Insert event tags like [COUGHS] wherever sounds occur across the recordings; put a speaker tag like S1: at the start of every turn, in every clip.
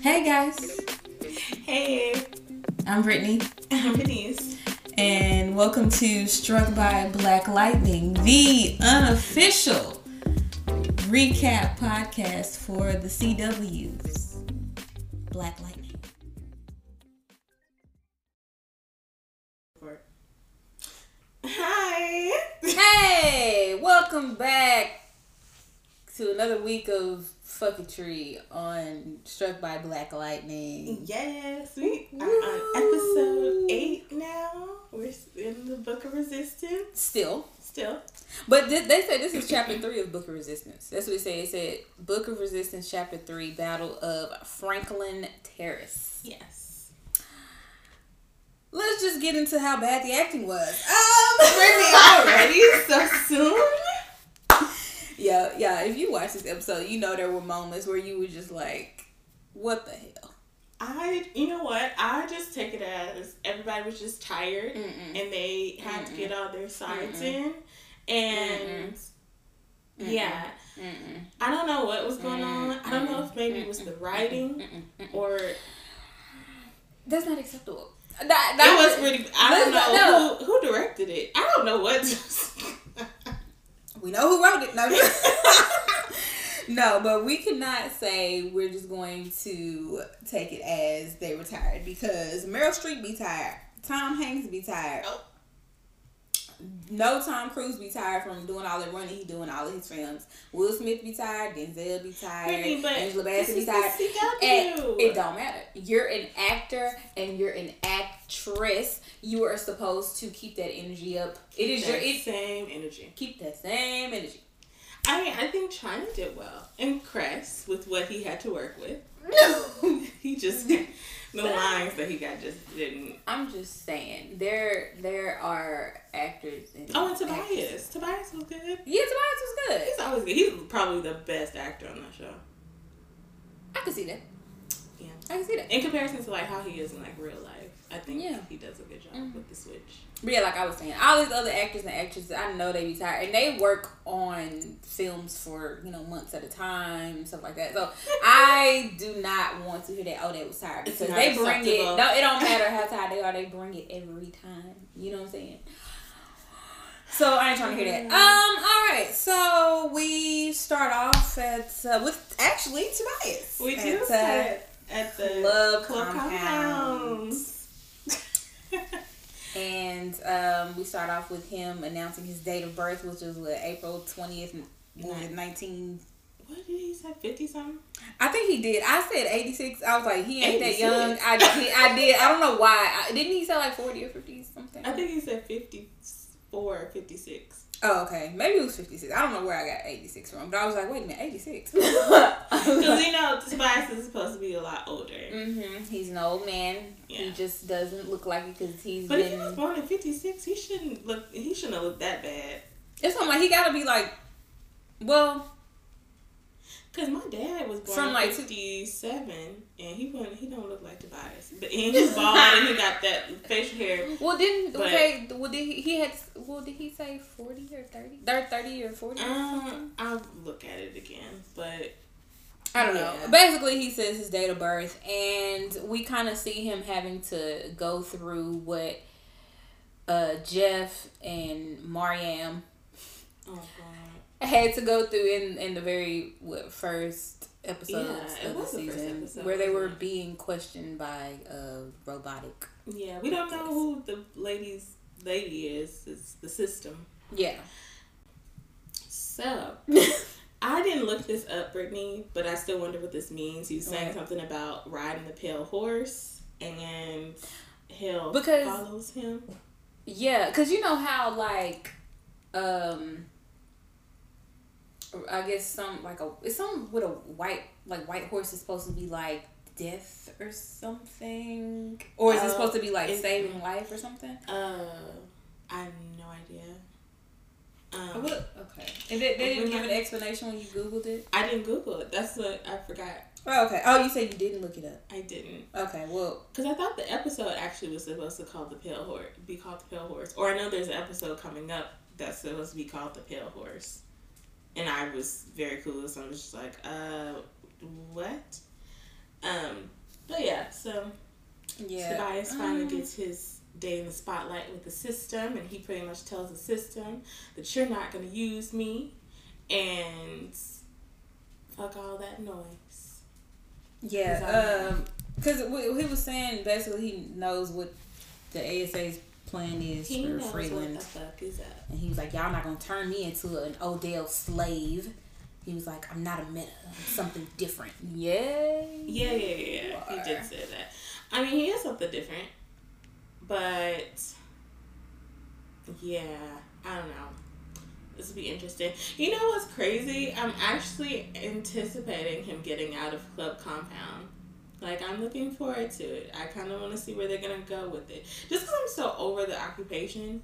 S1: Hey guys,
S2: Hey,
S1: I'm Brittany,
S2: I'm Denise.
S1: and welcome to Struck by Black Lightning, the unofficial recap podcast for the CW's Black Lightning. Week of fucketry on Struck by Black Lightning.
S2: Yes, we are on episode eight now. We're in the Book of Resistance
S1: Still,
S2: still.
S1: But th- they say this is chapter three of Book of Resistance. That's what it said. It said Book of Resistance, chapter three, Battle of Franklin Terrace.
S2: Yes.
S1: Let's just get into how bad the acting was. [LAUGHS] Um,
S2: already so soon.
S1: Yeah, yeah. If you watch this episode, you know there were moments where you were just like, "What the hell?"
S2: I, you know what? I just take it as everybody was just tired
S1: Mm-mm.
S2: and they had to
S1: Mm-mm.
S2: get all their sides
S1: Mm-mm.
S2: in, and yeah. I don't know what was going on. I don't know if maybe it was the writing or
S1: That's not acceptable. That, that
S2: it was really. I don't know
S1: no.
S2: who who directed it. I don't know what. [LAUGHS]
S1: We know who wrote it. No, [LAUGHS] no, but we cannot say we're just going to take it as they were tired because Meryl Streep be tired, Tom Hanks be tired.
S2: Oh.
S1: No Tom Cruise be tired from doing all the running he doing all of his films. Will Smith be tired, Denzel be tired,
S2: but
S1: Angela Bassett be tired. And it don't matter. You're an actor and you're an actress. You are supposed to keep that energy up. It is your it,
S2: same energy.
S1: keep that same energy.
S2: I mean, I think China did well. Impressed with what he had to work with. No, [LAUGHS] he just mm-hmm. The lines that he got just didn't.
S1: I'm just saying there there are actors and
S2: Oh, and. Tobias. Tobias was good.
S1: Yeah, Tobias was good.
S2: He's always good. He's probably the best actor on that show.
S1: I can see that.
S2: Yeah.
S1: I can see that.
S2: In comparison to like how he is in like real life, I think
S1: Yeah.
S2: he does a good job
S1: Mhm.
S2: with the switch.
S1: But yeah, like I was saying, all these other actors and actresses, I know they be tired, and they work on films for you know months at a time, stuff like that. So I do not want to hear that. Oh, they was tired because they bring it. No, it don't matter how tired they are. They bring it every time. You know what I'm saying? So I ain't trying to hear that. Um. All right. So we start off at uh, with actually Tobias.
S2: We
S1: At,
S2: do
S1: uh,
S2: at the
S1: Club
S2: Club
S1: Compounds.
S2: Compounds. [LAUGHS]
S1: And um, we start off with him announcing his date of birth, which was what, April twentieth, nineteen.
S2: what did he say? Fifty something?
S1: I think he did. I said eighty six. I was like, he ain't that young. I did. I did. I don't know why. I, didn't he say like forty or fifty something?
S2: I think he said 54 or 56.
S1: Oh, okay. Maybe it was fifty six. I don't know where I got eighty six from, but I was like, wait a minute, eighty six. [LAUGHS]
S2: Because you know, Tobias is supposed to be a lot older.
S1: hmm He's an old man.
S2: Yeah.
S1: He just doesn't look like it because he's
S2: But if he
S1: been.
S2: was born in 56, he shouldn't look, he shouldn't have looked that bad.
S1: It's something like he gotta be like, well,
S2: Because my dad was born
S1: From,
S2: in
S1: like,
S2: 57, and he wouldn't, he don't look like Tobias. But and he's [LAUGHS] bald, and he got that facial hair.
S1: Well, didn't
S2: But-
S1: okay? Well, did he, he had? Well, did he say forty or thirty? Thir- Thirty or forty? or?
S2: Um, I'll look at it again, but
S1: I don't know.
S2: yeah.
S1: Basically, he says his date of birth, and we kind of see him having to go through what uh, Jeff and Mariam
S2: oh god,
S1: had to go through in in the very what first episodes
S2: Yeah,
S1: of the
S2: the
S1: season,
S2: episode,
S1: where they were being questioned by uh, robotic.
S2: yeah, we don't know who the lady's lady is. It's the system.
S1: Yeah.
S2: So [LAUGHS] I didn't look this up, Brittany, but I still wonder what this means. Was saying
S1: Right.
S2: something about riding the pale horse, and hell
S1: Because-
S2: follows him.
S1: Yeah, because you know how like um I guess some like a it's some with a white like white horse is supposed to be like death or something, or is it
S2: Uh,
S1: supposed to be like saving life or something?
S2: Uh, I have no idea. Um,
S1: What? Okay, and they, they didn't give an explanation when you googled it.
S2: I didn't Google it. That's what I forgot.
S1: Oh, okay. Oh, you said you didn't look it up.
S2: I didn't.
S1: Okay, well,
S2: Because I thought the episode actually was supposed to call the Pale Horse, be called the Pale Horse. Or I know there's an episode coming up that's supposed to be called the Pale Horse. And I was very clueless. So I was just like, uh, what? Um, but yeah, so
S1: Yeah.
S2: Tobias finally
S1: Um,
S2: gets his day in the spotlight with the system, and he pretty much tells the system that you're not to use me, and fuck all that noise.
S1: Yeah, um, because he was saying basically he knows what the ASA's plan is
S2: He
S1: for
S2: knows what the
S1: Freeland,
S2: fuck is up.
S1: and he was like, "Y'all not gonna turn me into an Odell slave." He was like, "I'm not a meta, I'm something different." Yay!
S2: Yeah, yeah, yeah, yeah. He did say that. I mean, he is something different, but yeah, I don't know. This will be interesting. You know what's crazy? I'm actually anticipating him getting out of Club Compound. Like, I'm looking forward to it. I kind of want to see where they're going to go with it. Just because I'm so over the occupation.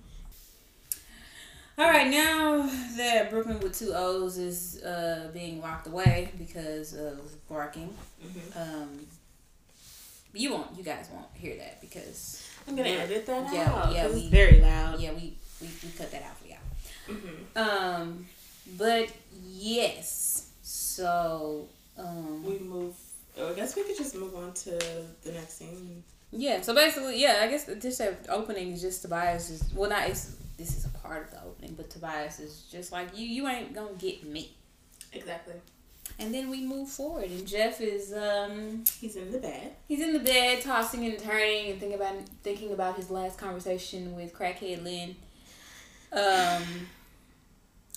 S1: All right, now that Brooklyn with two O's is uh, being locked away because of barking,
S2: hmm
S1: um, you won't, you guys won't hear that because
S2: I'm going to edit that
S1: Yeah,
S2: out.
S1: Yeah, we-
S2: it's very loud.
S1: yeah, we we, we cut that out for y'all.
S2: hmm
S1: Um, but yes, so um,
S2: We move. Oh, I guess we could just move on to the next scene.
S1: yeah. So basically, yeah, I guess this uh, opening is just Tobias is well, not it's this is a part of the opening, but Tobias is just like you. You ain't gonna get me.
S2: Exactly.
S1: And then we move forward, and Jeff is um
S2: He's in the bed.
S1: he's in the bed tossing and turning and thinking about thinking about his last conversation with crackhead Lynn. Um,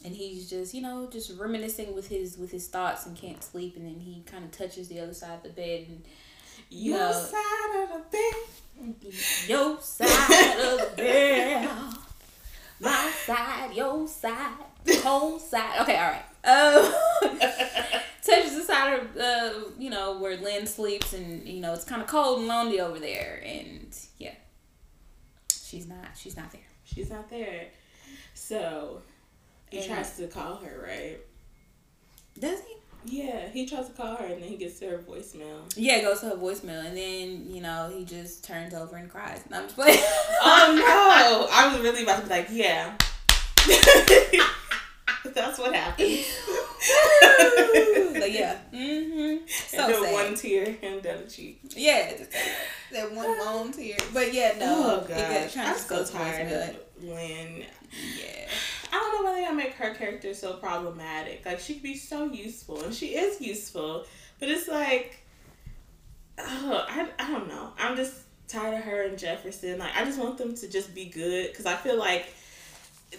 S1: and he's just you know just reminiscing with his with his thoughts and can't sleep, and then he kind of touches the other side of the bed and
S2: Your
S1: No.
S2: side of the bed.
S1: your side of the bed, my side, your side, whole side. Okay, all right. Um, [LAUGHS] touches the side of uh, you know where Lynn sleeps, and you know it's kind of cold and lonely over there, and yeah, she's not she's not there.
S2: She's not there. So he
S1: And-
S2: tries to call her, right?
S1: Does he?
S2: Yeah, he tries to call her and then he gets to her voicemail.
S1: Yeah, it goes to her voicemail, and then you know he just turns over and cries. And I'm just playing. [LAUGHS]
S2: Oh no! I was really about to be like, yeah. [LAUGHS] That's what happened.
S1: but yeah, mm-hmm. So
S2: and then one tear him down the cheek.
S1: Yeah, just that one long tear. But yeah, no,
S2: oh
S1: it
S2: god,
S1: got- trying
S2: I'm so tired of Lynn.
S1: Yeah,
S2: I don't know why they make her character so problematic. Like she could be so useful, and she is useful, but it's like, oh, I, I don't know. I'm just tired of her and Jefferson. Like I just want them to just be good because I feel like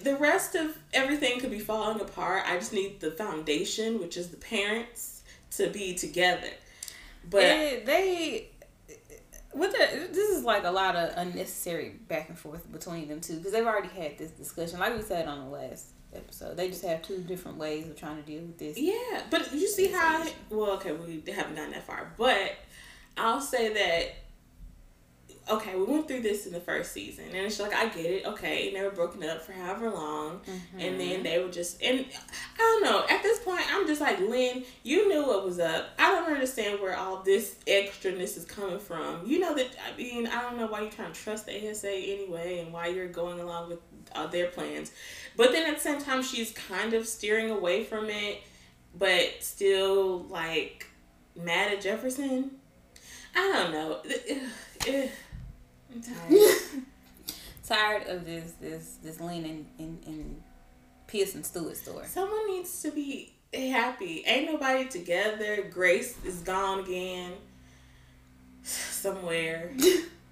S2: the rest of everything could be falling apart. I just need the foundation, which is the parents, to be together. But
S1: they, they with the, this is like a lot of unnecessary back and forth between them two because they've already had this discussion. Like we said on the last episode, they just have two different ways of trying to deal with this.
S2: Yeah, but you see how well okay we haven't gotten that far, but I'll say that okay we went through this in the first season. And it's like I get it. Okay they were broken up for however long. And then they were just and I don't know. At this point I'm just like Lynn you knew what was up. I don't understand where all this extraness is coming from. You know that I mean I don't know why you're trying to trust the ASA anyway and why you're going along with uh, their plans. But then at the same time she's kind of steering away from it but still like mad at Jefferson. I don't know. Ugh, I'm tired.
S1: Tired of this this this lean in in, in Pearson Stewart story.
S2: Someone needs to be happy. Ain't nobody together. Grace is gone again. [SIGHS] Somewhere. [LAUGHS]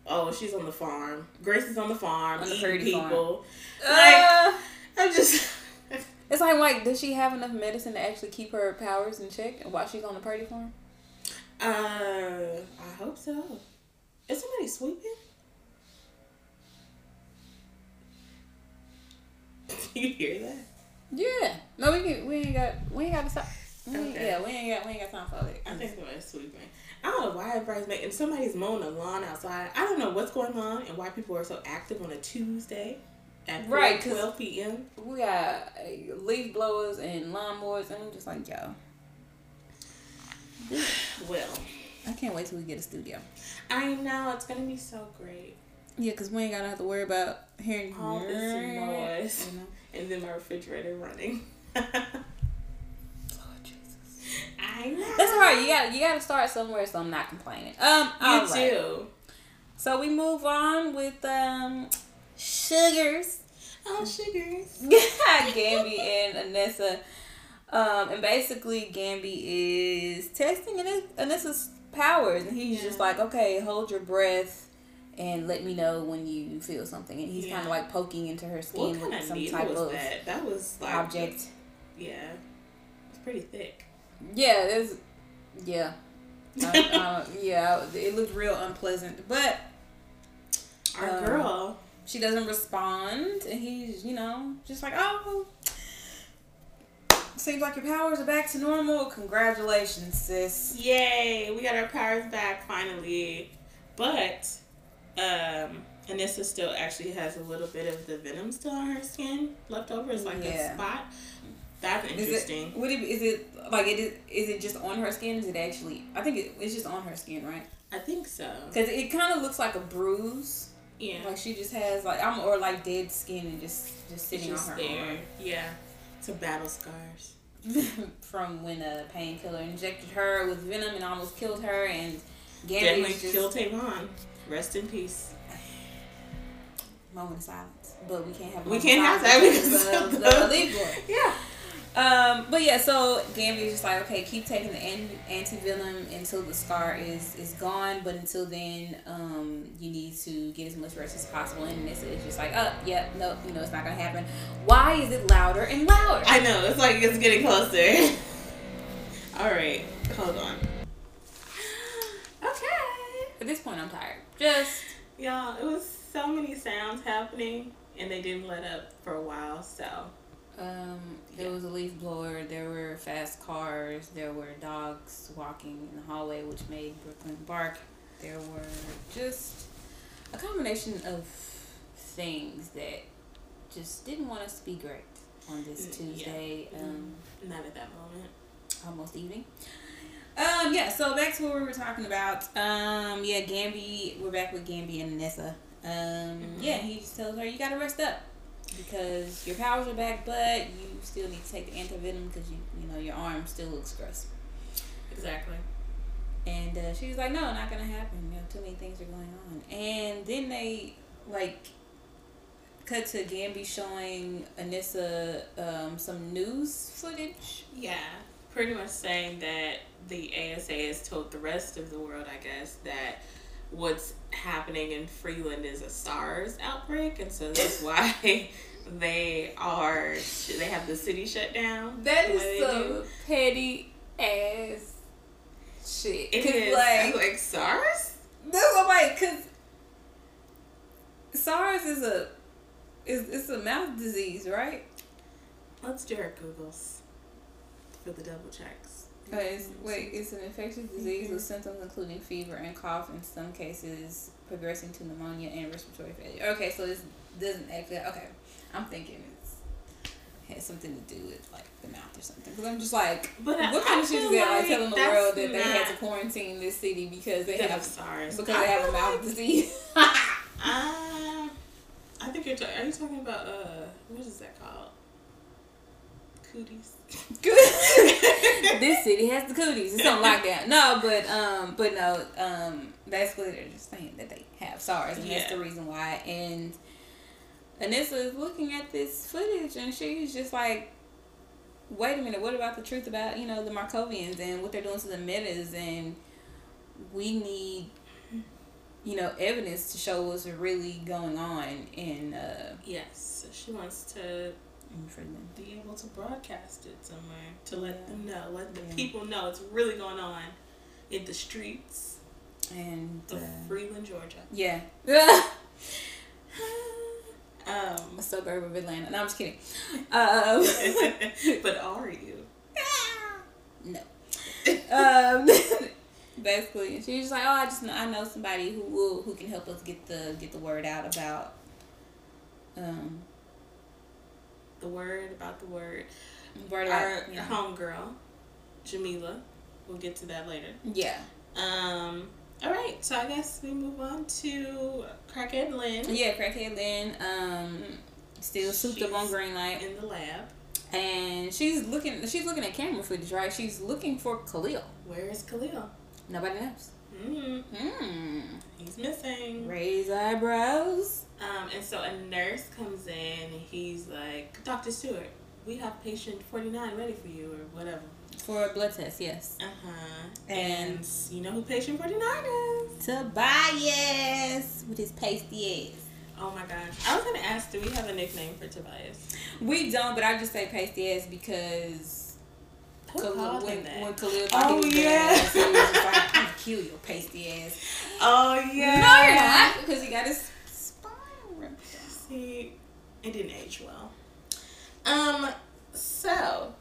S2: Oh, she's on the farm. Grace is on the farm,
S1: On the
S2: eating
S1: Perdi farm.
S2: people.
S1: Uh,
S2: I'm just. [LAUGHS]
S1: it's like like does she have enough medicine to actually keep her powers in check while she's on the Perdi farm?
S2: Uh, I hope so. Is somebody sweeping? [LAUGHS] you hear that?
S1: Yeah. No, we can, we ain't got we ain't got to stop. We
S2: Okay.
S1: Yeah, we ain't got we ain't got time for that.
S2: I think somebody's sweeping. I don't know why everybody's making somebody's mowing the lawn outside. I don't know what's going on and why people are so active on a Tuesday at
S1: Right,
S2: right
S1: 'cause-
S2: 12 p.m.
S1: we got uh, leaf blowers and lawnmowers, and I'm just like, yo, [SIGHS]
S2: Well,
S1: I can't wait till we get a studio.
S2: I know it's gonna be so great.
S1: Yeah, because we ain't gotta have to worry about hearing
S2: all this noise.
S1: You know?
S2: And then my refrigerator running. [LAUGHS]
S1: Oh Jesus. I know. That's all right. You gotta you gotta start somewhere, so I'm not complaining. Um,
S2: you too.
S1: So we move on with um, sugars.
S2: Oh, sugars. [LAUGHS]
S1: Yeah, Gambi and Anissa. Um, and basically, Gambi is testing Anissa's powers, and he's
S2: yeah.
S1: just like, okay, hold your breath and let me know when you feel something." And he's
S2: Yeah.
S1: kind of like poking into her skin with some type
S2: was
S1: of
S2: that? That was like
S1: object.
S2: Yeah, it's pretty thick.
S1: Yeah, there's, yeah, I, [LAUGHS] I, yeah. It looked real unpleasant, but
S2: Our
S1: Um,
S2: girl.
S1: she doesn't respond, and he's, you know, just like, "Oh." Seems like your powers are back to normal. Congratulations, sis.
S2: Yay, we got our powers back finally. But um Anissa still actually has a little bit of the venom still on her skin left over. It's like
S1: Yeah.
S2: a spot. That's
S1: Is
S2: interesting.
S1: it? Would it? be- Is it like it is? Is it just on her skin? Is it actually? I think it, it's just on her skin, right?
S2: I think so.
S1: Because it kind of looks like a bruise.
S2: Yeah.
S1: Like she just has like I'm or like dead skin and just just sitting
S2: Just
S1: on her
S2: there. Yeah. Some battle scars. [LAUGHS]
S1: from when a painkiller injected her with venom and almost killed her and Gambi
S2: Definitely
S1: just
S2: killed Tavon. Rest in peace.
S1: moment of silence. But we can't have
S2: We can't have that because
S1: of the,
S2: the. [LAUGHS] Yeah.
S1: Um, but yeah, so Gambi is just like, okay, keep taking the anti venom until the scar is is gone. But until then, um, you need to get as much rest as possible. And this is just like, oh, yeah, no, you know, it's not gonna happen. Why is it louder and louder?
S2: I know. It's like it's getting closer. [LAUGHS] All right. Hold on. [GASPS] Okay.
S1: At this point, I'm tired. Just
S2: Y'all, it was so many sounds happening, and they didn't let up for a while. So
S1: um, there was a leaf blower. There were fast cars. There were dogs walking in the hallway, which made Brooklyn bark. There were just a combination of things that just didn't want us to be great on this
S2: Mm, yeah.
S1: Tuesday, um,
S2: not at that moment.
S1: almost evening. Um, yeah, so back to what we were talking about. Um, yeah, Gambi, we're back with Gambi and Nessa. Um,
S2: Mhm.
S1: yeah, he just tells her, you gotta rest up because your powers are back, but you still need to take the antivenom because you, you know, your arm still looks gross.
S2: Exactly.
S1: And uh, she's like, no, not gonna happen. You know, too many things are going on. And then they like cut to Gambi showing Anissa um, some news footage.
S2: Yeah, pretty much saying that the ASA has told the rest of the world, I guess, that what's happening in Freeland is a SARS outbreak, and so that's [LAUGHS] why they are they have the city shut down.
S1: That is
S2: the
S1: is
S2: way they
S1: some petty ass shit.
S2: It is
S1: like [LAUGHS]
S2: like SARS.
S1: that's what I'm like, cause SARS is a is it's a mouth disease, right?
S2: Let's do our Googles for the double checks.
S1: Uh, it's, wait, it's an infectious disease
S2: Mhm.
S1: with symptoms including fever and cough, in some cases progressing to pneumonia and respiratory failure. Okay, so this doesn't actually. Okay, I'm thinking it's has something to do with like the mouth or something. Because I'm just like,
S2: But I-
S1: what kind
S2: I
S1: of shit is
S2: feel
S1: that? Like
S2: like
S1: telling the world that they had to quarantine this city because they
S2: They have
S1: have
S2: SARS
S1: because
S2: I
S1: they have a mouth
S2: like-
S1: disease.
S2: Um, [LAUGHS] I think you're. Ta- are you talking about uh, what is that called? Cooties. [LAUGHS]
S1: this city has the cooties. It's on lockdown. No, but um, but no, um, basically they're just saying that they have SARS, and that's the reason why. And Anissa is looking at this footage, and she's just like, "Wait a minute, what about the truth about you know the Markovians and what they're doing to the metas? And we need." You know, evidence to show what's really going on in uh
S2: Yes, so she wants to
S1: in Freeland.
S2: be able to broadcast it somewhere to let
S1: Yeah.
S2: them know, let the
S1: Yeah.
S2: people know it's really going on in the streets
S1: And uh,
S2: Freeland, Georgia.
S1: yeah, [LAUGHS]
S2: Um,
S1: a suburb of Atlanta. No, I'm just kidding. Um, [LAUGHS]
S2: but are you? [LAUGHS]
S1: no. Um, basically, she's just like, oh, I just know, I know somebody who will who can help us get the get the word out about. Um,
S2: The word about the word.
S1: word
S2: Our
S1: yeah.
S2: homegirl, Jamila. We'll get to that later.
S1: yeah,
S2: Um. All right, so I guess we move on to Crackhead Lynn
S1: yeah. Crackhead Lynn, um, still souped up on green light.
S2: in the lab.
S1: And she's looking. She's looking at camera footage, right? She's looking for Khalil.
S2: Where is Khalil?
S1: Nobody knows.
S2: Mm, he's missing.
S1: Raise eyebrows.
S2: Um, and so a nurse comes in and he's like, Dr. Stewart, we have patient 49 ready for you or whatever.
S1: For a blood test, yes.
S2: Uh huh.
S1: And-
S2: And you know who patient 49 is?
S1: Tobias with his pasty ass.
S2: Oh my gosh. I was going to ask, do we have a nickname for Tobias?
S1: We don't, but I just say pasty ass because
S2: Who
S1: Khalil, when, when Khalil
S2: Oh, yeah.
S1: He was just like, I'm gonna kill your pasty ass.
S2: Oh, yeah.
S1: No, you're not, because he got his spine ripped off.
S2: See, it didn't age well. Um, so,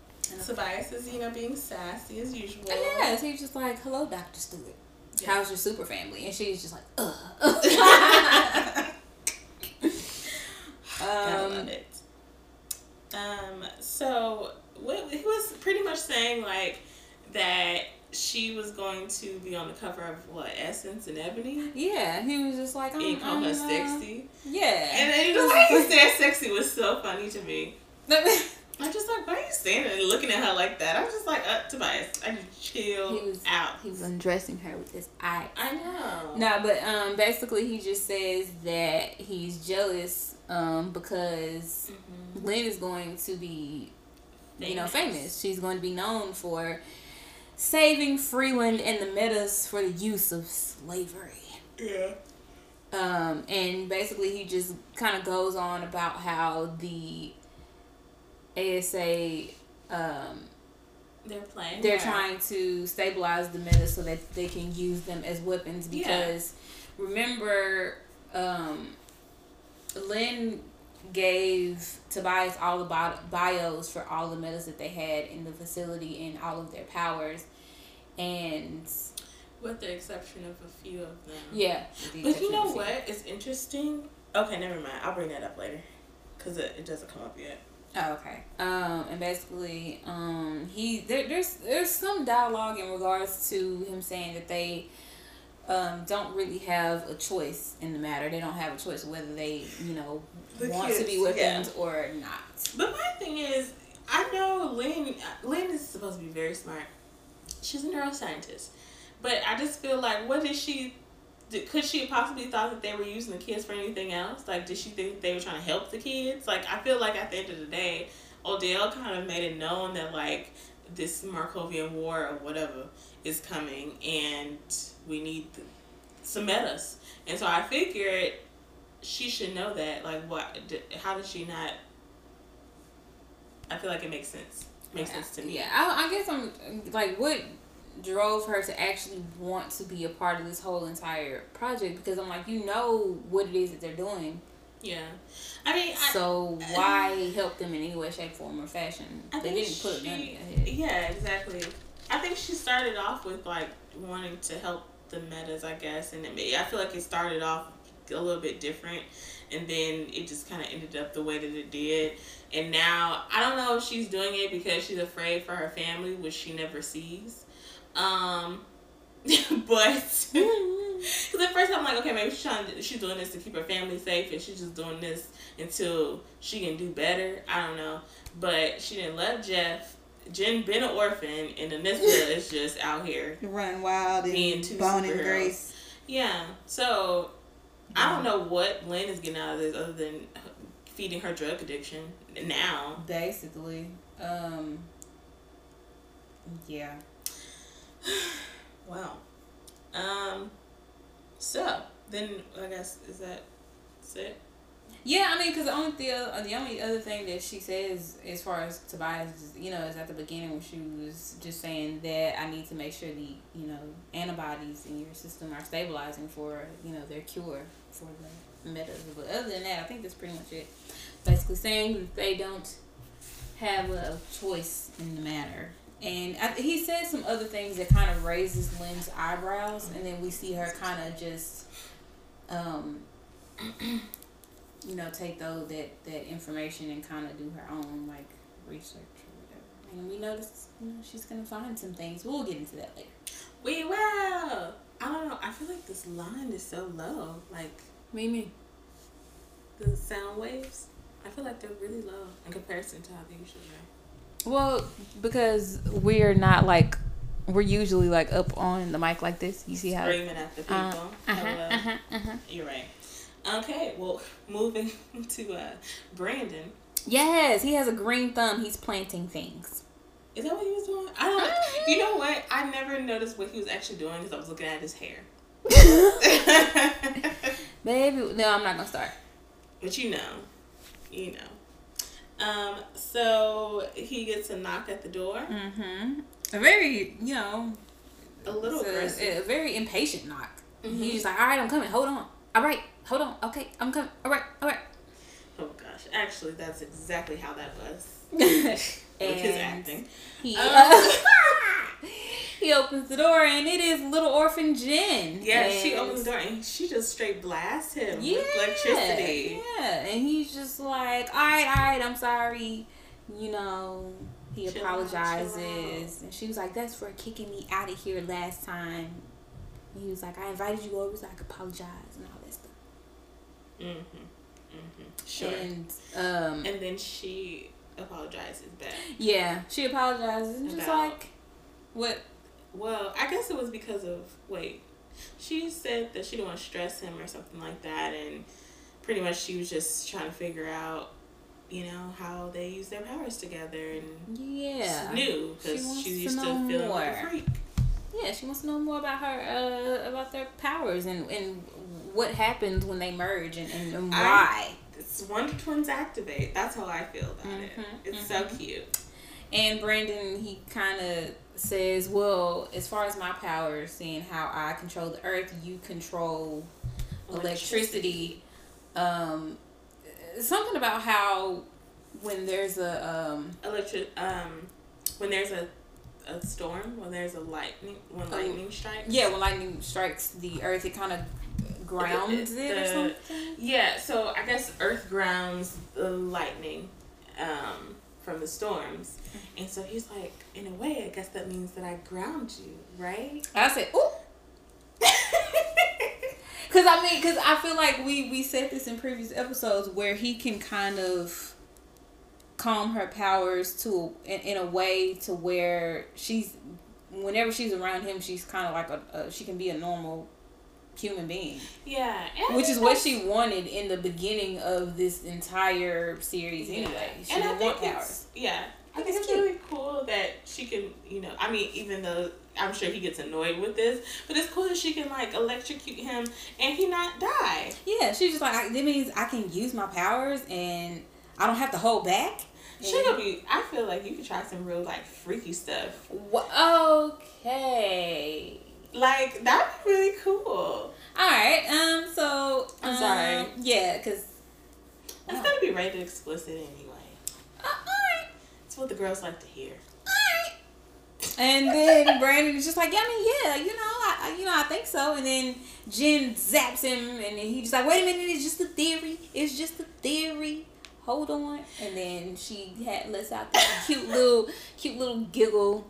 S2: Tobias is, you know, being sassy as usual.
S1: And yes, he was just like, "Hello, Doctor Stewart.
S2: Yeah.
S1: How's your super family?" And she's just like, "Ugh." [LAUGHS] [LAUGHS] Um,
S2: love it. Um, so what he was pretty much saying like that she was going to be on the cover of what Essence and Ebony.
S1: yeah, he was just like,
S2: He
S1: I'm,
S2: called her
S1: I'm, uh,
S2: sexy,
S1: Yeah,
S2: and then the way he said sexy was so funny to me. [LAUGHS] I'm just like, why are you standing and looking at her like that? I'm just like, uh, Tobias, I just chill he
S1: was
S2: out.
S1: he was undressing her with his eye.
S2: I know.
S1: No, but um, basically he just says that he's jealous um because
S2: Mhm.
S1: Lynn is going to be you know, famous. She's going to be known for saving Freeland and the Metas for the use of slavery.
S2: Yeah.
S1: Um, and basically, he just kind of goes on about how the ASA um,
S2: They're playing.
S1: they're
S2: her.
S1: trying to stabilize the Metas so that they can use them as weapons.
S2: Yeah.
S1: Because remember, um, Lynn gave Tobias all the bi- bios for all the metas that they had in the facility and all of their powers. And
S2: with the exception of a few of them.
S1: yeah.
S2: But you know what? It's interesting. Okay, never mind. I'll bring that up later, cause it, it doesn't come up yet.
S1: Oh, okay. Um, and basically, um, he there, there's there's some dialogue in regards to him saying that they um, don't really have a choice in the matter. They don't have a choice whether they you know
S2: The
S1: want to
S2: kids,
S1: be weapons or not.
S2: But my thing is, I know Lynn. Lynn is supposed to be very smart. She's a neuroscientist, but I just feel like, what did she? Did, could she have possibly thought that they were using the kids for anything else? Like, did she think they were trying to help the kids? Like, I feel like at the end of the day, Odell kind of made it known that like this Markovian war or whatever is coming, and we need some metas. And so I figured she should know that. Like, what? d- How did she not? I feel like it makes sense. Makes sense to me.
S1: Yeah, I, I guess I'm like, what drove her to actually want to be a part of this whole entire project? Because I'm like, you know what it is that they're doing,
S2: Yeah. I mean, I,
S1: so why help them in any way, shape, form, or fashion?
S2: I
S1: they didn't put a gun
S2: she-
S1: in their
S2: yeah, exactly. I think she started off with like wanting to help the metas, I guess, and it, I feel like it started off a little bit different, and then it just kind of ended up the way that it did. And now I don't know if she's doing it because she's afraid for her family, which she never sees. Um, [LAUGHS] but [LAUGHS] because at first I'm like, okay, maybe she's trying to, she's doing this to keep her family safe, and she's just doing this until she can do better. I don't know, but she didn't love Jeff. Jen been an orphan, and Anissa is [LAUGHS] just out here.
S3: Run wild
S2: Being
S3: and
S2: two
S3: Bone and. Grace.
S2: Yeah, so I don't know what Lynn is getting out of this other than feeding her drug addiction now.
S1: Basically, um, yeah. [SIGHS]
S2: Wow. Um. So then I guess is that it?
S1: Yeah, I mean, because the only the, the only other thing that she says as far as Tobias, is, you know, is at the beginning when she was just saying that I need to make sure the you know antibodies in your system are stabilizing for you know their cure for the metas. But other than that, I think that's pretty much it. Basically saying they don't have a choice in the matter. And I, he said some other things that kind of raises Lynn's eyebrows, and then we see her kind of just, um, [CLEARS THROAT] you know, take though that that information and kind of do her own like research or whatever. And we notice, you know, she's gonna find some things. We'll get into that later.
S2: We will. I don't know. I feel like this line is so low. Like
S1: Me, me.
S2: the sound waves. I feel like they're really low in comparison to how they usually are.
S1: Well, because we're not like we're usually like up on the mic like this. You see how
S2: Screaming at the people.
S1: Uh, uh-huh, uh-huh, uh-huh.
S2: You're right. Okay, well, [LAUGHS] moving [LAUGHS] to uh, Brandon.
S1: Yes, he has a green thumb. He's planting things.
S2: Is that what he was doing? I don't. You know what? I never noticed what he was actually doing because I was looking at his hair. [LAUGHS]
S1: Baby, no, I'm not gonna start.
S2: but you know, you know. Um. So he gets a knock at the door.
S1: Mm-hmm. A very, you know,
S2: A little aggressive.
S1: a, a very impatient knock.
S2: Mhm.
S1: He's just like, all right, I'm coming. Hold on. All right, hold on. Okay, I'm coming. All right, all right.
S2: Oh gosh, actually, that's exactly how that was [LAUGHS] with his acting.
S1: He,
S2: Um, [LAUGHS]
S1: he opens the door and it is little orphan Jen.
S2: Yeah, she opens the door and she just straight blasts him
S1: Yeah,
S2: with electricity.
S1: Yeah, and he's just like, all right, all right, I'm sorry. You know, he
S2: Chill out, chill
S1: apologizes, and she was like, "That's for kicking me out of here last time." And he was like, "I invited you over so I could apologize and all that stuff."
S2: Mm-hmm. Mm-hmm. Sure.
S1: And um,
S2: And then she apologizes back.
S1: yeah, she apologizes and just like, what?
S2: Well, I guess it was because of wait. She said that she didn't want to stress him or something like that, and pretty much she was just trying to figure out, you know, how they use their powers together, and
S1: Yeah,
S2: it's new
S1: She
S2: because
S1: wants
S2: she's
S1: to
S2: used to,
S1: know
S2: feeling like a
S1: more.
S2: freak.
S1: yeah, she wants to know more about her, uh, about their powers and and what happens when they merge and and, and why.
S2: It's Wonder Twins activate. That's how I feel about it.
S1: Mhm,
S2: It's so cute.
S1: And Brandon, he kind of says, "Well, as far as my powers, seeing how I control the earth, you control electricity. Um, something about how when there's a um,
S2: Electric. Um, when there's a a storm, when there's a lightning, when
S1: Oh.
S2: lightning strikes.
S1: yeah, when lightning strikes the earth, it kind of grounds
S2: It-
S1: it, or something.
S2: Yeah, so I guess Earth grounds the lightning um, from the storms. And so he's like, in a way, I guess that means that I ground you, right?
S1: I said, "Ooh." [LAUGHS] Cause I mean, cause I feel like we we said this in previous episodes where he can kind of calm her powers to in, in a way to where she's whenever she's around him, she's kind of like a, a she can be a normal human being,
S2: yeah.
S1: which is what she wanted in the beginning of this entire series.
S2: Yeah.
S1: Anyway, she
S2: and
S1: didn't
S2: think
S1: want powers.
S2: yeah. I
S1: I
S2: think it's really cool that she can, you know, I mean, even though I'm sure he gets annoyed with this, but it's cool that she can, like, electrocute him and he not die.
S1: Yeah, she's just like I, that means I can use my powers and I don't have to hold back.
S2: She gonna be, I feel like you could try some real, like, freaky stuff.
S1: Okay.
S2: Like, that'd be really cool.
S1: All right. Um. So
S2: I'm
S1: um,
S2: sorry.
S1: Yeah, cause.
S2: It's gonna be rated explicit anyway.
S1: Uh, all right.
S2: It's what the girls like to hear.
S1: All right. And then [LAUGHS] Brandon is just like, yeah, I mean, yeah, you know, I, I, you know, I think so. And then Jen zaps him, and then he's just like, wait a minute, it's just a theory. It's just a theory. Hold on. And then she had lets out that cute little, cute little giggle.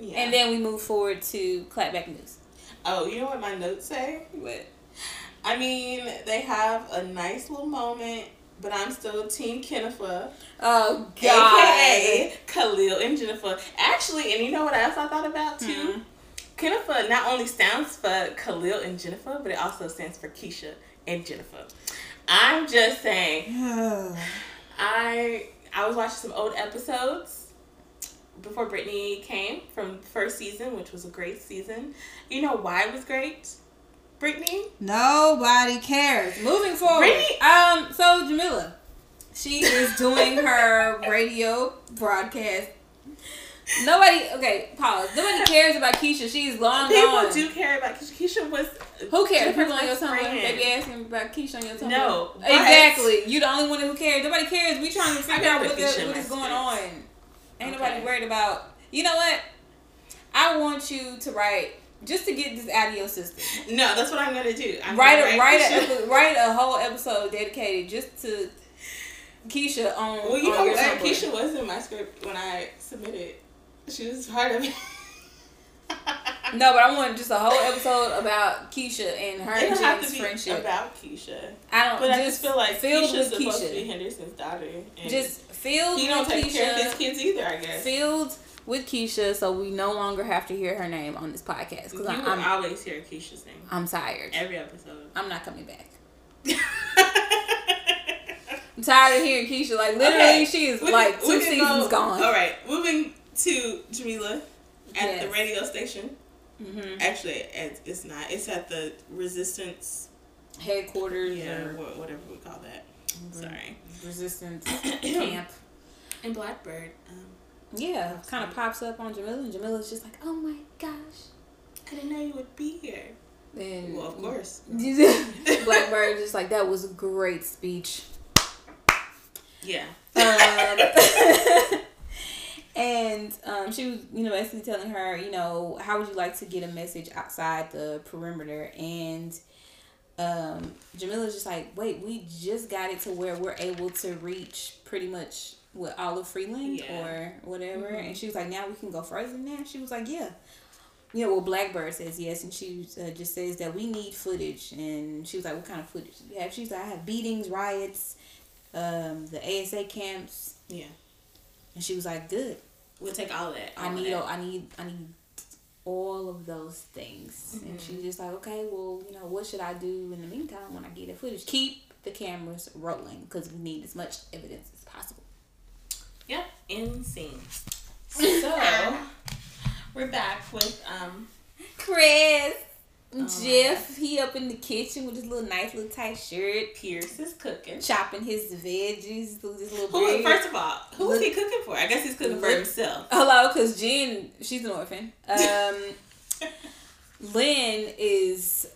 S2: Yeah.
S1: And then we move forward to clapback news.
S2: oh, you know what my notes say?
S1: What?
S2: I mean, they have a nice little moment, but I'm still Team Kennifer,
S1: Oh God.
S2: aka Khalil and Jennifer. Actually, and you know what else I thought about too?
S1: Hmm.
S2: Not only stands for Khalil and Jennifer, but it also stands for Keisha and Jennifer. I'm just saying. [SIGHS] I I was watching some old episodes before Brittany came from the first season, which was a great season. You know why it was great? Brittany?
S1: Nobody cares. Moving forward.
S2: Brittany-
S1: Um. So Jamila, she is doing her radio broadcast. Nobody. Okay. Pause. Nobody cares about Keisha. She's long gone.
S2: People do care about Keisha. Keisha was
S1: Who cares? People on your Tumblr. They be asking about Keisha on your Tumblr.
S2: No,
S1: Exactly. You the only one who cares. Nobody cares. We trying to figure out what, the, what is going on. Ain't
S2: Okay.
S1: nobody worried about. You know what? I want you to write just to get this out of your system.
S2: No, that's what I'm gonna do. I'm
S1: write
S2: gonna
S1: a write a write a whole episode dedicated just to Keisha on.
S2: Well, you
S1: on
S2: know what? Keisha was in my script when I submitted. She was part of it. [LAUGHS]
S1: No, but I want just a whole episode about Keisha and her and Jen's friendship.
S2: about Keisha.
S1: I don't.
S2: But I just feel like
S1: filled
S2: Keisha's
S1: with
S2: supposed
S1: Keisha.
S2: to be Henderson's daughter. And
S1: just filled
S2: he
S1: with
S2: don't take
S1: Keisha.
S2: care of his kids either. I guess.
S1: Filled with Keisha, so we no longer have to hear her name on this podcast because
S2: will
S1: I'm
S2: always hear Keisha's name
S1: I'm tired.
S2: every episode.
S1: I'm not coming back. [LAUGHS] I'm tired of hearing Keisha. Like literally,
S2: Okay.
S1: she is
S2: We
S1: like two seasons
S2: go-
S1: gone.
S2: All right, moving to Jamila at
S1: Yes.
S2: the radio station.
S1: hmm
S2: Actually, it's not. It's at the Resistance.
S1: Headquarters
S2: Yeah,
S1: or
S2: whatever we call that. Sorry.
S1: Resistance [CLEARS THROAT] camp.
S2: And Blackbird. Um,
S1: Yeah, kind of pops up on Jamila, and Jamila's just like, "Oh my gosh!"
S2: I didn't know you would be here.
S1: And
S2: Well, of course. [LAUGHS]
S1: Blackbird just like that was a great speech.
S2: Yeah.
S1: Um, [LAUGHS] [LAUGHS] and um, she was, you know, basically telling her, you know, how would you like to get a message outside the perimeter? And um, Jamila's just like, wait, we just got it to where we're able to reach pretty much with Olive Freeland
S2: Yeah.
S1: or whatever.
S2: Mhm.
S1: And she was like, now we can go further than that. She was like, yeah. Yeah, well, Blackbird says yes, and she uh, just says that we need footage. And she was like, "What kind of footage do you have?" She's like, "I have beatings, riots, um, the ASA camps."
S2: Yeah.
S1: And she was like, "Good.
S2: We'll take all that.
S1: I need,
S2: that.
S1: I need, I need all of those things." And
S2: Mhm.
S1: she was just like, "Okay, well, you know, what should I do in the meantime when I get the footage? Keep the cameras rolling because we need as much evidence as possible."
S2: Yep, insane. [LAUGHS] So we're back with um
S1: Chris. Jeff, he up in the kitchen with his little nice little tight shirt,
S2: Pierce is cooking.
S1: chopping his veggies with his little
S2: Who
S1: bread.
S2: first of all, who was he cooking for? I guess he's cooking for himself.
S1: Hello, because Jen, she's an orphan. Um, [LAUGHS] Lynn is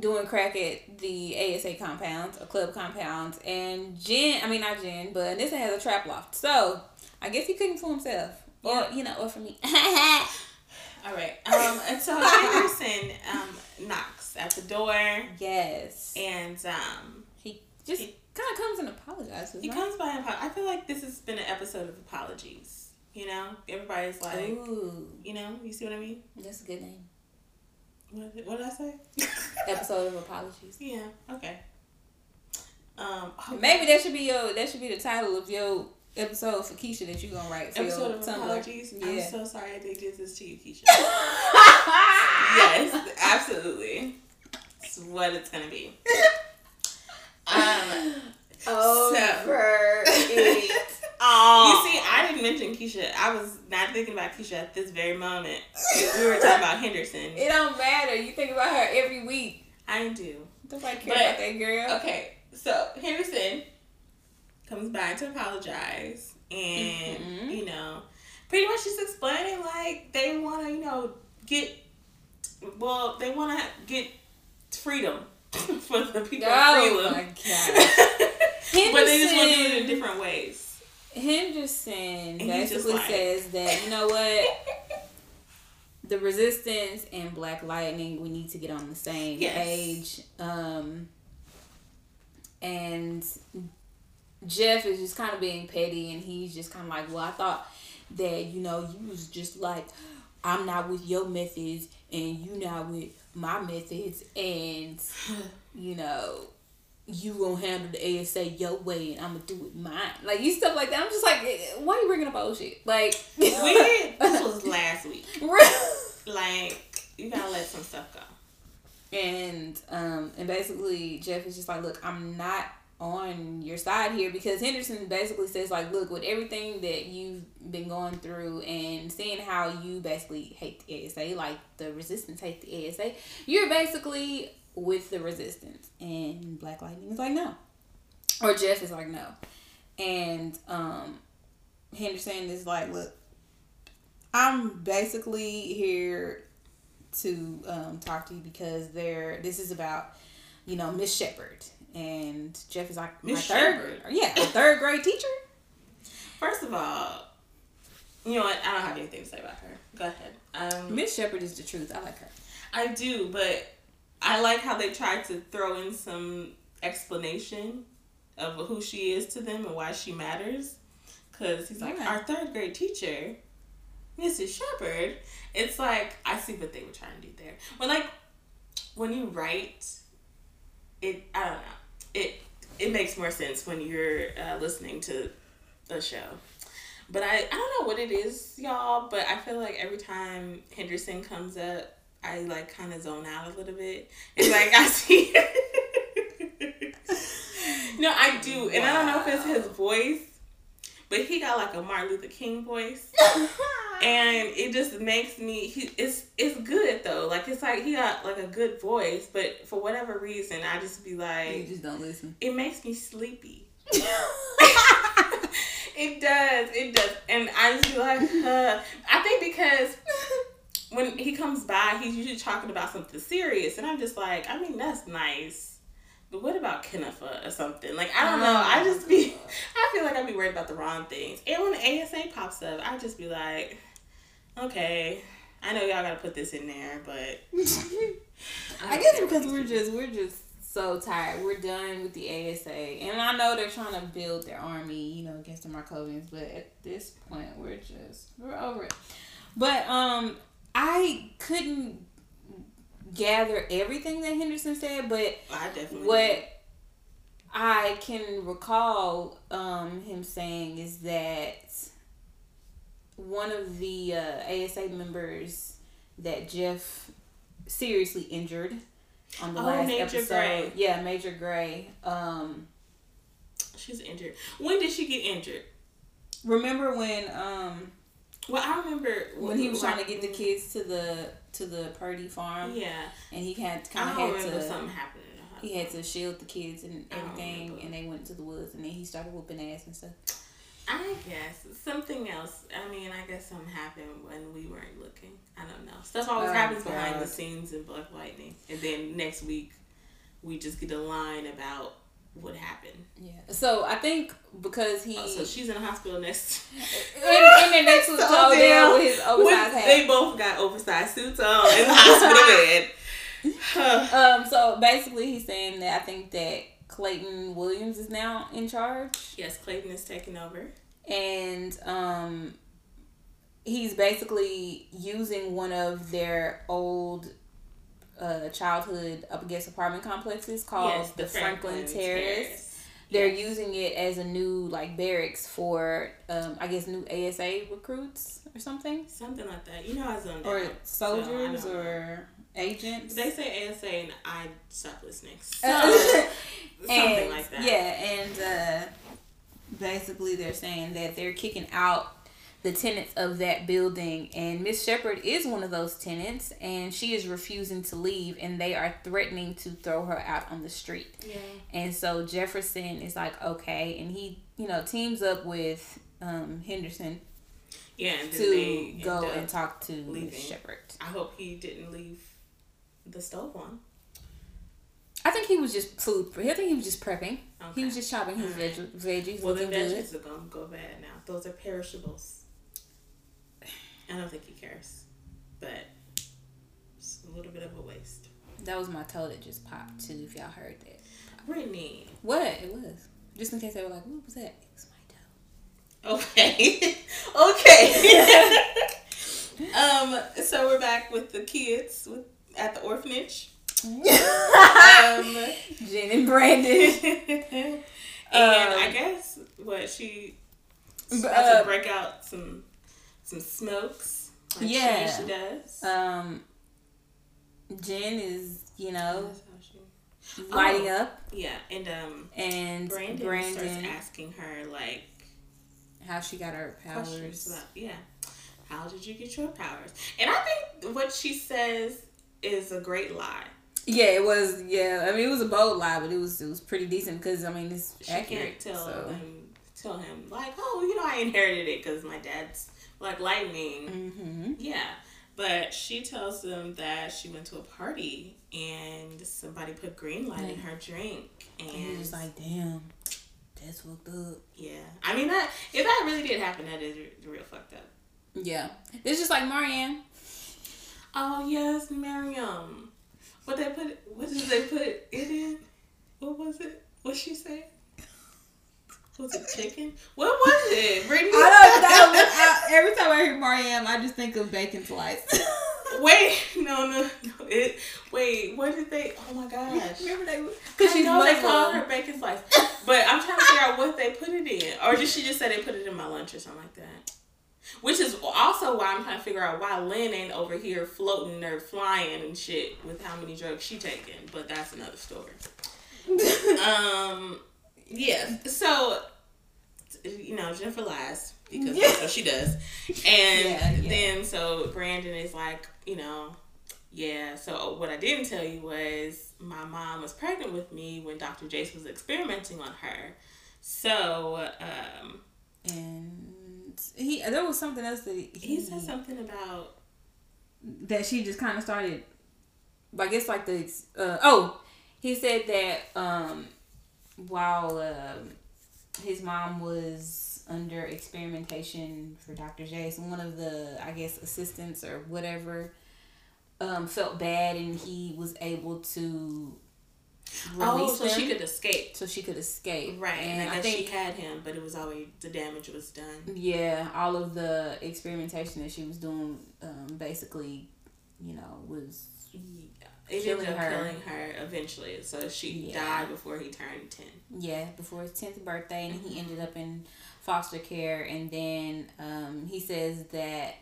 S1: doing crack at the ASA compound, a club compound, and Jen, I mean not Jen, but Anissa has a trap loft. So I guess he cooking for himself, or you know, or for me. [LAUGHS]
S2: All right. Um and so Henderson um knocks at the door
S1: yes,
S2: and um
S1: he just kind of comes and apologizes.
S2: he
S1: right?
S2: comes by and I feel like this has been an episode of apologies. You know? Everybody's like
S1: Ooh,
S2: you know, you see what I mean?
S1: that's a good name.
S2: What, what did I say? [LAUGHS]
S1: Episode of apologies.
S2: yeah, okay. Um oh,
S1: Maybe that should be your that should be the title of your episode for Keisha that you're gonna write for
S2: episode
S1: your
S2: of
S1: Tumblr.
S2: apologies. I'm so sorry they did this to you, Keisha. [LAUGHS] yes, absolutely. It's what it's gonna be. [LAUGHS] Um,
S1: Over it. [LAUGHS]
S2: you see, I didn't mention Keisha. I was not thinking about Keisha at this very moment. We were talking about Henderson.
S1: It don't matter. You think about her every week.
S2: I do.
S1: Nobody care
S2: But-
S1: about that girl.
S2: Okay, so Henderson comes by to apologize, and
S1: Mhm.
S2: you know, pretty much just explaining like they want to, you know, get well, they want to get freedom [LAUGHS] for the people of
S1: Oh my god. [LAUGHS]
S2: but they just want to do it in different ways.
S1: Henderson
S2: And he's just
S1: basically says that you know what [LAUGHS] the resistance and Black Lightning we need to get on the same
S2: Yes.
S1: page. Um, and Jeff is just kind of being petty, and he's just kind of like, well, I thought that you know you was just like I'm not with your methods and you not with my methods, and [LAUGHS] you know you gonna handle the ASA your way and I'm gonna do it mine. Like you stuff like that. I'm just like, why are you bringing up old shit? Like
S2: we [LAUGHS] this was last week. [LAUGHS] Like you gotta let some stuff go.
S1: and um and basically Jeff is just like, look, I'm not on your side here because Henderson basically says like, look, with everything that you've been going through and seeing how you basically hate the ASA, like the resistance hate the ASA, you're basically with the resistance. And Black Lightning is like, no. Or Jeff is like, no. And um Henderson is like, look, I'm basically here to um, talk to you because they're this is about you know Miss Shepherd and Jeff is like my
S2: Miss
S1: third
S2: Shepherd?
S1: yeah a third grade teacher
S2: First of all, you know what? I don't have anything to say about her. Go ahead. Um,
S1: Miss Shepherd is the truth I like her
S2: I do, but I like how they tried to throw in some explanation of who she is to them and why she matters. Because he's like,
S1: Okay.
S2: our third grade teacher. Mrs. Shepherd, it's like I see what they were trying to do there. When like when you write, it I don't know it it makes more sense when you're uh, listening to a show. But I, I don't know what it is, y'all, but I feel like every time Henderson comes up, I like kind of zone out a little bit. It's like I see. [LAUGHS] no, I do. And I don't know if it's his voice, but he got like a Martin Luther King voice. [LAUGHS] and it just makes me he, it's it's good though. Like it's like he got like a good voice but for whatever reason i just be like
S1: you just don't listen.
S2: it makes me sleepy. [LAUGHS] It does it does. And i just be like uh, i think because when he comes by he's usually talking about something serious. And i'm just like i mean that's nice but what about Kenifa or something? Like I don't know. I just be [LAUGHS] I feel like I'd be worried about the wrong things. And when the ASA pops up, I just be like, okay, I know y'all gotta put this in there, but [LAUGHS]
S1: I, I guess because we're just we're just so tired. We're done with the ASA, and I know they're trying to build their army, you know, against the Markovians. But at this point, we're just we're over it. But um, I couldn't gather everything that Henderson said, but
S2: I definitely
S1: what did. I can recall um, him saying is that one of the uh, ASA members that Jeff seriously injured on the oh, last Major episode. Gray. Yeah, Major Gray. Um,
S2: She's injured. When did she get injured?
S1: Remember when? Um,
S2: well, I remember
S1: when he was trying to get the kids to the to the Perdi farm.
S2: Yeah.
S1: And he had kind of had to
S2: something happened.
S1: He had to shield the kids and everything, and they went to the woods, and then he started whooping ass and stuff.
S2: I guess something else. I mean, I guess something happened when we weren't looking. I don't know. Stuff always oh, happens God. behind the scenes in Black Lightning, and then next week we just get a line about what happen.
S1: Yeah. So I think because he.
S2: Oh, so she's in the hospital next. [LAUGHS]
S1: and, then next was [LAUGHS] so with his oversized
S2: hat. They both got oversized suits on in the hospital [LAUGHS]
S1: bed. um. So basically, he's saying that I think that Clayton Williams is now in charge.
S2: Yes, Clayton is taking over.
S1: And um, he's basically using one of their old uh, childhood up against apartment complexes called yes, the, the, Franklin, Franklin Terrace. Terrace. They're yes. using it as a new like barracks for um, I guess new ASA recruits or something.
S2: Something like that. You know, I zoned
S1: Or soldiers so or agents.
S2: They say ASA and I stop listening. [LAUGHS] So something
S1: and,
S2: like that.
S1: Yeah, and uh, basically they're saying that they're kicking out the tenants of that building and miss shepherd is one of those tenants and she is refusing to leave and they are threatening to throw her out on the street
S2: yeah.
S1: and so jefferson is like okay and he you know teams up with um, henderson
S2: yeah
S1: to go and talk to miss shepherd
S2: i hope he didn't leave the stove on
S1: I think he was just food. I think he was just prepping. Okay. He was just chopping his right. veg- veggies.
S2: Well, the veggies good. are gonna go bad now. Those are perishables. I don't think he cares, but it's a little bit of a waste.
S1: That was my toe that just popped too. If y'all heard that,
S2: Brittany.
S1: What it was? Just in case they were like, "What was that?" It was my
S2: toe. Okay. [LAUGHS] okay. [LAUGHS] um. So we're back with the kids with, at the orphanage. [LAUGHS] um,
S1: Jen and Brandon.
S2: and um, I guess what she uh, to break out some some smokes. Like yeah, she, she does.
S1: Um, Jen is you know lighting oh, up.
S2: Yeah, and um,
S1: and
S2: Brandon, Brandon starts asking her like
S1: how she got her powers.
S2: About, yeah, how did you get your powers? And I think what she says is a great lie.
S1: Yeah, it was. Yeah, I mean, it was a bold lie, but it was it was pretty decent because I mean, it's
S2: she
S1: accurate.
S2: Can't tell so. them, tell him like, oh, you know, I inherited it because my dad's like lightning.
S1: Mm-hmm.
S2: Yeah. But she tells them that she went to a party and somebody put green light in her drink, and, and
S1: was like, "Damn, that's fucked up."
S2: Yeah, I mean that if that really did happen, that is real fucked up.
S1: Yeah, it's just like Marianne.
S2: Oh yes, Miriam. What they put? What did they put it in? What was it? What she said? Was it chicken? What was it, Brittany?
S1: I don't know. Every time I hear Mariam, I just think of bacon slice. [LAUGHS]
S2: wait, no, no, no. It. Wait, what did they? Oh my gosh.
S1: Remember they?
S2: Because she know they call her bacon slice, [LAUGHS] but I'm trying to figure out what they put it in, or did she just say they put it in my lunch or something like that? Which is also why I'm trying to figure out why Lynn ain't over here floating or flying and shit with how many drugs she taking. But that's another story. [LAUGHS] um, yeah. So, you know, Jennifer lies because that's what she does, [LAUGHS] and
S1: Yeah, yeah.
S2: then so Brandon is like, you know, yeah. So what I didn't tell you was my mom was pregnant with me when Dr. Jace was experimenting on her. So um,
S1: And he, there was something else that he,
S2: he said something about
S1: that she just kind of started. I guess like the uh, oh, he said that um, while um his mom was under experimentation for Dr. Jace, one of the I guess assistants or whatever um, felt bad, and he was able to
S2: oh, so she could escape.
S1: so she could escape.
S2: Right, and,
S1: and
S2: I
S1: I think
S2: she had him, but it was always the damage was done.
S1: Yeah, all of the experimentation that she was doing, um, basically, you know, was
S2: It
S1: Killing
S2: ended up
S1: her.
S2: killing her eventually, so she
S1: Yeah.
S2: died before he turned ten.
S1: yeah before his tenth birthday, and he ended up in foster care. And then um, he says that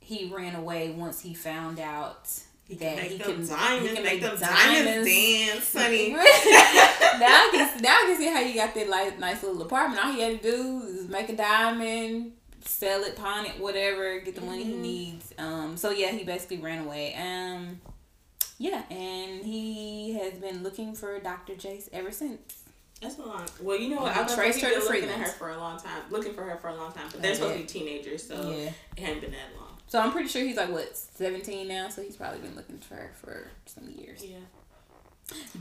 S1: he ran away once he found out
S2: He
S1: that
S2: can make
S1: he can
S2: diamonds,
S1: he can
S2: make
S1: make
S2: them
S1: diamonds.
S2: diamonds dance, honey. [LAUGHS]
S1: now I [LAUGHS] can now I can see how you got that like nice little apartment. All he had to do is make a diamond, sell it, pawn it, whatever, get the money he
S2: Mhm.
S1: needs. Um, so yeah, he basically ran away. Um, yeah, and he has been looking for Dr. Jace ever since.
S2: That's a long. Well, you know what? I've
S1: traced her to
S2: looking at her for a long time, looking for her for a long time. But they're supposed to be teenagers, so
S1: yeah.
S2: it hadn't been that long.
S1: So I'm pretty sure he's like what seventeen now. So he's probably been looking for her for some years.
S2: Yeah.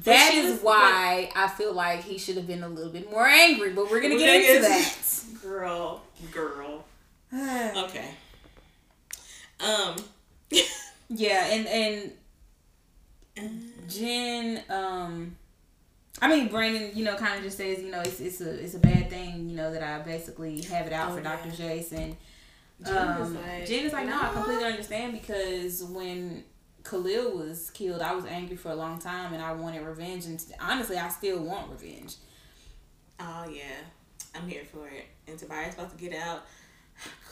S1: That is
S2: was-
S1: why I feel like he should have been a little bit more angry. But we're gonna get into
S2: get- Girl, girl. [SIGHS] Okay. Um. [LAUGHS]
S1: Yeah, and and Jen, um, I mean Brandon, you know, kind of just says, you know, it's it's a it's a bad thing, you know, that I basically have it out
S2: Oh,
S1: for Dr.
S2: yeah. Jen is
S1: um,
S2: like,
S1: Jen is like, no, I completely understand because when Khalil was killed, I was angry for a long time and I wanted revenge, and honestly, I still want revenge.
S2: Oh yeah, I'm here for it. And Tobias about to get out.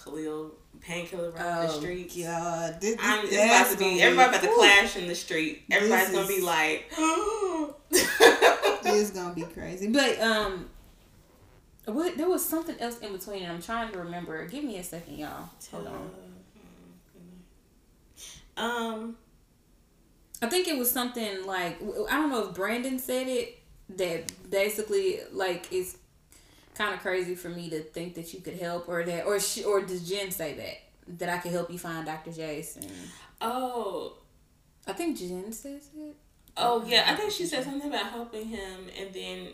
S2: Khalil painkiller around the streets.
S1: Oh, God, this,
S2: I'm it's about to be everybody about to clash in the street. Everybody's
S1: This
S2: gonna be like, [GASPS]
S1: It's gonna be crazy, but um. What there was something else in between, and I'm trying to remember. Give me a second, y'all. Hold on.
S2: Um.
S1: I think it was something like I don't know if Brandon said it that basically like it's kind of crazy for me to think that you could help or that or she, or does Jen say that that I could help you find Dr. Jason?
S2: Oh.
S1: I think Jen says it.
S2: Oh yeah, I think she said something about helping him, and then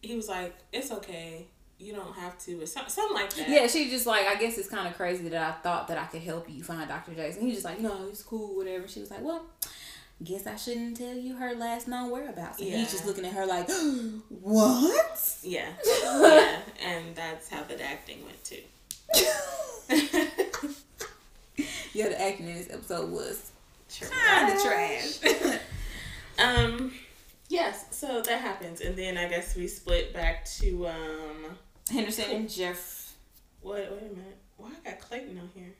S2: he was like, "It's okay, you don't have to," or something, something like that.
S1: Yeah, she just like I guess it's kind of crazy that I thought that I could help you find Dr. Jason. He just like, no, it's cool, whatever. She was like, well. Guess I shouldn't tell you her last known whereabouts. And
S2: Yeah.
S1: he's just looking at her like, [GASPS] what?
S2: yeah, [LAUGHS] yeah, and that's how the acting went too. [LAUGHS]
S1: yeah, the acting in this episode was kind of trash. [LAUGHS]
S2: Um, yes, so that happens, and then I guess we split back to um.
S1: Henderson and Jeff.
S2: Wait, wait a minute. Why I got Clayton on here?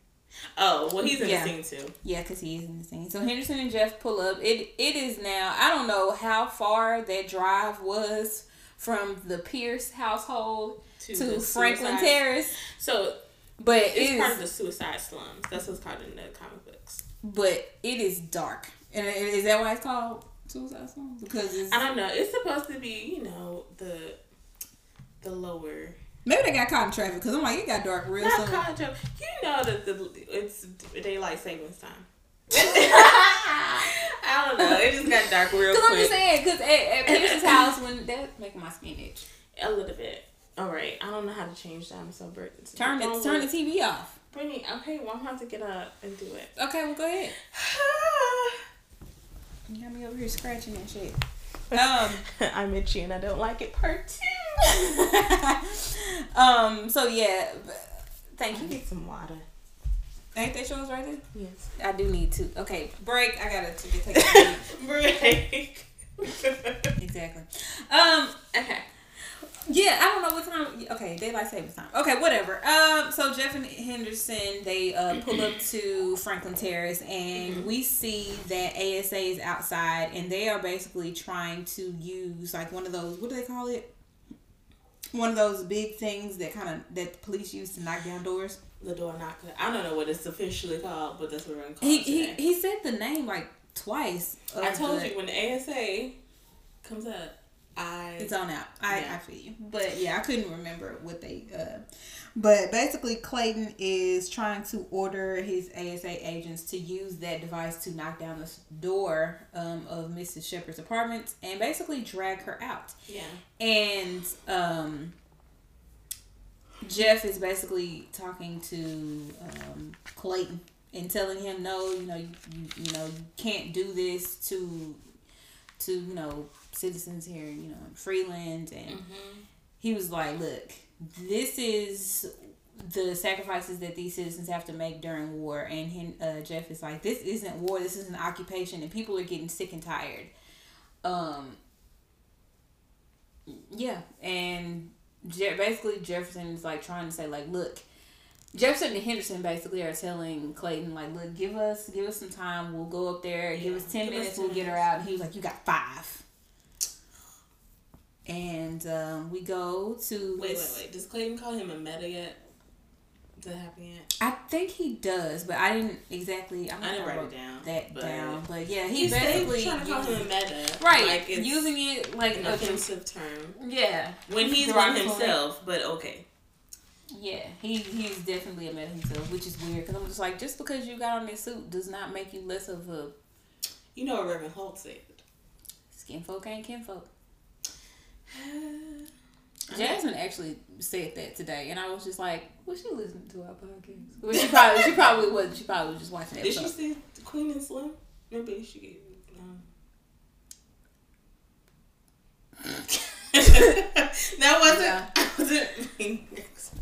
S2: Oh, well, he's in
S1: Yeah.
S2: the scene too.
S1: Yeah, because he is in the scene. So Henderson and Jeff pull up. It it is now. I don't know how far that drive was from the Pierce household
S2: To,
S1: to Franklin
S2: suicide-
S1: Terrace,
S2: So
S1: but
S2: it's
S1: it
S2: part of the suicide slums. That's what's called in the comic books.
S1: but it is dark. And is that why it's called Suicide slums? Because it's
S2: I don't know. It's supposed to be, you know, the the lower.
S1: Maybe they got caught in traffic. Because I'm like, it got dark real
S2: Not
S1: soon.
S2: college. of- You know that the it's daylight savings time. [LAUGHS] I don't know. It just got dark real
S1: Because I'm just saying, because at, at Pierce's house when that's making my skin itch.
S2: A little bit. All right. I don't know how to change that. I'm so Brit.
S1: Turn it, turn the. TV off.
S2: Brittany, okay, well, I'm going to get up and do it.
S1: Okay, well go ahead. [SIGHS] You got me over here scratching and shit. Um, [LAUGHS]
S2: I'm itchy and I don't like it. Part two. [LAUGHS]
S1: um. So yeah. Thank you.
S2: Get some water.
S1: Ain't that yours right there?
S2: Yes.
S1: I do need to. Okay, break. I gotta take a [LAUGHS] break.
S2: Break.
S1: exactly. Um.
S2: okay.
S1: Yeah, I don't know what time. Okay, daylight savings time. Okay, whatever. Um, so Jeff and Henderson they uh, pull up to Franklin Terrace, and we see that ASA is outside, and they are basically trying to use like one of those. What do they call it? One of those big things that kind of that the police use to knock down doors.
S2: The door knocker. I don't know what it's officially called, but that's what we're gonna call
S1: He
S2: it
S1: he he said the name like twice.
S2: I told
S1: the-
S2: you when the ASA comes up, I
S1: It's on out. I,
S2: Yeah.
S1: I feel you. But yeah, I couldn't remember what they uh but basically Clayton is trying to order his ASA agents to use that device to knock down the door um, of Mrs. Shepard's apartment and basically drag her out.
S2: yeah.
S1: And um Jeff is basically talking to um, Clayton and telling him, no, you know, you, you, you know, you can't do this to, to you know, citizens here, you know, in Freeland. And
S2: Mm-hmm.
S1: he was like, look, this is the sacrifices that these citizens have to make during war. And he, uh, Jeff is like, this isn't war, this is an occupation, and people are getting sick and tired. Um, yeah, and Je- basically Jefferson is like trying to say like, look, Jefferson and Henderson basically are telling Clayton like, look, give us give us some time. We'll go up there. give us ten
S2: give us
S1: minutes.
S2: 10
S1: we'll get her out. And he was like, you got five. And um, we go to
S2: Wait, wait, wait. Does Clayton call him a meta yet? Does that happen yet?
S1: I think he does, but I didn't exactly. I'm
S2: I didn't write it down.
S1: that
S2: but
S1: down. But yeah, he
S2: He's
S1: basically
S2: trying to call him a meta,
S1: right
S2: Like it's
S1: using it like
S2: an offensive term
S1: yeah
S2: when he's one himself. But okay,
S1: Yeah, he he's definitely a meta himself, which is weird because I'm just like, just because you got on this suit does not make you less of a
S2: you know what Reverend Holt said.
S1: skin folk ain't kinfolk. [SIGHS]
S2: I
S1: Jasmine actually said that today, and I was just like, was she listening to our podcast? Well, she [LAUGHS] probably she probably was. She probably was just watching that.
S2: Did she say Queen and Slim? Maybe she gave. Um... [LAUGHS] that wasn't.
S1: Yeah. [LAUGHS]
S2: wasn't me.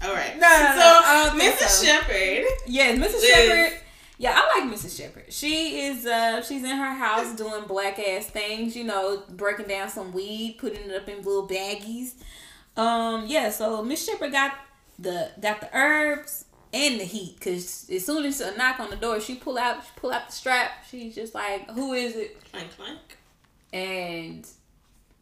S2: All right.
S1: No, no, no,
S2: So,
S1: I
S2: Mrs.
S1: so.
S2: Shepherd.
S1: Yes, Mrs.
S2: Liz.
S1: Shepherd. Yeah, I like Mrs. Shepherd. She is uh she's in her house doing black ass things, you know, breaking down some weed, putting it up in little baggies. Um, yeah, so Miss Shepherd got the got the herbs and the heat because as soon as a knock on the door, she pull out she pull out the strap. She's just like, "Who is it?"
S2: Clank clank.
S1: And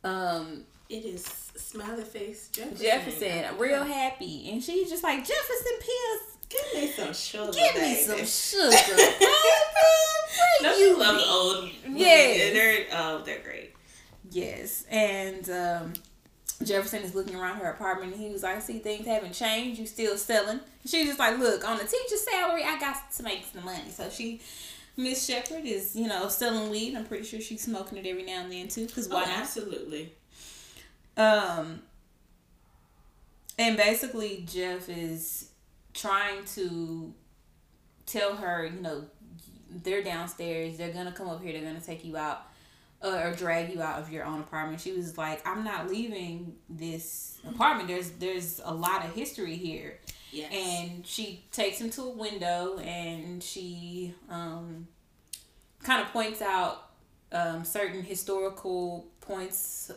S1: um,
S2: It is smiley face Jefferson.
S1: Jefferson, real happy, and she's just like, "Jefferson Pierce,
S2: Give me some sugar.
S1: give me
S2: baby.
S1: some sugar. [LAUGHS]
S2: Don't
S1: you
S2: you love
S1: been?"
S2: the old?
S1: Yes.
S2: They're oh, they're great.
S1: Yes, and um, Jefferson is looking around her apartment, and he was like, see things haven't changed. You still selling?" She was just like, "Look, on the teacher's salary, I got to make some money." So she, Miss Shepherd, is you know selling weed. I'm pretty sure she's smoking it every now and then too. Cause
S2: Oh,
S1: why not?
S2: absolutely.
S1: Um, and basically, Jeff is trying to tell her, you know, they're downstairs. They're gonna come up here. They're gonna take you out uh, or drag you out of your own apartment. She was like, "I'm not leaving this apartment. There's there's a lot of history here."
S2: Yes.
S1: And she takes him to a window and she um, kind of points out um, certain historical points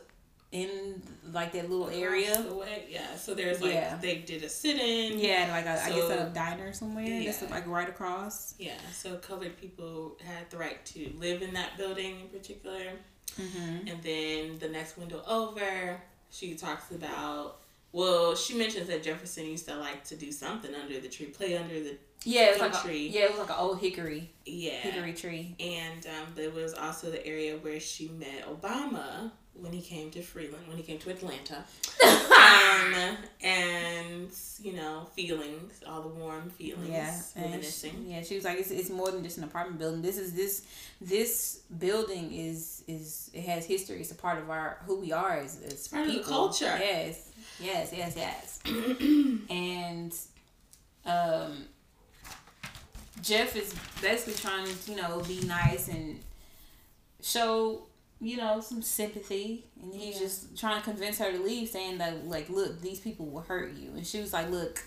S1: in like that little area.
S2: Across the way. Yeah. So there's like
S1: Yeah.
S2: they did a sit-in.
S1: Yeah, like a, I guess
S2: So-
S1: a diner somewhere.
S2: Yeah.
S1: like right across.
S2: Yeah. So colored people had the right to live in that building in particular.
S1: Mm-hmm.
S2: And then the next window over, she talks about. Well, she mentions that Jefferson used to like to do something under the tree, play under the
S1: Yeah, it was like a,
S2: Country.
S1: yeah, it was like an old hickory
S2: yeah.
S1: hickory tree.
S2: And um, there was also the area where she met Obama when he came to Freeland, when he came to Atlanta. [LAUGHS] um, and, you know, feelings, all the warm feelings,
S1: Yeah, and she, yeah. She was like, it's, it's more than just an apartment building. This is this this building is is it has history. It's a part of our who we are as, as
S2: part of the culture.
S1: Yes, yes, yes, yes. [CLEARS THROAT] and um, Jeff is basically trying to you know be nice and show you know, some sympathy, and he's
S2: Yeah.
S1: just trying to convince her to leave, saying that like, look, these people will hurt you, and she was like, look.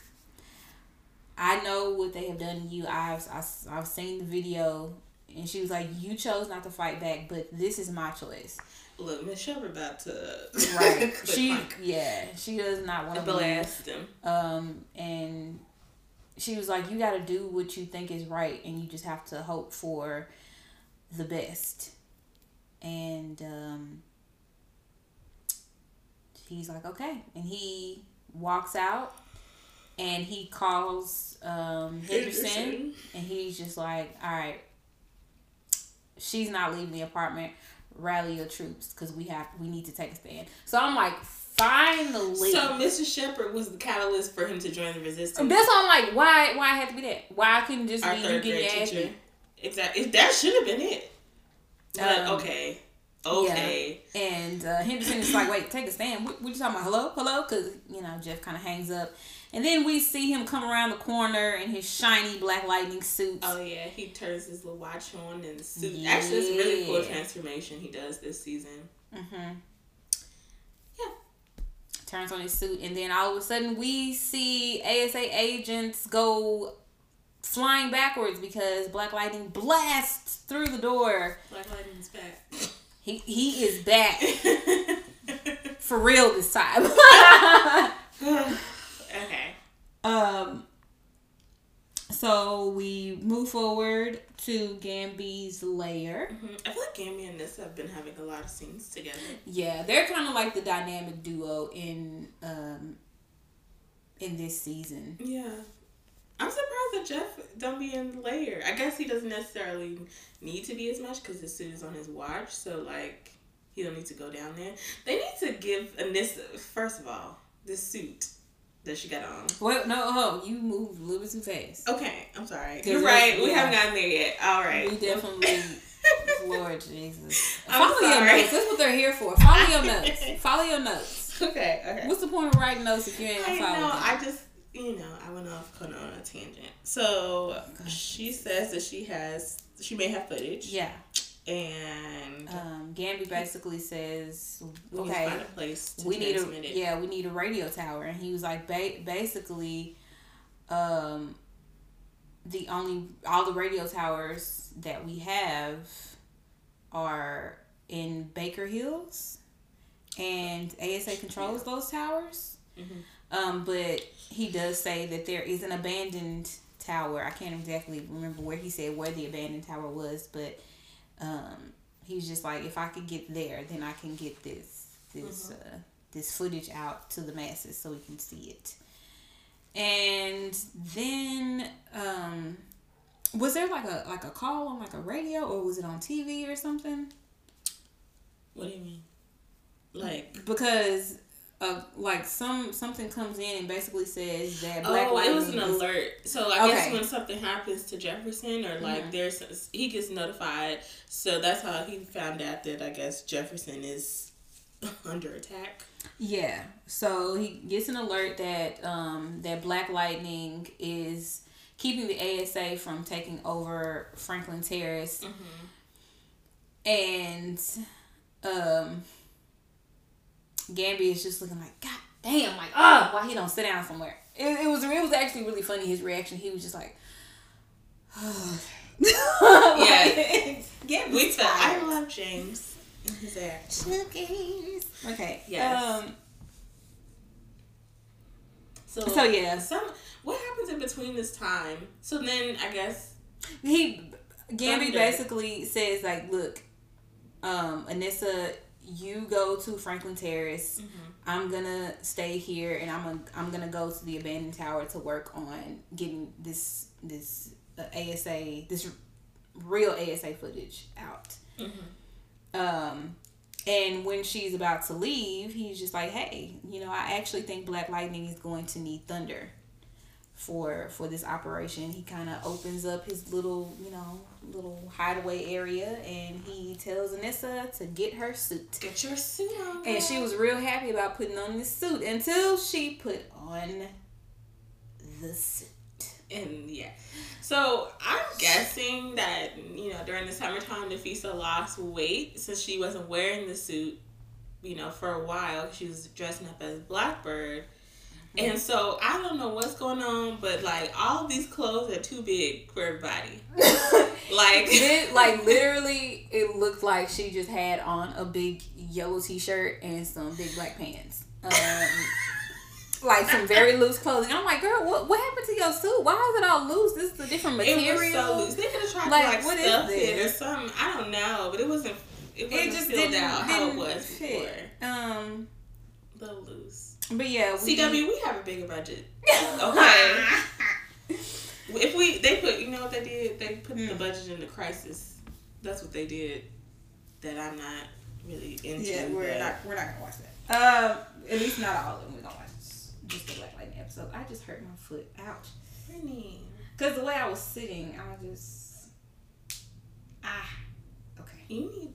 S1: I know what they have done to you. I've, I've I've seen the video, and she was like, "You chose not to fight back, but this is my choice."
S2: Look, Miss Shepard about to [LAUGHS]
S1: Right? she yeah, she does not want to blast.
S2: blast him.
S1: Um, and she was like, "You got to do what you think is right, and you just have to hope for the best." And um, he's like, "Okay," and he walks out, and he calls um, Henderson,
S2: Henderson.
S1: and he's just like, "All right, she's not leaving the apartment. Rally your troops, because we have we need to take a stand." So I'm like, finally.
S2: So Mr. Shepard was the catalyst for him to join the resistance.
S1: That's why I'm like, why why had to be that? Why couldn't just
S2: Our
S1: be you
S2: third
S1: getting
S2: grade teacher. Exactly. That should have been it. But
S1: Um,
S2: okay. Okay.
S1: And uh, Henderson is like, wait, take a stand. What, what you talking about? Hello, hello? Because you know Jeff kind of hangs up, and then we see him come around the corner in his shiny black lightning suit.
S2: Oh yeah, he turns his little watch on and the suit. Actually, it's a really cool transformation he does this season.
S1: Mm-hmm.
S2: Yeah.
S1: Turns on his suit, and then all of a sudden we see ASA agents go flying backwards because Black Lightning blasts through the door.
S2: Black Lightning's back.
S1: He he is back [LAUGHS] for real this time. [LAUGHS] [LAUGHS]
S2: okay.
S1: um. So we move forward to Gambi's lair.
S2: Mhm. I feel like Gambi and Nissa have been having a lot of scenes together.
S1: Yeah, they're kind of like the dynamic duo in um in this season.
S2: Yeah. I'm surprised that Jeff don't be in the layer. I guess he doesn't necessarily need to be as much because his suit is on his watch, so like he don't need to go down there. They need to give Anissa first of all this suit that she got on.
S1: Well, no, oh, you moved a little bit too fast.
S2: Okay, I'm sorry. You're right. We haven't gotten there yet. All right.
S1: We definitely, [LAUGHS] Lord Jesus.
S2: I'm
S1: Follow your
S2: sorry.
S1: notes. That's what they're here for. Follow your notes. [LAUGHS] Follow your notes.
S2: okay. Okay.
S1: What's the point of writing notes if you ain't
S2: I
S1: gonna follow
S2: know.
S1: them?
S2: I just you know I went off kind of on a tangent. So she says that she has she may have footage.
S1: yeah.
S2: And
S1: Um, Gambi basically says,
S2: we
S1: okay,
S2: find a place
S1: we need a
S2: it.
S1: yeah, we need a radio tower, and he was like, ba- basically, um, the only all the radio towers that we have are in Baker Hills, and ASA controls those towers.
S2: Mhm.
S1: Um, but he does say that there is an abandoned tower. I can't exactly remember where he said where the abandoned tower was, but um, he was just like, if I could get there, then I can get this this uh, this footage out to the masses so we can see it. And then, um, was there like a like a call on like a radio or was it on TV or something?
S2: What do you mean? Like
S1: Because. Uh, like some something comes in and basically says that Black
S2: oh, it was an alert. So I guess when something happens to Jefferson or like
S1: Mhm.
S2: there's he gets notified. So that's how he found out that I guess Jefferson is [LAUGHS] under attack.
S1: Yeah. So he gets an alert that um that Black Lightning is keeping the ASA from taking over Franklin Terrace and um Gambi is just looking like God damn like oh why he don't sit down somewhere. It, it was it was actually really funny his reaction. He was just like [SIGHS] [LAUGHS]
S2: Yeah. [LAUGHS]
S1: Gambi's
S2: We said I love James act.
S1: Cookies. Okay.
S2: Yes.
S1: Um
S2: So
S1: So, yeah.
S2: some what happens in between this time? So then I guess
S1: he
S2: Thunder.
S1: basically says like, look, um, Anissa, you go to Franklin Terrace. I'm gonna stay here, and I'm gonna I'm gonna go to the abandoned tower to work on getting this this uh, ASA this real ASA footage out. Um, and when she's about to leave, he's just like, "Hey, you know, I actually think Black Lightning is going to need Thunder for for this operation." He kind of opens up his little, you know, little hideaway area, and he tells Anissa to get her suit.
S2: get your suit on.
S1: And she was real happy about putting on this suit until she put on the suit.
S2: and yeah. So I'm guessing that you know during the summertime, Nafisa lost weight since she wasn't wearing the suit, you know, for a while. She was dressing up as Blackbird, and so I don't know what's going on, but like all these clothes are too big for everybody. [LAUGHS] like,
S1: Lit- like [LAUGHS] literally, it looked like she just had on a big yellow t-shirt and some big black pants. Um, [LAUGHS] like some very loose clothing. I'm like, girl, what what happened to your suit? Why is it all loose? This is a different material.
S2: it was so loose. They could have tried
S1: Like,
S2: to like
S1: what is
S2: stuff it or something. I don't know, but it wasn't. It wasn't
S1: It just
S2: filled
S1: didn't,
S2: out how it was
S1: fit.
S2: before.
S1: Um,
S2: A little loose.
S1: But yeah, we,
S2: CW, we have a bigger budget. [LAUGHS] Okay. If we they put you know what they did they put the
S1: Hmm.
S2: budget in the crisis. That's what they did. That I'm not really into.
S1: Yeah, we're not we're not gonna watch that. Um, at least not all of them. We're gonna watch just the Black Lightning episode. I just hurt my foot. Ouch.
S2: Brittany.
S1: Cause the way I was sitting, I was just ah. Okay.
S2: You need.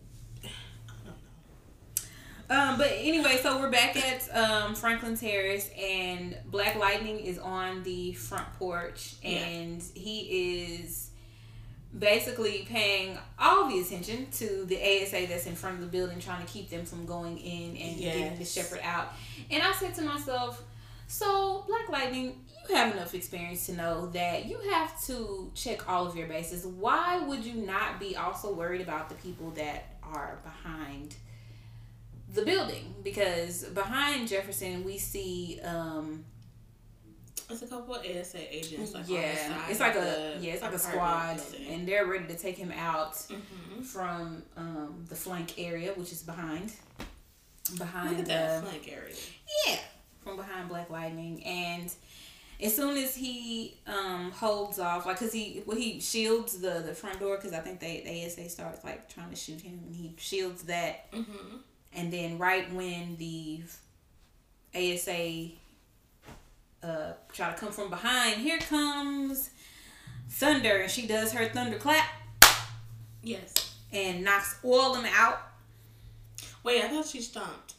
S2: I don't know.
S1: Um, but anyway, so we're back at um, Franklin Terrace, and Black Lightning is on the front porch,
S2: Yeah.
S1: and he is basically paying all the attention to the ASA that's in front of the building, trying to keep them from going in and getting the shepherd out. And I said to myself, so Black Lightning, you have enough experience to know that you have to check all of your bases. Why would you not be also worried about the people that are behind? The building because behind Jefferson we see um
S2: It's a couple of ASA agents. Like
S1: yeah it's like a yeah it's like a squad
S2: building.
S1: and they're ready to take him out
S2: Mhm.
S1: from um the flank area which is behind behind
S2: Look
S1: the-
S2: flank area.
S1: yeah from behind Black Lightning and as soon as he um holds off like because he well he shields the the front door because I think they the ASA starts like trying to shoot him and he shields that
S2: Mm-hmm.
S1: And then right when the ASA uh try to come from behind, here comes Thunder and she does her thunder clap
S2: Yes.
S1: and knocks all them out.
S2: Wait, I thought she stomped.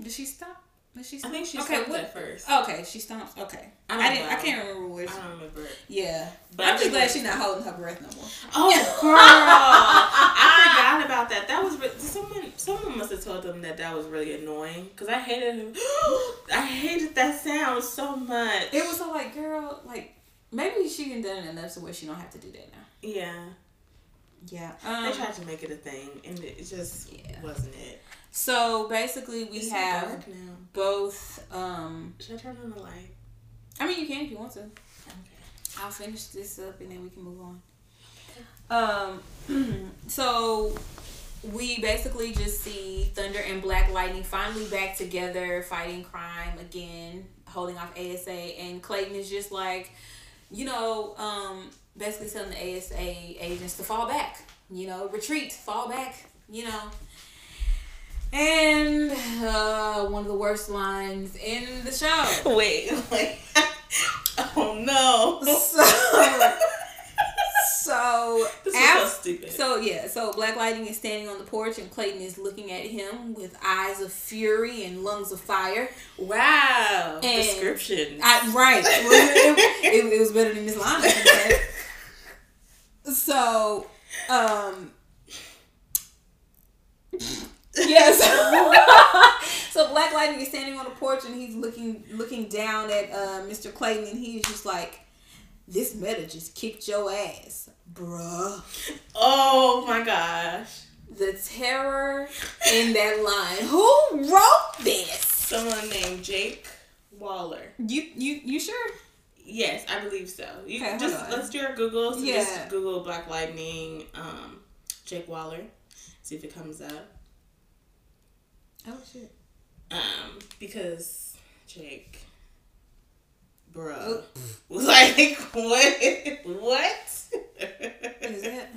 S1: Did she stop? Did she
S2: I think she
S1: okay,
S2: stopped
S1: what-
S2: at first.
S1: Okay, she stomps. Okay.
S2: I
S1: I, didn't I can't remember where
S2: I don't remember. It.
S1: Yeah.
S2: But
S1: I'm just glad she's not holding her breath no more.
S2: Oh, [LAUGHS] girl! I forgot about that. That was re- someone. Someone must have told them that that was really annoying because I hated him. [GASPS] I hated that sound so much.
S1: It was so like, girl, like maybe she didn't done it enough so where she don't have to do that now.
S2: Yeah,
S1: Yeah.
S2: they
S1: Um,
S2: tried to make it a thing, and it it just
S1: Yeah.
S2: wasn't it.
S1: So basically we
S2: It's
S1: have both um
S2: Should I turn on the light?
S1: I mean you can if you want to.
S2: Okay.
S1: I'll finish this up and then we can move on. Um [CLEARS THROAT] so we basically just see Thunder and Black Lightning finally back together fighting crime again, holding off ASA and Clayton is just like, you know, um basically telling the ASA agents to fall back, you know, retreat, fall back, you know. And uh, one of the worst lines in the show. [LAUGHS]
S2: Wait, wait. [LAUGHS] oh no.
S1: So, so
S2: this is
S1: af-
S2: so stupid.
S1: so yeah, so Black Lightning is standing on the porch and Clayton is looking at him with eyes of fury and lungs of fire.
S2: wow.
S1: And-
S2: Description.
S1: I, right, it, [LAUGHS] it, it was better than this line. So, um, yes. [LAUGHS] so Black Lightning is standing on the porch and he's looking looking down at uh, Mr. Clayton and he's just like, "This meta just kicked your ass, bruh."
S2: oh my gosh.
S1: The terror in that line. Who wrote this?
S2: Someone named Jake Waller.
S1: You you you sure?
S2: Yes, I believe so. You
S1: Okay,
S2: just let's do our Google. So
S1: Yeah.
S2: just Google Black Lightning, um, Jake Waller. See if it comes up.
S1: Oh shit.
S2: Um, because Jake, bruh,
S1: Oh. [LAUGHS]
S2: like what? what?
S1: Is that?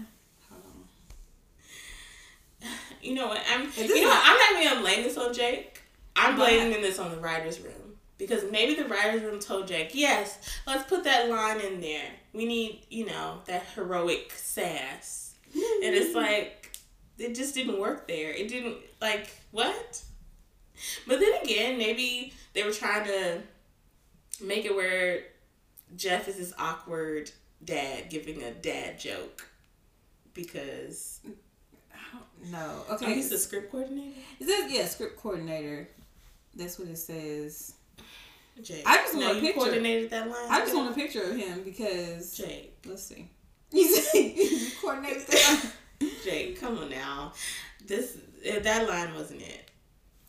S2: You know what? I'm. You know
S1: is-
S2: what? I'm not even gonna blame this on Jake. I'm blaming this on the writers' room because maybe the writers' room told Jake, "Yes, let's put that line in there. We need, you know, that heroic sass." And it's [LAUGHS] like it just didn't work there. It didn't like what? But then again, maybe they were trying to make it where Jeff is this awkward dad giving a dad joke because
S1: No.
S2: oh,
S1: Okay.
S2: he's the script coordinator.
S1: Is this yeah script coordinator? That's what it says.
S2: Jake.
S1: I just
S2: no,
S1: want a
S2: you
S1: picture.
S2: coordinated that line.
S1: I just want a picture of him because
S2: Jake.
S1: let's see. [LAUGHS] You see, you coordinated that. [LAUGHS] [LAUGHS]
S2: Jake, come on now. This eh, that line wasn't it.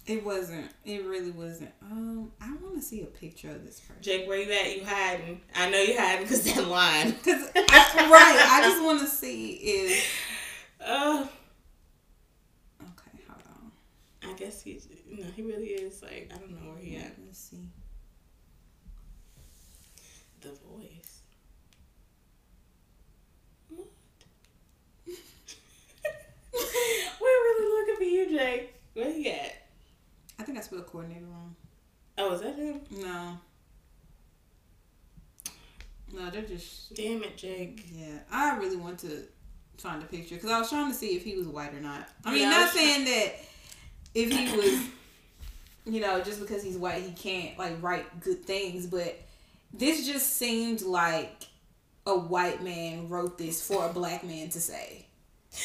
S1: It wasn't. It really wasn't. Um, I want to see a picture of this person.
S2: Jake, where you at? You hiding? I know you hiding because that line. [LAUGHS]
S1: Cause right, I just want to see if. [LAUGHS]
S2: Uh,
S1: Okay, hold on.
S2: I guess he's no, he really is like I don't know where he at.
S1: Let's see.
S2: The voice. What? We're really looking for you, Jake. Where he at?
S1: I think I spelled coordinator wrong.
S2: Oh, is that him?
S1: No. No, they're just.
S2: Damn it, Jake.
S1: Yeah, I really want to find a picture because I was trying to see if he was white or not. I mean,
S2: Yeah, I
S1: not
S2: try-
S1: saying that if he was, you know, just because he's white, he can't like write good things, but this just seemed like a white man wrote this for a black man to say,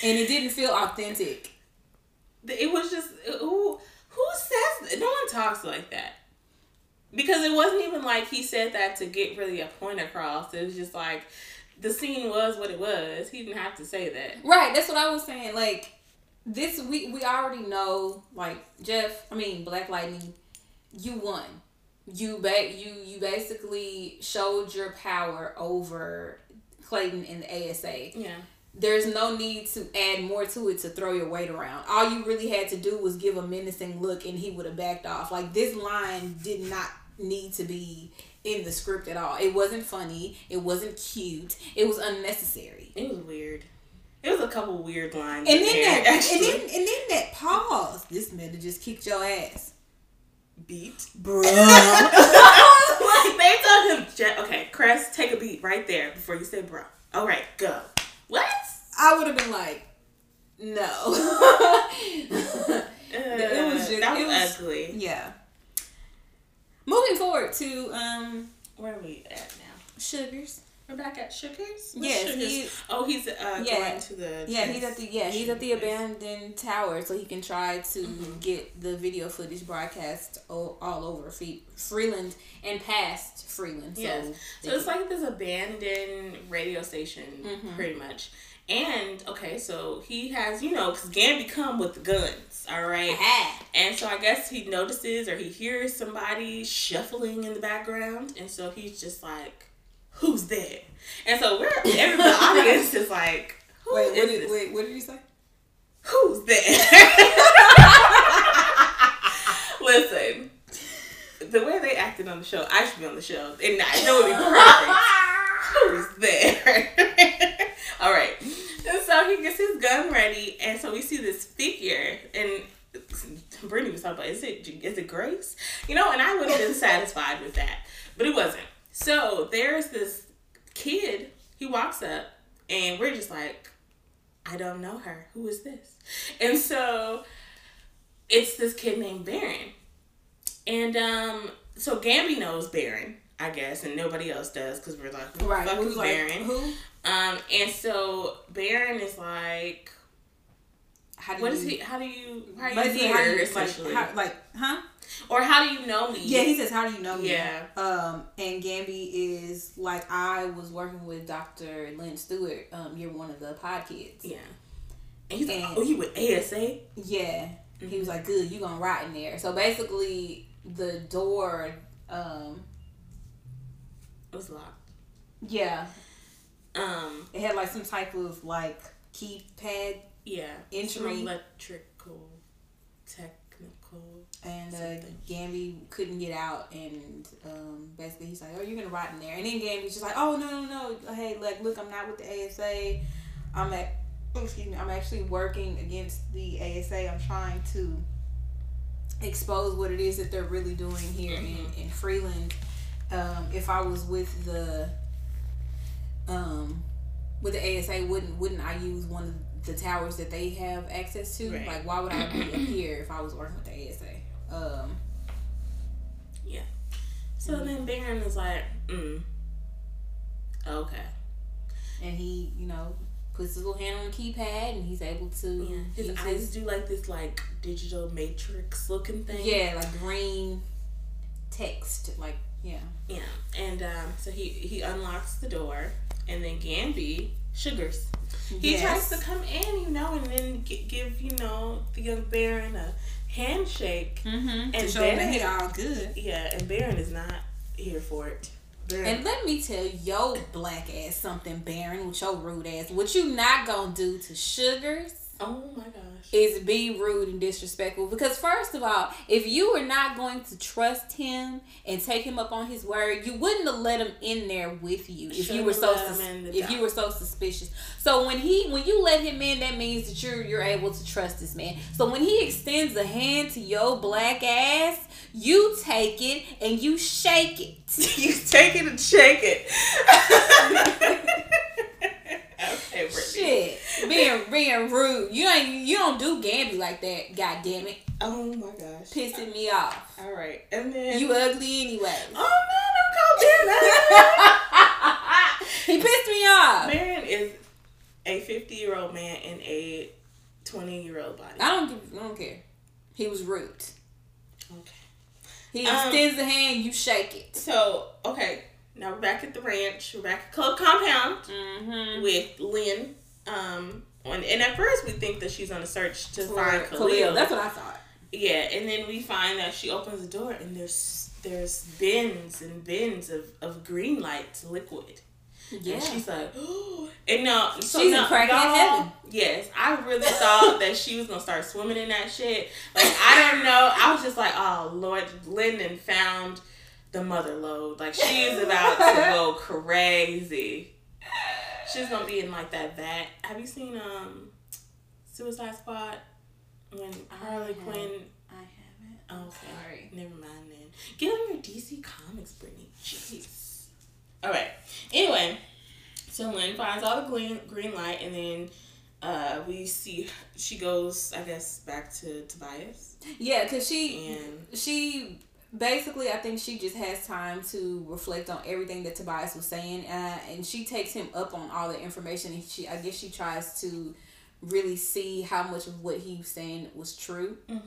S1: and it didn't feel authentic.
S2: It was just uh, who who says no one talks like that. Because it wasn't even like he said that to get really a point across. It was just like the scene was what it was. He didn't have to say that.
S1: Right, that's what I was saying. Like this, we we already know. Like Jeff, I mean Black Lightning, you won. You ba- you you basically showed your power over Clayton in the ASA.
S2: Yeah.
S1: There's no need to add more to it to throw your weight around. All you really had to do was give a menacing look, and he would have backed off. Like this line did not need to be in the script at all. It wasn't funny. It wasn't cute. It was unnecessary.
S2: It was weird. It was a couple weird lines.
S1: And then
S2: there,
S1: that,
S2: actually.
S1: and then and then that pause. This man that just kicked your ass,
S2: beat.
S1: bruh. [LAUGHS]
S2: they told him, okay, Cress, take a beat right there before you say bro. All right, go. What?
S1: I would have been like, no. [LAUGHS]
S2: it
S1: was just-
S2: that was,
S1: it was-
S2: ugly.
S1: yeah. Moving forward to um
S2: Where are we at now?
S1: sugars.
S2: We're back at Sugars.
S1: Yes,
S2: Sugars?
S1: he-
S2: oh, he's uh,
S1: Yeah.
S2: going to the.
S1: Yeah, he's at the yeah he's at the abandoned tower, so he can try to
S2: Mhm.
S1: get the video footage broadcast all, all over Fe- Freeland and past Freeland. So
S2: Yes.
S1: they
S2: So it's
S1: can-
S2: like this abandoned radio station,
S1: Mhm.
S2: pretty much. And okay, so he has you know because Gambi come with the guns, all right.
S1: Ah.
S2: And so I guess he notices or he hears somebody shuffling in the background, and so he's just like, "Who's there?" And so we're [LAUGHS] every the audience is like, "Who
S1: Wait,
S2: is
S1: what did, wait, what did you say?
S2: Who's there?" [LAUGHS] Listen, the way they acted on the show, I should be on the show, and I know it'd be perfect. [LAUGHS] Who's there? All right. And [LAUGHS] so he gets his gun ready, and so we see this figure, and Brittany was talking about, is it is it Grace? You know, and I would have been satisfied with that, but it wasn't. So there's this kid. He walks up, and we're just like, I don't know her. Who is this? And so it's this kid named Baron, and um, so Gambi knows Baron. I guess, and nobody else does because we're like, who the
S1: Right,
S2: fuck
S1: who's
S2: is
S1: like,
S2: Baron?
S1: who?
S2: Um, and so Baron is like,
S1: How do
S2: what
S1: you?
S2: is he? How do you? How are you
S1: Basically, how do
S2: here?
S1: you
S2: Essentially,
S1: like, how, like, huh?
S2: or how do you know me?
S1: Yeah, he says, "How do you know me?"
S2: Yeah.
S1: Um, and Gambi is like, I was working with Dr. Lynn Stewart. Um, you're one of the pod kids.
S2: yeah. And he's like, oh, you with ASA?
S1: Yeah. He was like, "Good, you gonna rot in there." So basically, the door. Um,
S2: It was locked.
S1: yeah,
S2: Um,
S1: it had like some type of like keypad,
S2: yeah.
S1: Entry.
S2: Electrical, technical.
S1: and uh, Gambi couldn't get out, and um, basically he's like, "Oh, you're gonna rot in there." And then Gambi's just like, "Oh no, no, no! Hey, like, look, I'm not with the ASA. I'm at, excuse me, I'm actually working against the ASA. I'm trying to expose what it is that they're really doing here in in Freeland. Um, if I was with the um with the ASA, wouldn't wouldn't I use one of the towers that they have access to?
S2: Right.
S1: Like, why would I be up [CLEARS THROAT] here if I was working with the ASA? Um, yeah.
S2: So
S1: Mhm.
S2: then Baron is like, mm, Okay.
S1: And he, you know, puts his little hand on the keypad and he's able to.
S2: Yeah. His eyes do like this like digital matrix looking thing.
S1: Yeah, like green text. Like, yeah.
S2: Yeah. And um, so he he unlocks the door, and then Gambi sugars. He
S1: Yes.
S2: tries to come in, you know, and then gi- give you know the young Baron a handshake.
S1: Mm-hmm. To
S2: And
S1: show that he all good.
S2: Yeah, and Baron is not here for it. Baron,
S1: And let me tell yo black ass something, Baron, with your rude ass. What you not gonna do to Sugars
S2: oh my gosh.
S1: Is be rude and disrespectful. Because first of all, if you were not going to trust him and take him up on his word, you wouldn't have let him in there with you if you
S2: Shouldn't
S1: were so sus- if you were so suspicious. So when he when you let him in, that means that you're you're able to trust this man. So when he extends a hand to your black ass, you take it and you shake it. [LAUGHS]
S2: you take it and shake it. [LAUGHS] okay, Brittany.
S1: Shit, being rude. You ain't you don't do Gambi like that. God damn it,
S2: Oh my gosh.
S1: pissing me off.
S2: All right, and then
S1: You ugly anyway.
S2: Oh no! Don't call [LAUGHS]
S1: he pissed me off.
S2: Baron is a fifty-year-old man in a twenty-year-old body.
S1: I don't give, I don't care. He was rude.
S2: Okay.
S1: He
S2: Um,
S1: extends the hand, you shake it.
S2: So okay, now we're back at the ranch. We're back at Club Compound
S1: Mm-hmm.
S2: with Lynn. Um, on, and at first we think that she's on a search to find Khalil.
S1: Khalil. That's what I thought.
S2: Yeah, and then we find that she opens the door and there's there's bins and bins of, of green light liquid.
S1: Yeah.
S2: And she's like, oh, [GASPS] and no, so
S1: She's in
S2: no,
S1: crackhead
S2: y'all-
S1: heaven.
S2: Yes, I really thought [LAUGHS] that she was gonna start swimming in that shit. Like I don't know. I was just like, oh Lord, Lyndon found the mother load. Like she is about to go [LAUGHS] crazy. She's gonna be in like that vat. Have you seen um Suicide Squad when Harley
S1: haven't.
S2: Quinn?
S1: I haven't.
S2: Oh,
S1: sorry.
S2: Never mind then. Get on your DC Comics, Brittany. Jeez. All right. Anyway, so Lynn finds all the green green light, and then uh, we see she goes, I guess, back to Tobias,
S1: Yeah, cause she
S2: and
S1: she basically I think she just has time to reflect on everything that Tobias was saying, uh, and she takes him up on all the information. And she I guess she tries to really see how much of what he was saying was true.
S2: Mhm.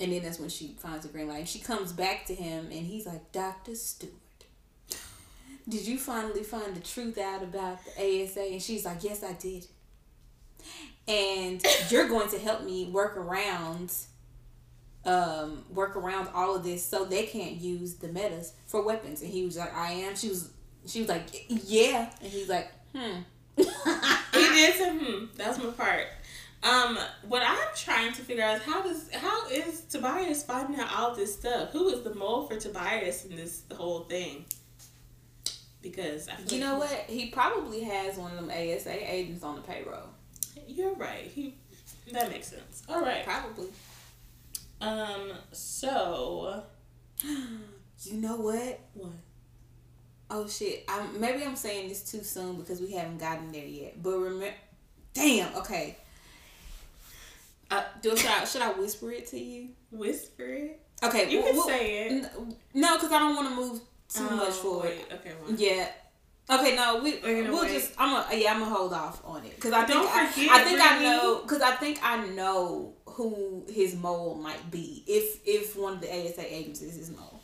S1: And then that's when she finds the green light. And she comes back to him, and he's like, Doctor Stewart. Did you finally find the truth out about the ASA? And she's like, Yes, I did. And you're going to help me work around um work around all of this so they can't use the metas for weapons. And he was like, I am. She was she was like, Yeah. And he's like, hmm. [LAUGHS]
S2: he did say, "Hmm." That's my part. Um, what I'm trying to figure out is how does how is Tobias finding out all this stuff? Who is the mole for Tobias in this whole thing? Because I feel
S1: You know what? He probably has one of them ASA agents on the payroll.
S2: You're right. He that makes sense. All right.
S1: Probably.
S2: Um. So
S1: You know what?
S2: what?
S1: Oh shit! I'm maybe I'm saying this too soon because we haven't gotten there yet. But remember, damn. Okay. Uh, do should I should I whisper it to you?
S2: Whisper it.
S1: Okay,
S2: You
S1: we'll-
S2: can
S1: we'll-
S2: say it.
S1: n- No, because I don't want to move too
S2: Oh,
S1: much forward.
S2: wait, Okay. Well.
S1: Yeah. Okay, no, we we'll
S2: wait.
S1: just I'm a yeah I'm gonna hold off on it because I think
S2: Don't
S1: I, I think I know because I think I know who his mole might be if if one of the ASA agents is his mole.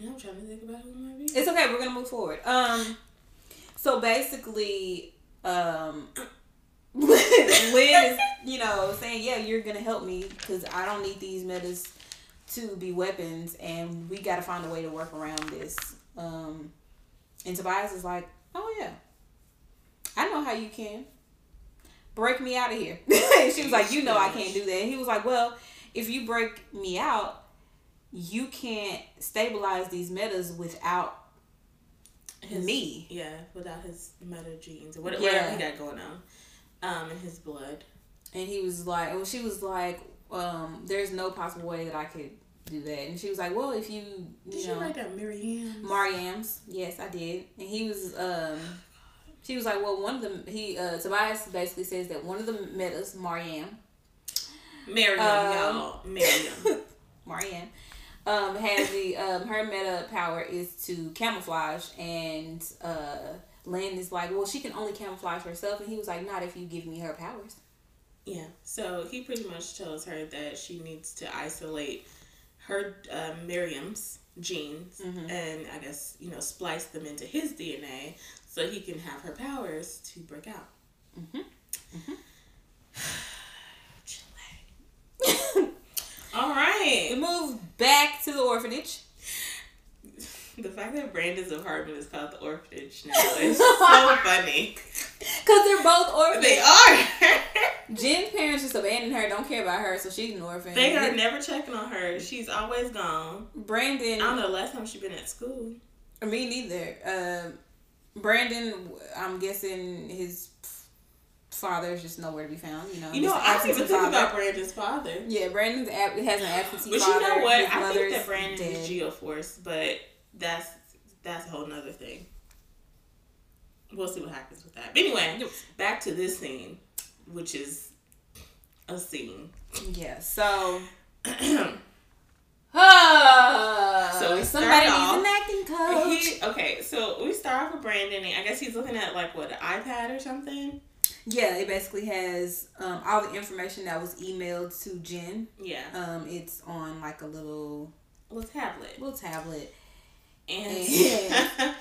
S2: Yeah, I'm trying to think about who it might be.
S1: It's okay. We're gonna move forward. Um, so basically, um, [LAUGHS] Lynn is you know saying, yeah, you're gonna help me because I don't need these metas to be weapons, and we got to find a way to work around this. Um, and Tobias is like, oh yeah, I know how you can break me out of here. And [LAUGHS] [LAUGHS] she was like, you know, I can't do that. And he was like, well, if you break me out, you can't stabilize these metas without
S2: His,
S1: me.
S2: Yeah, without his meta genes or whatever,
S1: Yeah.
S2: whatever he got going on, um, in his blood.
S1: And he was like, well, she was like, um, there's no possible way that I could do that. And she was like, well, if you,
S2: Did
S1: you
S2: you
S1: know,
S2: write down Marianne?
S1: Mariam's, yes, I did. And he was, um, she was like, well, one of them, he, uh, Tobias basically says that one of the metas, Marianne, [LAUGHS]
S2: Mariam,
S1: Um,
S2: y'all. Mariam.
S1: Marianne, um, has the um, her meta power is to camouflage, and uh, Lynn is like, well, she can only camouflage herself, and he was like, not if you give me her powers.
S2: Yeah. So he pretty much tells her that she needs to isolate her uh, Miriam's genes
S1: Mhm.
S2: and I guess you know splice them into his DNA so he can have her powers to break out.
S1: Mhm.
S2: Chillax. [SIGHS] All
S1: We move back to the orphanage. [LAUGHS]
S2: The fact that Brandon's apartment is called the orphanage now [LAUGHS] is so funny.
S1: Cause they're both orphans.
S2: They are. [LAUGHS]
S1: Jen's parents just abandoned her, don't care about her, so she's an orphan.
S2: they are never checking on her. She's always gone.
S1: Brandon,
S2: I don't know the last time she been at school.
S1: me neither. Um Brandon, I'm guessing his father is just nowhere to be found. You know,
S2: You know, I didn't even think
S1: father.
S2: about Brandon's father.
S1: Yeah, Brandon's ab- has an absentee
S2: But
S1: father.
S2: you know what?
S1: His
S2: I think that Brandon
S1: dead.
S2: is Geoforce, but that's that's a whole nother thing. We'll see what happens with that. But anyway, back to this scene, which is a scene.
S1: Yeah, so. [CLEARS THROAT] Uh,
S2: So we
S1: somebody
S2: start
S1: needs an acting coach.
S2: He, okay, so we start off with Brandon, and I guess he's looking at like what an iPad or something.
S1: Yeah, it basically has um, all the information that was emailed to Jen.
S2: Yeah,
S1: Um, it's on like a little
S2: well, tablet,
S1: little tablet.
S2: and [LAUGHS]
S1: Yeah.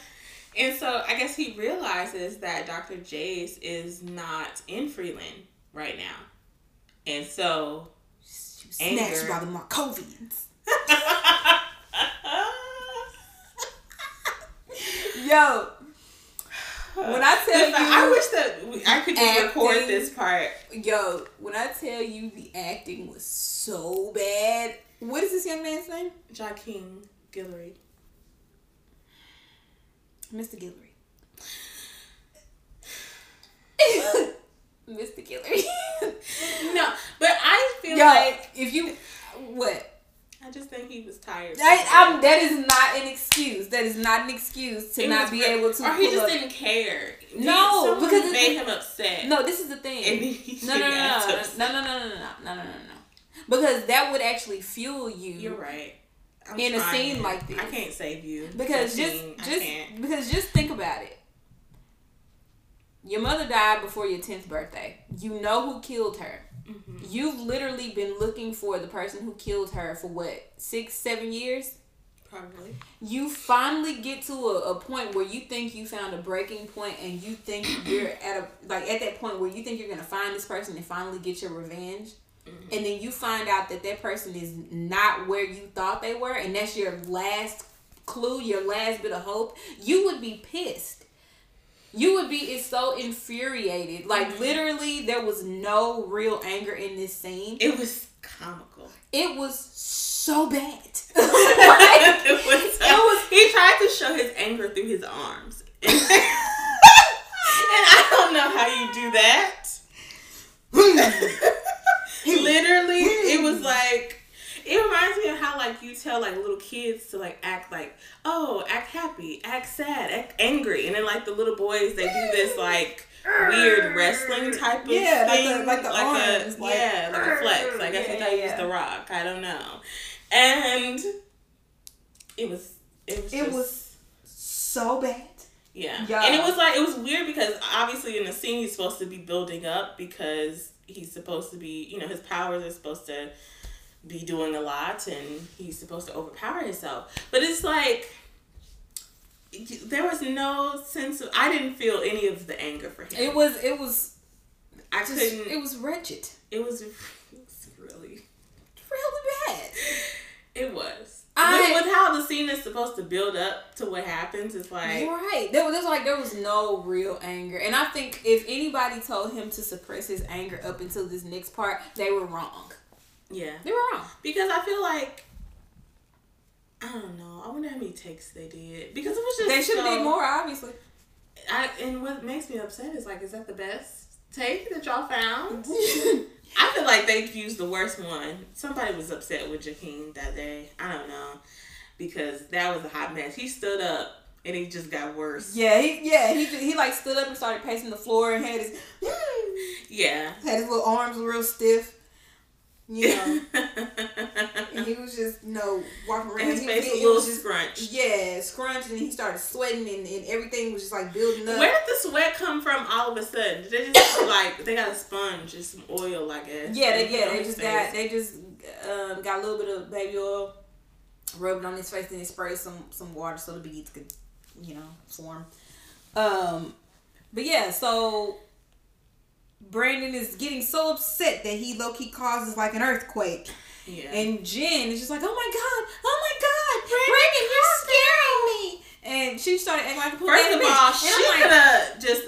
S2: and so I guess he realizes that Dr. Jace is not in Freeland right now, and so
S1: She was snatched by the Markovians. Yo, When I tell
S2: Listen,
S1: you-
S2: I wish that I could just record this part.
S1: yo, when I tell you the acting was so bad. What is this young man's name?
S2: Jahking Guillory.
S1: Mr. Guillory. [LAUGHS] Mr. Guillory. [LAUGHS]
S2: No, but I feel
S1: Yo,
S2: like
S1: if you what?
S2: I just think he was tired.
S1: I, that is not an excuse. That is not an excuse to
S2: It
S1: not be able to.
S2: or he just
S1: up-
S2: didn't care.
S1: No,
S2: Someone
S1: because it's-
S2: made him upset.
S1: No, this is the thing. No, no, no, [LAUGHS] no, no, no, no, no, no, no, no, no, no, no. Because that would actually fuel you.
S2: You're right. I'm
S1: In a
S2: scene
S1: like this.
S2: I can't save you.
S1: Because just.
S2: I
S1: just, because just think about it. Your mother died before your tenth birthday. You know who killed her.
S2: Mhm.
S1: You've literally been looking for the person who killed her for what six, seven years.
S2: Probably.
S1: you finally get to a, a point where you think you found a breaking point and you think [COUGHS] you're at a like at that point where you think you're gonna find this person and finally get your revenge
S2: Mhm.
S1: and then you find out that that person is not where you thought they were and that's your last clue your last bit of hope you would be pissed you would be so infuriated like
S2: Mhm.
S1: literally there was no real anger in this scene
S2: It was comical.
S1: it was so bad [LAUGHS] [LAUGHS]
S2: it was.
S1: it was
S2: He tried to show his anger through his arms, [LAUGHS] and I don't know how you do that. Literally, it was like it reminds me of how like you tell like little kids to like act like oh act happy, act sad, act angry, and then like the little boys they do this like weird wrestling type of
S1: Yeah, like
S2: thing,
S1: the- like the arms,
S2: a,
S1: like-
S2: yeah, like a flex. [LAUGHS] I they thought he was
S1: yeah.
S2: the Rock. I don't know, and it was it was
S1: It
S2: just-
S1: was so bad.
S2: yeah.
S1: Yeah.
S2: And it was like it was weird because obviously in the scene he's supposed to be building up because he's supposed to be you know, his powers are supposed to be doing a lot and he's supposed to overpower himself. But it's like there was no sense of I didn't feel any of the anger for him.
S1: It was it was
S2: I
S1: just
S2: couldn't
S1: it was wretched.
S2: it was, [LAUGHS] it was really
S1: Really bad. [LAUGHS]
S2: it was.
S1: I-
S2: with, with how the scene is supposed to build up to what happens, it's like
S1: right. There was, there was like there was no real anger, and I think if anybody told him to suppress his anger up until this next part, they were wrong.
S2: Yeah.
S1: They were wrong.
S2: Because I feel like I don't know. I wonder how many takes they did. Because it was just
S1: They should have
S2: so-
S1: did more, obviously.
S2: I and what makes me upset is like, is that the best take that y'all found? [LAUGHS] I feel like they used the worst one. Somebody was upset with Jakeem that day. I don't know. Because that was a hot mess. He stood up and he just got worse.
S1: yeah, he yeah he he like stood up and started pacing the floor and had his
S2: Yeah.
S1: had his little arms real stiff. You know, [LAUGHS] and he was just you know walking around.
S2: And his
S1: He-
S2: face
S1: he-
S2: was a little
S1: just
S2: scrunched.
S1: yeah, scrunched, and he started sweating, and, and everything was just like building up.
S2: Where did the sweat come from all of a sudden? Did they just like they got a sponge and some oil, I guess?
S1: Yeah, they yeah they just
S2: face?
S1: got they just um, got a little bit of baby oil, rubbed on his face, and then sprayed some some water so the beads could you know form. Um, but yeah, so Brandon is getting so upset that he low key causes like an earthquake,
S2: Yeah.
S1: and Jen is just like, oh my god, oh my god, Brandon, you're scaring me. And she started acting like a
S2: First of all,
S1: and
S2: she
S1: like,
S2: could have just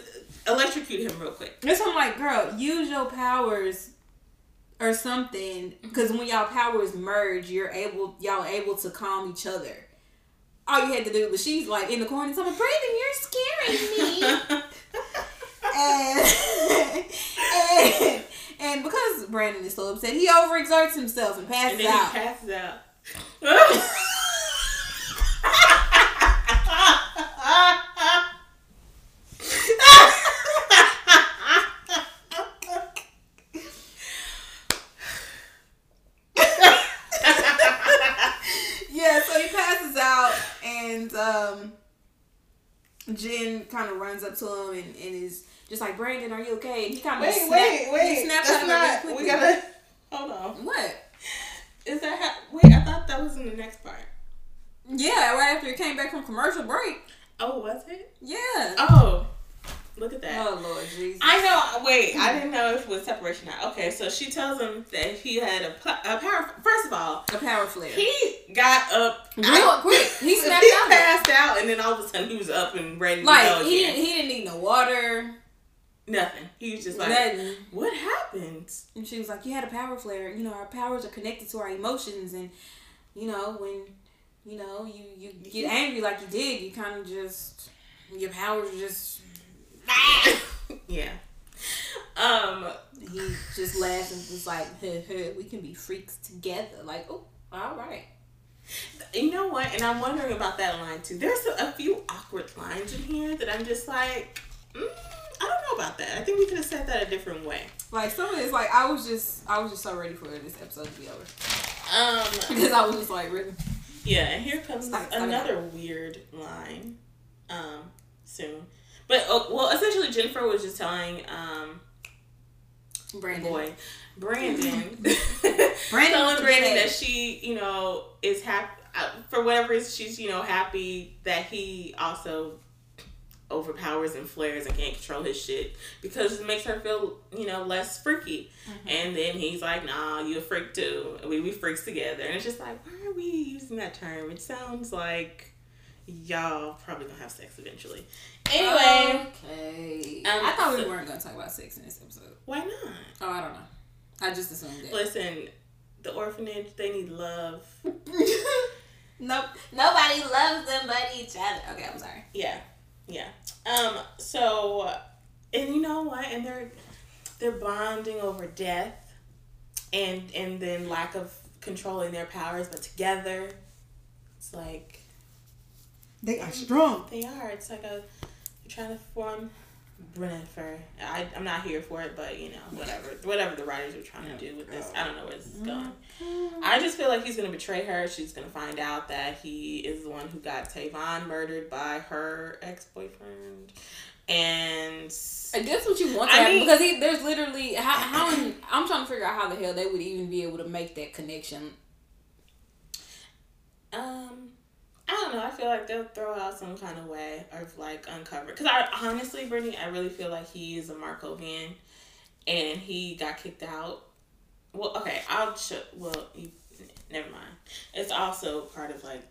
S2: electrocuted him real quick.
S1: That's why I'm like, girl, use your powers or something. Mm-hmm. Because when y'all powers merge, you're able, y'all able to calm each other. All you had to do was she's like in the corner, so I'm like, Brandon, you're scaring me. [LAUGHS] [LAUGHS] and, [LAUGHS] and and because Brandon is so upset, he overexerts himself and passes
S2: and then
S1: out.
S2: he passes out.
S1: yeah, so he passes out, and um, Jen kind of runs up to him and, and is just like, Brandon, are you okay? And he kind of
S2: wait,
S1: snap,
S2: wait, wait.
S1: He snaps
S2: That's
S1: out
S2: not.
S1: really
S2: We gotta. Hold on.
S1: What?
S2: Is that how? Wait, I thought that was in the next part.
S1: Yeah, right after he came back from commercial break.
S2: Oh, was it?
S1: Yeah.
S2: Oh, look at that.
S1: Oh Lord Jesus.
S2: I know. Wait, I didn't know if it was separation. Not. Okay, so she tells him that he had a, a power. First of all,
S1: a power flare.
S2: he got up
S1: Real quick. He [LAUGHS] snapped
S2: he
S1: out.
S2: passed out, and then all of a sudden he was up and ready to
S1: Like
S2: go
S1: he didn't he didn't need no water.
S2: Nothing. He was just like,
S1: nothing.
S2: "What happened?"
S1: And she was like, You had a power flare. You know, our powers are connected to our emotions and you know, when you know, you, you get angry like you did, you kinda just your powers just [LAUGHS]
S2: yeah. Um.
S1: he just laughs and was like, huh, huh, we can be freaks together. Like, oh, all right.
S2: You know what? And I'm wondering about that line too. There's a, a few awkward lines in here that I'm just like, mm, I don't know about that. I think we could have said that a different way.
S1: Like some of it's like I was just, I was just so ready for this episode to be over
S2: Um. [LAUGHS]
S1: because I was just like, really,
S2: Yeah, and here comes
S1: Stop, stop it.
S2: another weird line. Um. Soon. But uh, well, essentially, Jennifer was just telling um
S1: Brandon.
S2: boy Brandon [LAUGHS] [LAUGHS]
S1: Brandon
S2: telling Brandon
S1: upset.
S2: that she you know is happy uh, for whatever reason she's you know happy that he also overpowers and flares and can't control his shit because it makes her feel you know less freaky
S1: Mm-hmm.
S2: and then he's like nah you a freak too we we freaks together and it's just like why are we using that term it sounds like y'all probably gonna have sex eventually anyway
S1: okay.
S2: Um,
S1: I thought we weren't gonna talk about sex in this episode.
S2: why not
S1: Oh, I don't know. I just assumed that.
S2: listen the orphanage they need love [LAUGHS]
S1: nope. Nobody loves them but each other. Okay, I'm sorry.
S2: Yeah, yeah. Um. So, and you know what? And they're they're bonding over death, and and then lack of controlling their powers, but together, it's like
S1: They are strong.
S2: they are. It's like a they're trying to form Brennifer. I I'm not here for it, but you know whatever whatever the writers are trying to do with this, I don't know where this is going. I just feel like he's gonna betray her. She's gonna find out that he is the one who got Tavon murdered by her ex boyfriend, and
S1: I guess what you want to
S2: I
S1: happen
S2: mean-
S1: because he, there's literally how how in, I'm trying to figure out how the hell they would even be able to make that connection.
S2: um, I don't know. I feel like they'll throw out some kind of way of like uncover. Because I honestly, Brittany, I really feel like he is a Markovian, and he got kicked out. Well, okay, I'll show. Well, you, never mind. It's also part of like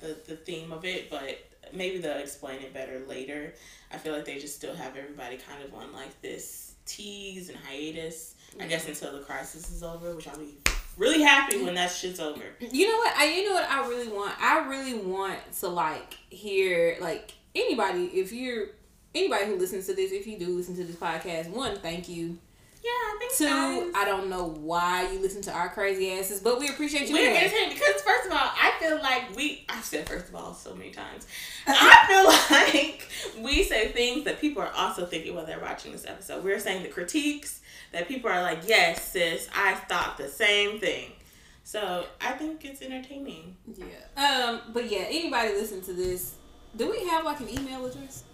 S2: the the theme of it, but maybe they'll explain it better later. I feel like they just still have everybody kind of on like this tease and hiatus. I guess mm-hmm. until the crisis is over, which I'll be really happy when that shit's over.
S1: You know what? I you know what I really want. I really want to like hear like anybody if you're anybody who listens to this. If you do listen to this podcast, one, thank you.
S2: Yeah, I think
S1: Two,
S2: guys,
S1: I don't know why you listen to our crazy asses, but we appreciate you.
S2: we're
S1: anyway.
S2: entertained because first of all, I feel like we I've said first of all so many times. I feel [LAUGHS] like we say things that people are also thinking while they're watching this episode. We're saying the critiques that people are like, Yes, sis, I thought the same thing. So I think it's entertaining.
S1: Yeah. Um. But yeah, anybody listen to this? Do we have like an email address?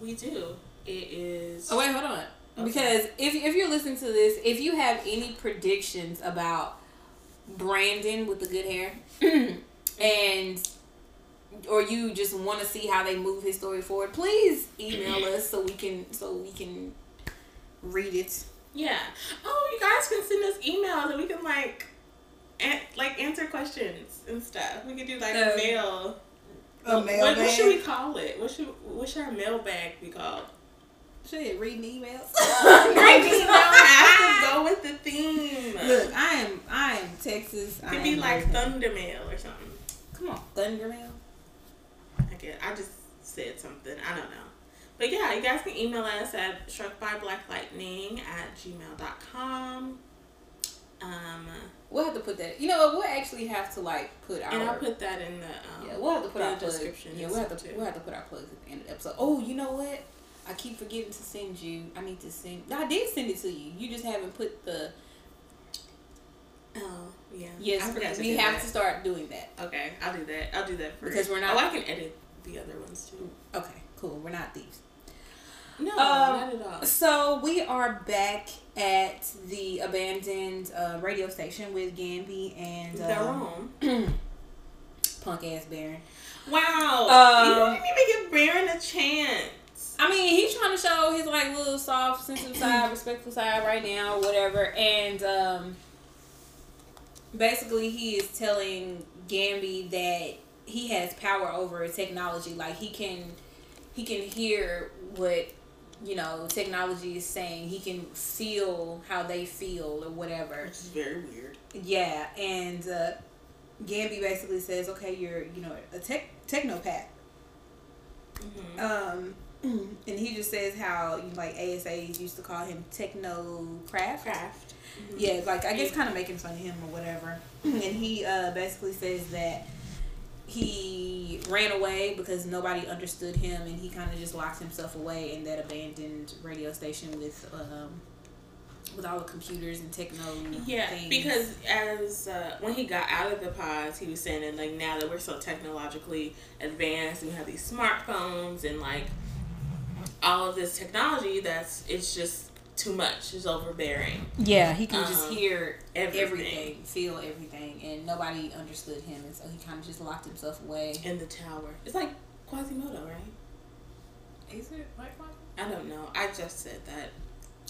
S2: We do. It is.
S1: Oh wait, hold on. Okay. Because if if you're listening to this, if you have any predictions about Brandon with the good hair, [CLEARS THROAT] and or you just want to see how they move his story forward, please email [CLEARS THROAT] us so we can so we can read it.
S2: Yeah. Oh, you guys can send us emails and we can like, an- like answer questions and stuff. We could do like
S1: Um,
S2: mail.
S1: A
S2: what,
S1: mailbag.
S2: what should we call it? What should what should our mailbag be called?
S1: Shit, reading emails.
S2: Right, you don't have to go with the theme.
S1: Look, I am I am Texas.
S2: it could be like
S1: American.
S2: thunder mail or something.
S1: Come on, thunder mail.
S2: I guess I just said something. I don't know. But yeah, you guys can email us at struckbyblacklightning at gmail.com. Um,
S1: We'll have to put that. You know what? We'll actually have to like put our.
S2: and I'll put that in the um,
S1: yeah, we'll have to put our
S2: description.
S1: Yeah, we'll have to
S2: too.
S1: we'll have to put our plugs at the end of the episode. Oh, you know what? I keep forgetting to send you. I need to send. I did send it to you. You just haven't put the.
S2: Oh yeah.
S1: Yes,
S2: I forgot to
S1: we have
S2: that.
S1: to start doing that.
S2: Okay, I'll do that. I'll do that first.
S1: Because we're not-
S2: Oh, I can edit the other ones too.
S1: Okay, cool. We're not thieves.
S2: No,
S1: Um,
S2: not at all.
S1: So we are back at the abandoned uh, radio station with Gambi and um, [CLEARS THROAT] punk ass Baron.
S2: Wow.
S1: Um,
S2: you didn't even give Baron a chance.
S1: I mean, he's trying to show his like little soft, sensitive [CLEARS THROAT] side, respectful side right now, whatever. And um, basically, he is telling Gambi that he has power over technology. Like he can, he can hear what you know technology is saying. He can feel how they feel or whatever.
S2: Which is very weird.
S1: Yeah, and uh, Gambi basically says, "Okay, you're you know a tech technopath."
S2: Mm-hmm.
S1: Um, [CLEARS THROAT] and he just says how you know, like ASAs used to call him techno
S2: Craft. Craft.
S1: Yeah, like I guess kind of making fun of him or whatever. [CLEARS THROAT] and he uh, basically says that he ran away because nobody understood him, and he kind of just locked himself away in that abandoned radio station with um, with all the computers and techno.
S2: Yeah,
S1: things.
S2: because as uh, when he got out of the pods, he was saying that like now that we're so technologically advanced and we have these smartphones and like all of this technology, that's it's just too much. It's overbearing.
S1: Yeah, he can just
S2: Um,
S1: hear
S2: everything.
S1: everything. feel everything, and nobody understood him, and so he kind of just locked himself away.
S2: in the tower. It's like Quasimodo, right?
S1: Is it like
S2: I don't know. I just said that.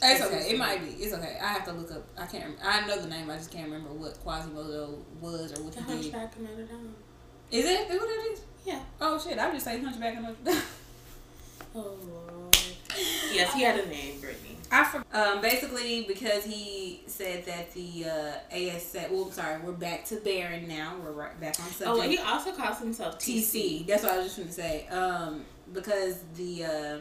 S1: It's
S2: It's
S1: okay. It might be. It's okay. I have to look up. I can't. Remember. I know the name. I just can't remember what Quasimodo was or what
S2: The
S1: he did.
S2: Hunchback of Notre Dame.
S1: Is it? Is what it is?
S2: Yeah.
S1: Oh shit! I just say Hunchback of Notre Dame.
S2: Oh Lord. Yes, he had a name, Brittany.
S1: I for, um basically because he said that the uh ASA. Well, sorry, we're back to Baron now. We're right back on subject.
S2: Oh, and he also calls himself TC.
S1: TC. That's what I was just going to say. Um, because the uh,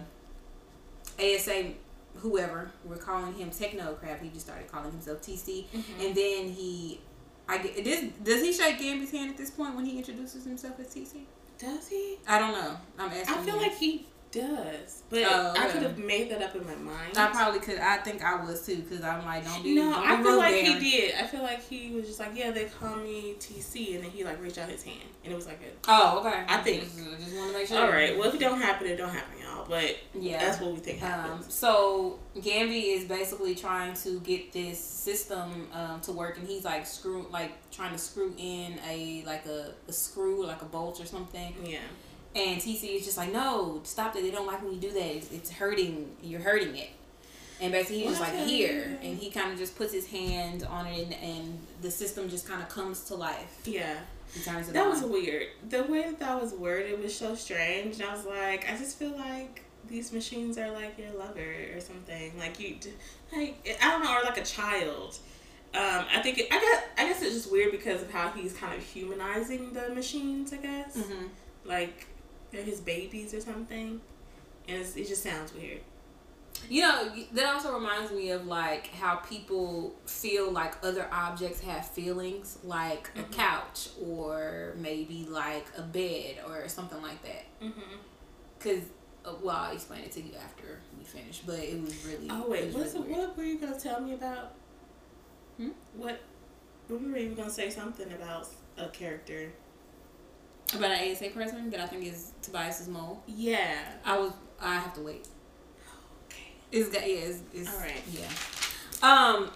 S1: ASA, whoever, we're calling him Technocrap. He just started calling himself TC,
S2: Mhm.
S1: and then he, I this. Does he shake Gambi's hand at this point when he introduces himself as TC?
S2: Does he?
S1: I don't know. I'm asking.
S2: I feel
S1: you.
S2: like he does, but
S1: Oh,
S2: I could have made that up in my mind.
S1: I probably could. I think I was too because I'm like, don't be.
S2: no,
S1: don't
S2: I feel like
S1: Baron.
S2: he did. I feel like he was just like, yeah, they call me TC, and then he like reached out his hand, and it was like, a,
S1: Oh, okay.
S2: I think-
S1: Just, just want to make sure.
S2: all right, well, if it don't happen, it don't happen, y'all. But
S1: Yeah.
S2: that's what we think
S1: Um,
S2: happens.
S1: so Gambi is basically trying to get this system um, to work, and he's like screw, like trying to screw in a like a, a screw, like a bolt or something.
S2: yeah,
S1: And TC is just like, no, stop it. They don't like when you do that. It's, it's hurting. You're hurting it. And basically, he's just like here, and he kind of just puts his hand on it, and, and the system just kind of comes to life.
S2: yeah.
S1: He turns it
S2: That
S1: on.
S2: was weird. The way that that was worded was so strange, and I was like, I just feel like these machines are like your lover or something. Like you, like I don't know, or like a child. Um, I think it, I guess I guess it's just weird because of how he's kind of humanizing the machines. I guess
S1: hmm
S2: like they're his babies or something, and it's, it just sounds weird.
S1: You know, that also reminds me of like how people feel like other objects have feelings, like a
S2: Mhm.
S1: couch or maybe like a bed or something like that.
S2: Mm-hmm.
S1: Cause, uh, well, I'll explain it to you after we finish. But it was really.
S2: Oh
S1: it
S2: wait, what's
S1: really weird.
S2: what were you gonna tell me about?
S1: Hmm?
S2: What we were you gonna say something about a character.
S1: About an ASA person that I think is Tobias's mole.
S2: Yeah.
S1: I was. I have to wait.
S2: Okay.
S1: It's got yeah. It's, it's
S2: All right.
S1: Yeah. Um.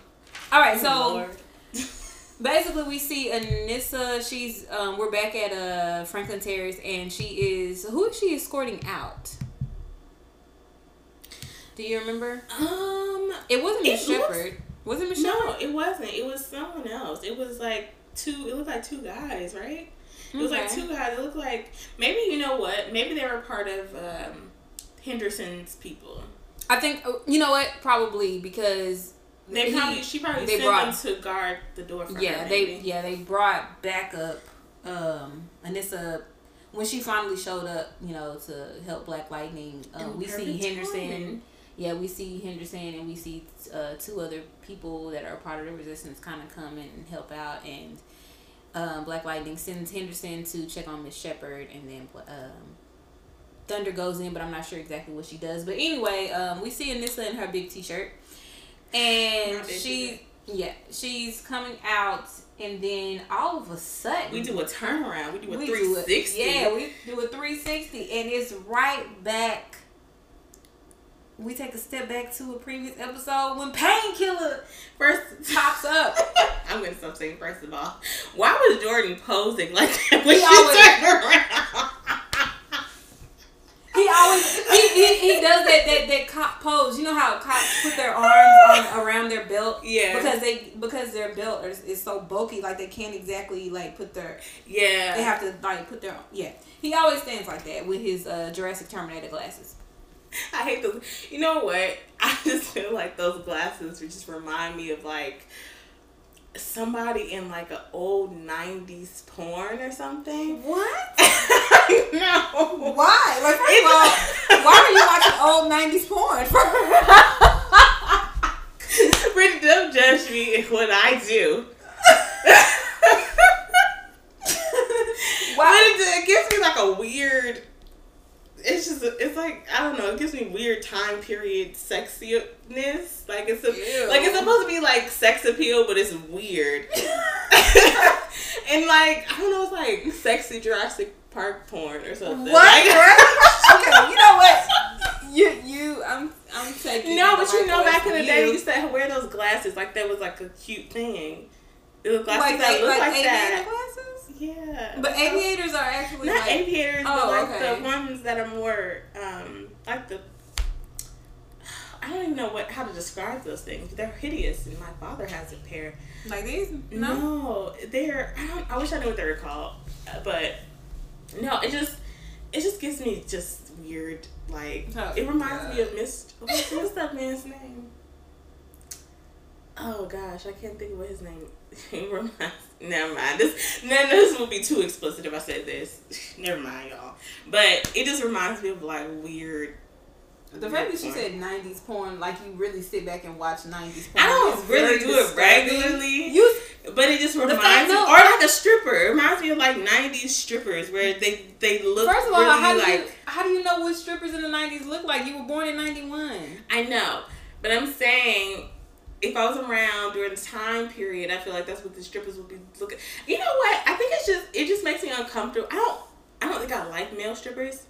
S1: All right. So [LAUGHS] basically, we see Anissa. She's um. We're back at uh Franklin Terrace, and she is who is she escorting out? Do you remember?
S2: um.
S1: It wasn't Miss Shepherd. Was it Shepherd?
S2: No, it wasn't. It was someone else. It was like two. It looked like two guys, right? It was like
S1: Okay.
S2: two guys. It looked like maybe you know what? Maybe they were part of um, Henderson's people.
S1: I think uh, you know what? Probably because
S2: They
S1: he-
S2: probably she probably
S1: they brought-
S2: them to guard the door for
S1: yeah
S2: her.
S1: they yeah they brought back up um Anissa when she finally showed up you know to help Black Lightning. Um, we see Henderson. Yeah, we see Henderson and we see uh, two other people that are part of the resistance kind of come in and help out and. Um, Black Lightning sends Henderson to check on Miss Shepherd, and then um, Thunder goes in, but I'm not sure exactly what she does. But anyway, um, we see Anissa in her big T-shirt, and she, yeah, she's coming out, and then all of a sudden
S2: We do a turnaround. We do a
S1: we
S2: three
S1: do it-
S2: sixty.
S1: Yeah, we do a 360, and it's right back. We take a step back to a previous episode when Painkiller
S2: First,
S1: pops up. [LAUGHS]
S2: I'm gonna stop saying. First of all, why was Jordan posing like that when
S1: He
S2: she
S1: always-
S2: turned around?
S1: He always he, he, he does that, that that cop pose. You know how cops put their arms on around their belt
S2: Yeah.
S1: because they because their belt is, is so bulky like they can't exactly like put their
S2: yeah.
S1: they have to like put their yeah. He always stands like that with his uh, Jurassic Terminator glasses. [LAUGHS]
S2: I hate those. You know what? [LAUGHS] I just feel like those glasses would just remind me of like somebody in like an old '90s porn or something.
S1: What? [LAUGHS]
S2: no.
S1: Why? Like first
S2: It's-
S1: of all, why are you watching old nineties porn?
S2: Brittany, don't judge me in what I do.
S1: Why-
S2: But it, it gives me like a weird. It's just it's like I don't know. It gives me weird time period sexiness. Like it's a,
S1: Ew.
S2: like it's supposed to be like sex appeal, but it's weird. [LAUGHS] [LAUGHS] and like I don't know, it's like sexy Jurassic Park porn or something.
S1: What?
S2: Like- [LAUGHS]
S1: okay, you know what? You you I'm I'm taking
S2: no, but you know, back in the day,
S1: you.
S2: used to wear those glasses like that was like a cute thing. It was glasses
S1: like
S2: that
S1: like,
S2: look
S1: like, aviator glasses.
S2: Yeah,
S1: But
S2: So-
S1: aviators are actually
S2: not
S1: like
S2: aviators,
S1: Oh,
S2: but like
S1: okay.
S2: the ones that are more um like the. I don't even know what how to describe those things. They're hideous, and my father has a pair.
S1: like these. No.
S2: No, they're. I don't. I wish I knew what they were called, but no, it just it just gives me just weird. Like
S1: Oh,
S2: it reminds me of Miss. [LAUGHS] What's, what's that man's name? Oh gosh, I can't think of what his name. It reminds. [LAUGHS] Never mind. This no, this would be too explicit if I said this. [LAUGHS] Never mind, y'all. But it just reminds me of like weird.
S1: The fact that she
S2: porn.
S1: said '90s porn, like you really sit back and watch '90s porn.
S2: I don't really
S1: very
S2: do it regularly.
S1: You
S2: But it just reminds
S1: fact-
S2: me,
S1: no,
S2: or like a stripper. It reminds me of like '90s strippers where they they look
S1: first of all,
S2: really
S1: how do
S2: like
S1: you how do you know what strippers in the '90s look like? You were born in '91.
S2: I know, but I'm saying if I was around during the time period, I feel like that's what the strippers would be looking. You know what? I think it's just it just makes me uncomfortable. I don't I don't think I like male strippers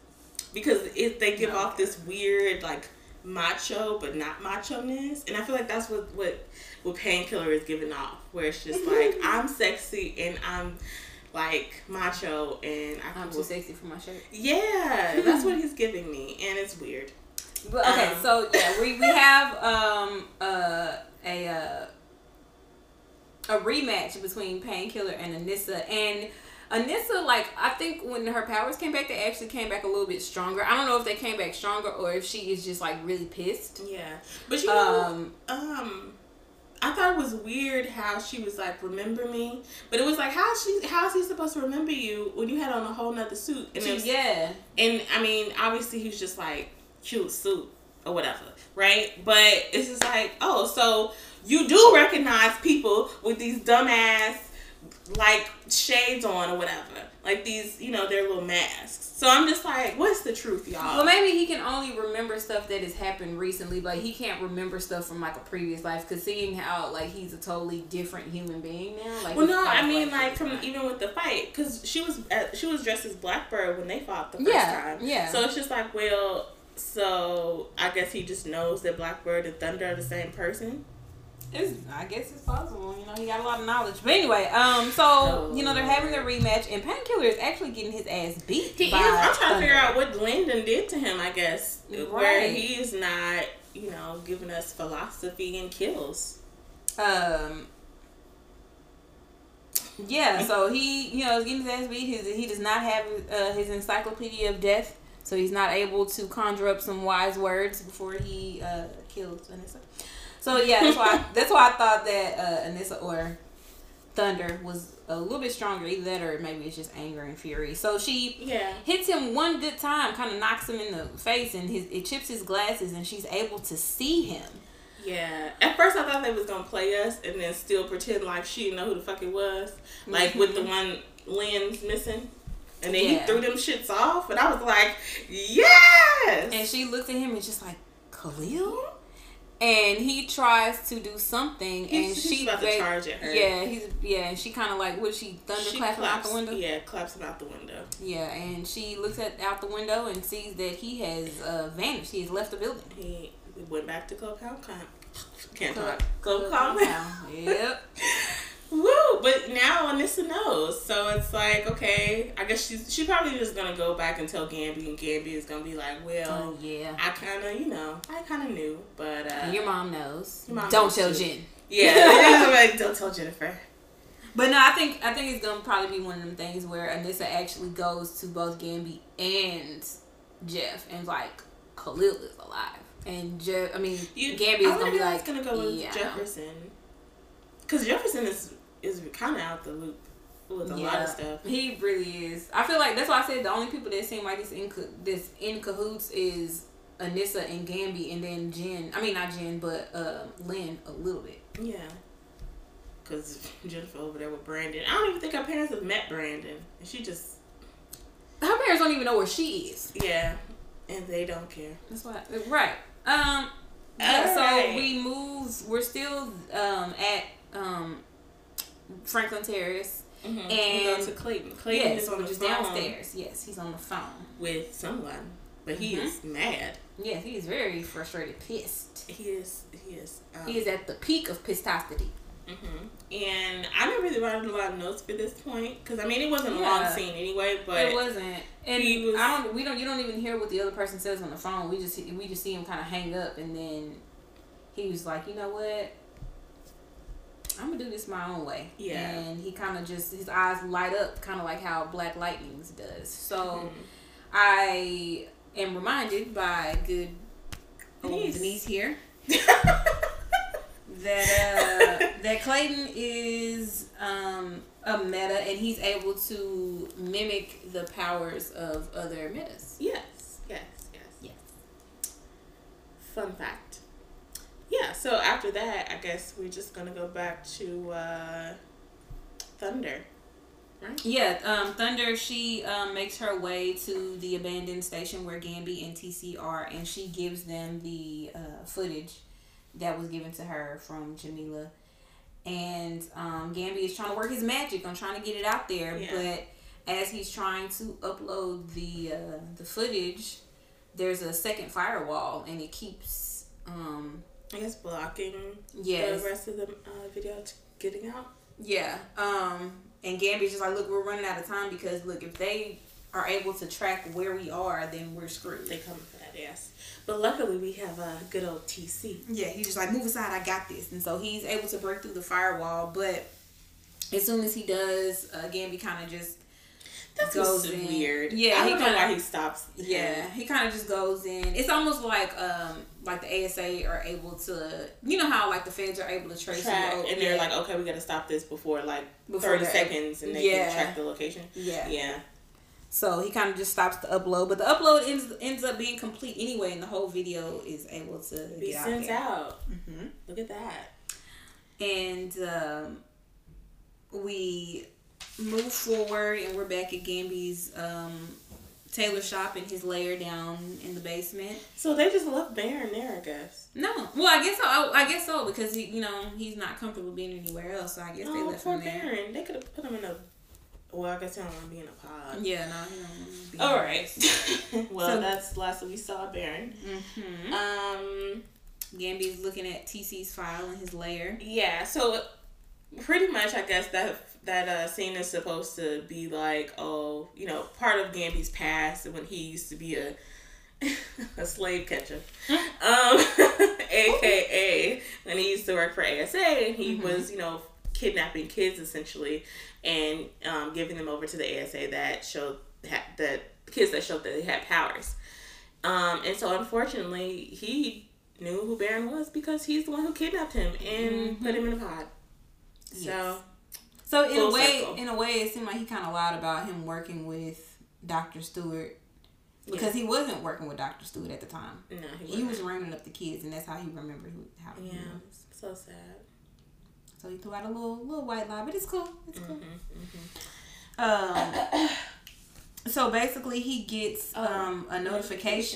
S2: because it they give
S1: No.
S2: off this weird like macho but not macho ness, and I feel like that's what what what painkiller is giving off, where it's just mm-hmm. like I'm sexy and I'm like macho and I
S1: I'm
S2: can
S1: too sexy for my shirt.
S2: yeah, that's what he's giving me, and it's weird.
S1: But okay,
S2: Um,
S1: so yeah, we we have um uh a uh a rematch between Painkiller and Anissa and Anissa like I think when her powers came back they actually came back a little bit stronger. I don't know if they came back stronger or if she is just like really pissed.
S2: Yeah, but you know,
S1: Um
S2: um, I thought it was weird how she was like, "Remember me," but it was like, how she, how is he supposed to remember you when you had on a whole nother suit? And,
S1: she,
S2: was-
S1: yeah.
S2: and I mean, obviously, he was just like cute suit or whatever, right? But it's just like, oh, so you do recognize people with these dumbass like shades on or whatever. Like these, you know, their little masks. So I'm just like, what's the truth, y'all?
S1: Well, maybe he can only remember stuff that has happened recently. Like he can't remember stuff from like a previous life. Cause seeing how like he's a totally different human being now. Like
S2: well, no, I mean like from
S1: not-
S2: even with the fight, because she was uh, she was dressed as Blackbird when they fought the first
S1: Yeah,
S2: time.
S1: yeah.
S2: So it's just like, well, so I guess he just knows that Blackbird and Thunder are the same person.
S1: It's, I guess it's possible. You know, he got a lot of knowledge. But anyway, um, so you know they're having their rematch, and Painkiller is actually getting his ass beat.
S2: He
S1: by
S2: is. I'm trying to figure out what Lyndon did to him. I guess where
S1: Right.
S2: he's not, you know, giving us philosophy and kills.
S1: Um. Yeah, so he, you know, is getting his ass beat. His, he does not have uh, his encyclopedia of death, so he's not able to conjure up some wise words before he uh, kills Anissa. So yeah, that's why [LAUGHS] that's why I thought that uh, Anissa or Thunder was a little bit stronger. Either that, or maybe it's just anger and fury. So she
S2: Yeah.
S1: hits him one good time, kind of knocks him in the face, and his it chips his glasses, and she's able to see him.
S2: Yeah. At first, I thought they was gonna play us and then still pretend like she didn't know who the fuck it was, like with the one lens missing. And then
S1: Yeah.
S2: he threw them shits off, and I was like, yes.
S1: And she looks at him and just like, Khalil? And he tries to do something,
S2: He's-
S1: and she
S2: about to charge at her.
S1: Yeah, he's yeah, and she kind of like, what? She thunder
S2: She
S1: clapping out the window. Yeah.
S2: Claps him out the window.
S1: Yeah, and she looks at out the window and sees that he has uh, vanished. He has left the building.
S2: He went back to Club Calm. Can't
S1: Club-
S2: talk. Club Calm.
S1: Yep. [LAUGHS]
S2: Woo! But now Anissa knows, so it's like okay. I guess she's she probably just gonna go back and tell Gambi, and Gambi is gonna be like, well,
S1: Oh yeah.
S2: I kind of, you know, I kind of knew, but uh,
S1: your mom knows.
S2: Your mom
S1: Don't
S2: knows
S1: tell. Jen.
S2: yeah, [LAUGHS] like, don't tell Jennifer.
S1: But no, I think I think it's gonna probably be one of them things where Anissa actually goes to both Gambi and Jeff and like Khalil is alive. And Jeff I mean
S2: You,
S1: Gambi
S2: I
S1: is gonna be like
S2: gonna go with
S1: yeah.
S2: Jefferson, because Jefferson is is kind of out the loop with a lot of stuff.
S1: He really is. I feel like that's why I said the only people that seem like this in this in cahoots is Anissa and Gambi, and then Jen. I mean not Jen, but uh, Lynn a little bit.
S2: Yeah. Cause Jennifer over there with Brandon. I don't even think her parents have met Brandon, and she just
S1: Her parents don't even know where she is.
S2: yeah, and they don't care.
S1: That's why. Right. Um. Yeah, so we move. We're still um at um Franklin Terrace.
S2: Mm-hmm. we
S1: And-
S2: go to Clayton. Clayton
S1: yes,
S2: is on the
S1: which is
S2: phone
S1: downstairs. Yes, he's on the phone.
S2: with someone, but he
S1: Mhm.
S2: is mad.
S1: Yes, he is very frustrated, pissed.
S2: He is. He is. Um,
S1: He is at the peak of pistosity.
S2: hmm And I didn't really write a lot of notes for this point because I mean it wasn't a long scene anyway. But
S1: it wasn't, and
S2: he was-
S1: I don't. We don't. You don't even hear what the other person says on the phone. We just we just see him kind of hang up, and then he was like, you know what? I'm gonna do this my own way.
S2: Yeah.
S1: And he kind of just his eyes light up, kind of like how Black Lightning's does. So
S2: Mhm.
S1: I am reminded by good old
S2: Denise.
S1: Denise here [LAUGHS] that uh, that Clayton is um, a meta and he's able to mimic the powers of other metas.
S2: yes, yes, yes.
S1: Yes.
S2: Fun fact. Yeah. So after that, I guess we're just gonna go back to uh, Thunder. Right.
S1: Yeah, um, Thunder, she um, makes her way to the abandoned station where Gambi and TC are, and she gives them the uh, footage that was given to her from Jamillah. And um, Gambi is trying to work his magic on trying to get it out there,
S2: Yeah.
S1: but as he's trying to upload the uh, the footage, there's a second firewall, and it keeps um,
S2: I guess blocking
S1: yes,
S2: the rest of the uh, video t- getting out.
S1: Yeah. Um, and Gambi's just like, look, we're running out of time because look, if they are able to track where we are, then we're screwed.
S2: They come for that, ass. But luckily, we have a good old TC.
S1: Yeah, he's just like, move aside, I got this. And so he's able to break through the firewall, but as soon as he does, uh, Gambi kind of just
S2: That's
S1: Goes in.
S2: weird.
S1: Yeah,
S2: I
S1: he
S2: don't know
S1: kinda-
S2: why he stops. him.
S1: yeah, he kind of just goes in. It's almost like um like the ASA are able to, you know how like the feds are able to trace
S2: track, and they're
S1: yeah,
S2: like, okay, we got to stop this before like
S1: Before
S2: thirty seconds, and they
S1: Yeah.
S2: can track the location.
S1: yeah.
S2: Yeah,
S1: So he kind of just stops the upload, but the upload ends ends up being complete anyway, and the whole video is able to
S2: be
S1: get out
S2: sent
S1: there.
S2: out.
S1: hmm
S2: Look at that.
S1: And um, we move forward and we're back at Gambi's um, tailor shop in his lair down in the basement.
S2: So they just left Baron there, I guess.
S1: No, well, I guess so. I, I guess so because he, you know, he's not comfortable being anywhere else. So I guess they
S2: Oh,
S1: left
S2: poor
S1: him there.
S2: Baron. They could have put him in a. Well, I guess he don't want to be in a pod.
S1: Yeah, no, he don't be
S2: All right. [LAUGHS] well,
S1: So-
S2: that's the last that we saw Baron.
S1: Mhm.
S2: Um.
S1: Gambi's looking at TC's file in his lair.
S2: Yeah. So pretty much, I guess that that uh, scene is supposed to be like, oh, you know, part of Gambi's past when he used to be a [LAUGHS] a slave catcher, [LAUGHS] um, [LAUGHS] aka when he used to work for ASA and he
S1: Mhm.
S2: was, you know, kidnapping kids essentially and um, giving them over to the ASA that showed ha- that kids that showed that they had powers. Um, and so unfortunately, he knew who Baron was because he's the one who kidnapped him and put him in a pod.
S1: Yes. So in
S2: Full
S1: a way,
S2: circle.
S1: in a way, it seemed like he kind of lied about him working with Doctor Stewart because he wasn't working with Doctor Stewart at the time.
S2: no, he,
S1: He was
S2: wasn't.
S1: rounding up the kids, and that's how he remembered who how he
S2: yeah,
S1: was.
S2: so sad.
S1: So he threw out a little little white lie, but it's cool. It's cool.
S2: Mm-hmm,
S1: Um. So basically, he gets
S2: Oh,
S1: um, a notification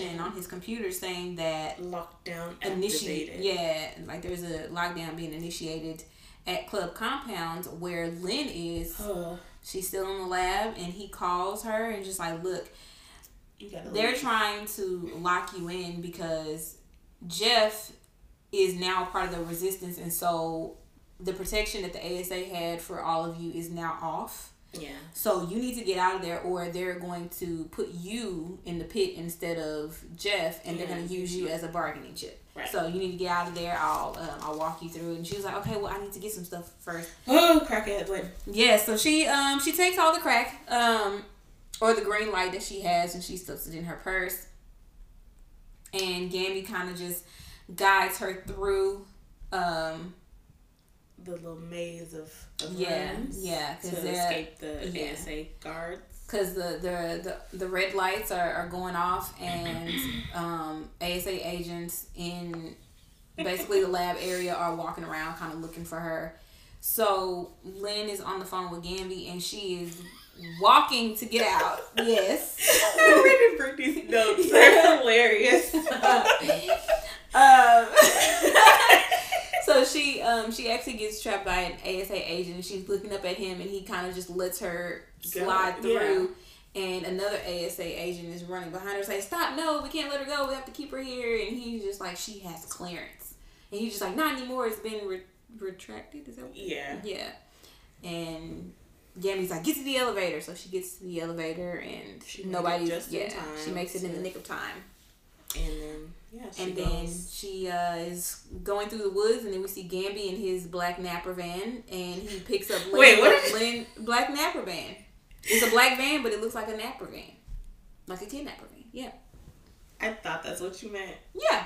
S2: notification.
S1: on his computer saying that
S2: Lockdown initiated.
S1: yeah like there's a lockdown being initiated at club compound where lynn is
S2: Ugh,
S1: she's still in the lab and he calls her and just like look they're
S2: leave.
S1: trying to lock you in because jeff is now part of the resistance and so the protection that the asa had for all of you is now off
S2: Yeah.
S1: so you need to get out of there, or they're going to put you in the pit instead of Jeff, and they're going to use you as a bargaining chip.
S2: Right.
S1: So you need to get out of there. I'll um, I'll walk you through. it. And she was like, okay, well I need to get some stuff first.
S2: Oh, [GASPS] crackhead Lynn.
S1: Yeah. So she um she takes all the crack um or the green light that she has, and she stuffs it in her purse. And Gambi kind of just guides her through. Um,
S2: The little maze of, of
S1: Yeah, yeah,
S2: to escape the
S1: yeah.
S2: ASA guards.
S1: Because the, the the the red lights are, are going off and [CLEARS THROAT] um, ASA agents in basically the lab area are walking around kind of looking for her. So Lynn is on the phone with Gambi and she is walking to get out. [LAUGHS] Yes.
S2: I'm reading Brittany's [LAUGHS] notes. They're hilarious.
S1: um, [LAUGHS] so she um she actually gets trapped by an ASA agent. and She's looking up at him, and he kind of just lets her slide
S2: yeah.
S1: through. And another ASA agent is running behind her, saying, "Stop! No, we can't let her go. We have to keep her here." And he's just like, "She has clearance," and he's just like, "Not anymore. It's been re- retracted." Is that what?
S2: yeah.
S1: Yeah. And Gambi's like, "Get to the elevator." So she gets to the elevator, and
S2: She made it
S1: nobody.
S2: just in
S1: yeah,
S2: time
S1: she makes it in the nick of time
S2: And then yeah,
S1: and
S2: goes.
S1: then she uh, is going through the woods, and then we see Gambi in his black napper van, and he picks up [LAUGHS] Lynn,
S2: Wait, what?
S1: Lynn black napper van. It's a black van, but it looks like a napper van, like a kidnapper van. Yeah,
S2: I thought that's what you meant.
S1: yeah.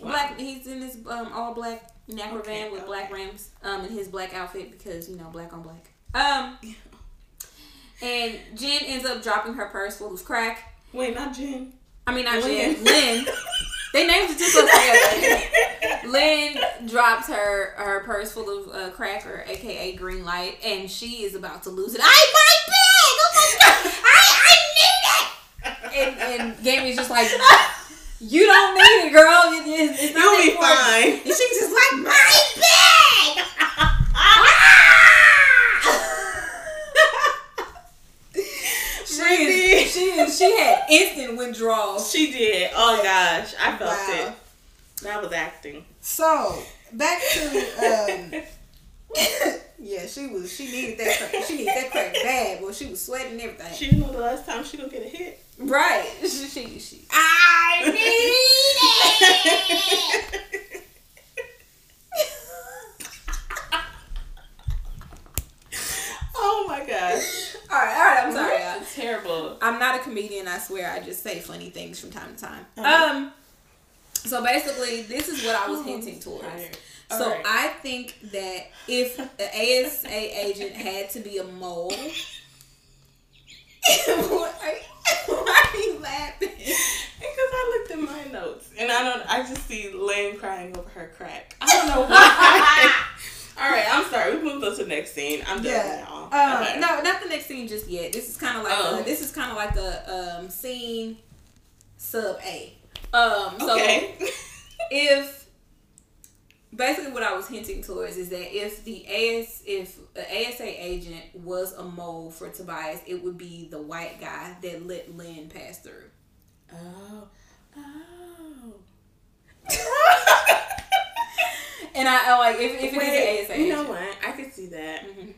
S2: Wow.
S1: Black. He's in this um, all black napper
S2: Okay,
S1: van with black rims. Um, in his black outfit because you know black on black. Um, [LAUGHS] and Jen ends up dropping her purse full of crack.
S2: Wait, not Jen.
S1: I mean, not
S2: Lynn.
S1: Jen. Lynn. [LAUGHS] They named the just like together. [LAUGHS] Lynn drops her her purse full of uh, cracker, aka green light, and she is about to lose it. I my bag! Oh my god! I I need it! And and Gambi's just like, you don't need it, girl. It- it's, it's
S2: You'll be
S1: important."
S2: fine.
S1: And she's just like, my bag! [LAUGHS] she, is, she she had instant withdrawal.
S2: She did. Oh gosh, I felt
S1: Wow.
S2: it. That was acting.
S1: So back to um, [LAUGHS] yeah, she was she needed that crack. She needed that crack bad. Well, she was sweating everything.
S2: She didn't the last time she gonna get a hit.
S1: right. [LAUGHS] She, she, she I [LAUGHS] need it.
S2: Oh my gosh. [LAUGHS]
S1: all right, all right. I'm sorry.
S2: terrible.
S1: I'm not a comedian. I swear. I just say funny things from time to time.
S2: Uh-huh.
S1: Um. So basically, this is what I was hinting towards. So
S2: Alright.
S1: I think that if an ASA agent had to be a mole, [LAUGHS] why, are you, why are you laughing?
S2: Because I looked at my notes and I don't. I just see Lynn crying over her crack. I don't know [LAUGHS] why. All right, I'm sorry. We moved on to the next scene. I'm done
S1: Yeah. Uh,
S2: okay.
S1: No, not the next scene just yet. This is kind of like
S2: Oh.
S1: a, this is kind of like a um, scene sub A. Um, so
S2: okay. [LAUGHS]
S1: if basically what I was hinting towards is that if the AS if the ASA agent was a mole for Tobias, it would be the white guy that let Lynn pass through.
S2: oh. Oh. [LAUGHS]
S1: And I, I like if, if it
S2: Wait,
S1: is an ASA
S2: you know what? I could see that.
S1: Mhm.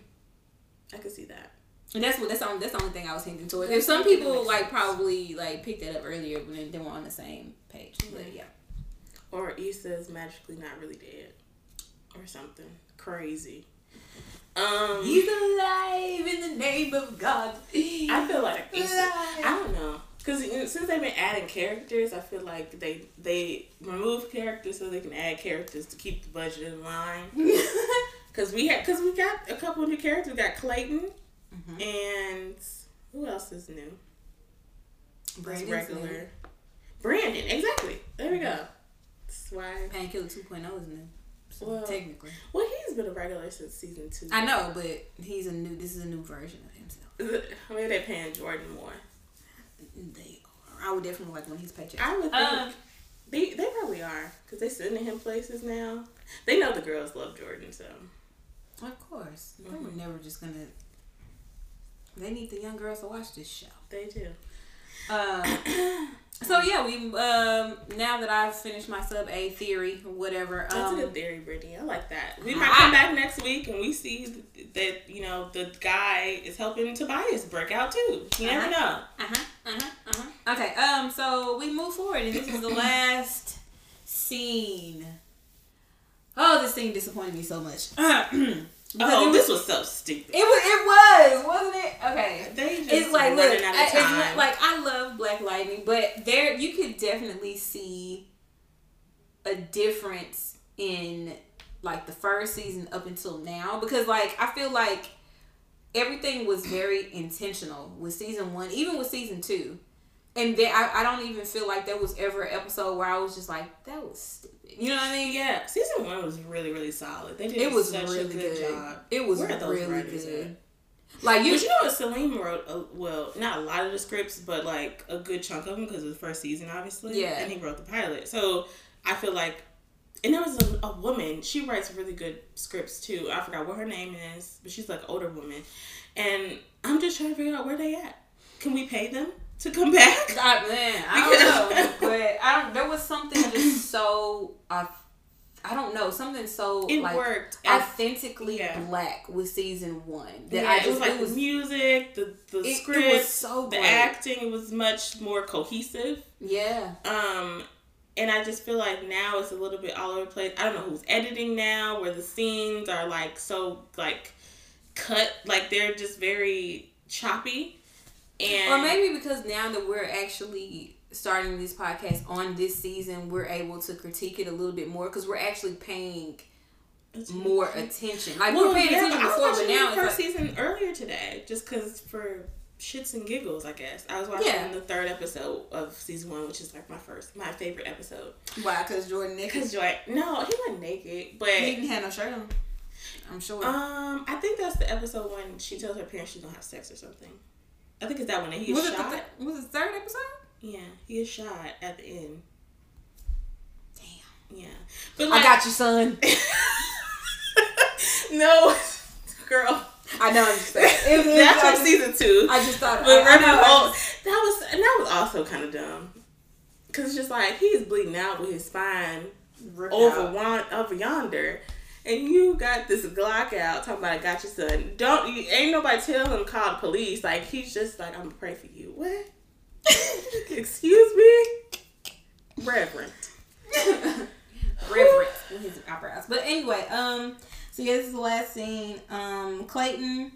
S2: I could see that.
S1: And that's what that's the only, that's the only thing I was hinting towards. If some people like probably like picked that up earlier, but then they were on the same page. But yeah.
S2: Or Issa is magically not really dead. Or something. Crazy. Um
S1: He's alive in the name of God.
S2: I feel like Issa I don't know. Because since they've been adding characters, I feel like they they remove characters so they can add characters to keep the budget in line. [LAUGHS] Because we had, because we got a couple of new characters. We got Clayton
S1: Mhm.
S2: and who else is new? That's
S1: Brandon's
S2: regular.
S1: new.
S2: Brandon, exactly. There we go. That's why.
S1: Painkiller 2.0 is new. So
S2: Well,
S1: technically.
S2: Well, he's been a regular since season two.
S1: I know, but he's a new. This is a new version of himself.
S2: Is I mean, they're paying Jordan more.
S1: They are. I would definitely like when he's his paychecks.
S2: I would think
S1: Um,
S2: they they probably are because they sending him places now. They know the girls love Jordan, so
S1: of course, they
S2: Mhm.
S1: were never just gonna. They need the young girls to watch this show.
S2: they do.
S1: Um, [COUGHS] so yeah, we um now that I've finished my sub A theory or whatever.
S2: That's
S1: Um,
S2: a good theory, Brittany. I like that. We
S1: I-
S2: might come back next week and we see that you know the guy is helping Tobias break out too. You never know.
S1: Uh huh. Uh huh. Uh huh. Okay. Um. So we move forward, and this is the last scene. Oh, this thing disappointed me so much. [CLEARS THROAT] Because
S2: Oh, this
S1: was,
S2: so stupid.
S1: it was it was wasn't it? Okay.
S2: They just
S1: It's like look, I, it's not, like I love Black Lightning, but there you could definitely see a difference in like the first season up until now because like I feel like everything was very intentional with season one, even with season two. And there, I, I don't even feel like there was ever an episode where I was just like, that was stupid. You know what I mean?
S2: yeah, season one was really really solid. They did
S1: It was
S2: such
S1: really
S2: a good,
S1: good.
S2: job.
S1: It was
S2: Where
S1: really good. Like
S2: But
S1: you,
S2: you know what? Salim wrote, a, well, not a lot of the scripts, but like a good chunk of them because of the first season, obviously.
S1: Yeah.
S2: And he wrote the pilot. So I feel like, and there was a, a woman, she writes really good scripts too. I forgot what her name is, but she's like an older woman. And I'm just trying to figure out where they at. Can we pay them to come back? [LAUGHS]
S1: I, man, I don't know, but I don't. There was something just so I, I don't know, something so
S2: It
S1: like
S2: worked.
S1: Authentically
S2: Yeah.
S1: black with season one that
S2: yeah,
S1: I just
S2: it was like
S1: it was
S2: the music, the, the
S1: it,
S2: script,
S1: it was so
S2: the acting. It was much more cohesive.
S1: Yeah,
S2: Um, and I just feel like now it's a little bit all over the place. I don't know who's editing now, where the scenes are like so like cut, like they're just very choppy. And
S1: or maybe because now that we're actually starting this podcast on this season, we're able to critique it a little bit more because we're actually paying more attention. Like we
S2: Well,
S1: were paying
S2: yeah,
S1: attention
S2: I was
S1: before, but now it's
S2: first
S1: like,
S2: season earlier today, just because for shits and giggles, I guess. I was watching
S1: Yeah.
S2: the third episode of season one, which is like my first, my favorite episode.
S1: why? Because Jordan
S2: Because
S1: Nichols
S2: Joy, no, he wasn't naked, but
S1: he didn't have no shirt on. I'm sure.
S2: Um, I think that's the episode when she tells her parents she's gonna have sex or something. I think it's that one that he is
S1: was it
S2: shot.
S1: the th- was it the third episode?
S2: yeah, he is shot at the end.
S1: Damn.
S2: Yeah, but like,
S1: I got you, son. [LAUGHS]
S2: no, [LAUGHS] girl.
S1: I know. I'm just saying. [LAUGHS] It was,
S2: That's from season two.
S1: I just thought.
S2: but
S1: I, I know,
S2: Holt,
S1: just-
S2: that was and that was also kind of dumb. Cause it's just like he's bleeding out with his spine over one over yonder. And you got this Glock out talking about I got your son. Don't you ain't nobody tell him call the police. Like he's just like, I'm gonna pray for you. What? [LAUGHS] Excuse me? Reverend.
S1: reverent with his eyebrows. But anyway, um, so yeah, this is the last scene. Um, Clayton,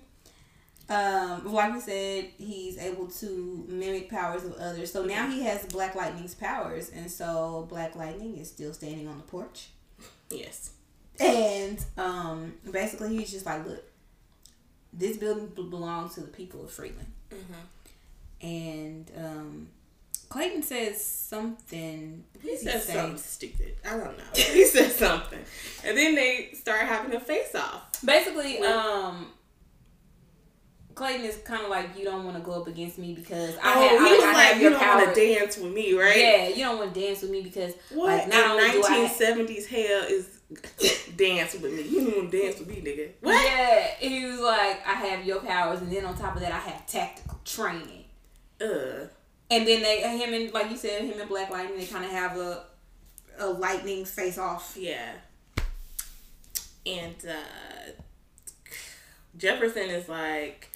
S1: um, like we said, he's able to mimic powers of others. So now he has Black Lightning's powers, and so Black Lightning is still standing on the porch,
S2: Yes.
S1: And um, basically he's just like, look, this building belongs to the people of Freeland,
S2: Mm-hmm.
S1: and um. Clayton says something.
S2: He
S1: does
S2: said
S1: say?
S2: something stupid. I don't know. [LAUGHS] He said something. And then they start having a face off.
S1: Basically, um, Clayton is kind of like you don't want to go up against me because I
S2: oh,
S1: have,
S2: he
S1: I,
S2: was
S1: I
S2: like, you don't want to dance with me, right?
S1: Yeah, you don't want to dance with me because
S2: What
S1: like not
S2: in nineteen seventies hell is dance with me? You don't want to dance with me, nigga. What?
S1: Yeah, he was like, I have your powers, and then on top of that, I have tactical training.
S2: Ugh.
S1: And then they, him and like you said, him and Black Lightning, they kind of have a a lightning face off.
S2: Yeah. And uh Jefferson is like,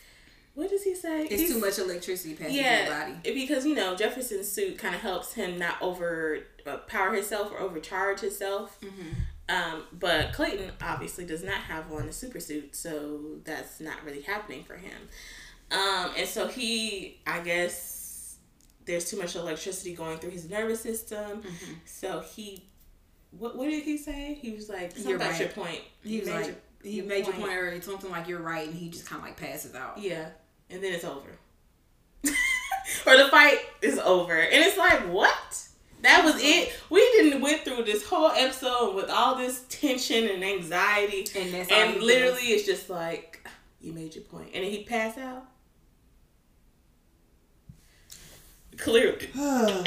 S2: what does he say?
S1: It's
S2: He's-
S1: too much electricity passing through
S2: Yeah,
S1: your body.
S2: because you know Jefferson's suit kind of helps him not over uh, power himself or overcharge himself.
S1: Mm-hmm.
S2: Um, but Clayton obviously does not have on a super suit, so that's not really happening for him. Um, and so he, I guess, there's too much electricity going through his nervous system.
S1: Mm-hmm.
S2: So he, what what did he say? He was like,
S1: You're right.
S2: your point.
S1: He was
S2: made
S1: like,
S2: your-
S1: he
S2: your
S1: made your point earlier, something like you're right, and he just kind of like passes out.
S2: Yeah, and then it's over. [LAUGHS] or the fight is over, and it's like what? That was it. We didn't went through this whole episode with all this tension and anxiety,
S1: And that's
S2: and literally
S1: does.
S2: it's just like you made your point, and then he passed out. Clearly, [SIGHS]
S3: oh,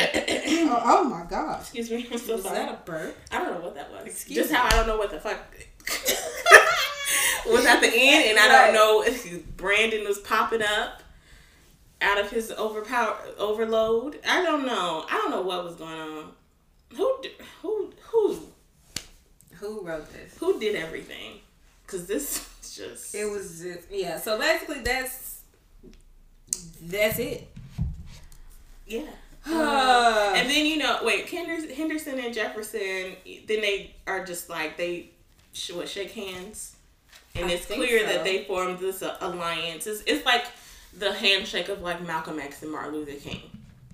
S3: oh my god.
S2: excuse me. I'm so
S1: Was
S2: sorry.
S1: that a burp?
S2: I don't know what that was.
S1: Excuse me.
S2: Just
S1: me.
S2: how I don't know what the fuck [LAUGHS] was at the end, and I don't know if Brandon was popping up out of his overpower overload. I don't know. I don't know what was going on. Who who who
S1: Who wrote this?
S2: who did everything? Cause this is just
S1: It was just yeah. So basically, that's that's it.
S2: yeah. [SIGHS]
S1: Uh,
S2: And then you know, wait, Henderson, Henderson and Jefferson, then they are just like they sh- what shake hands, and
S1: I
S2: it's clear
S1: so.
S2: that they formed this alliance. It's, it's like the handshake of like Malcolm X and Martin Luther King,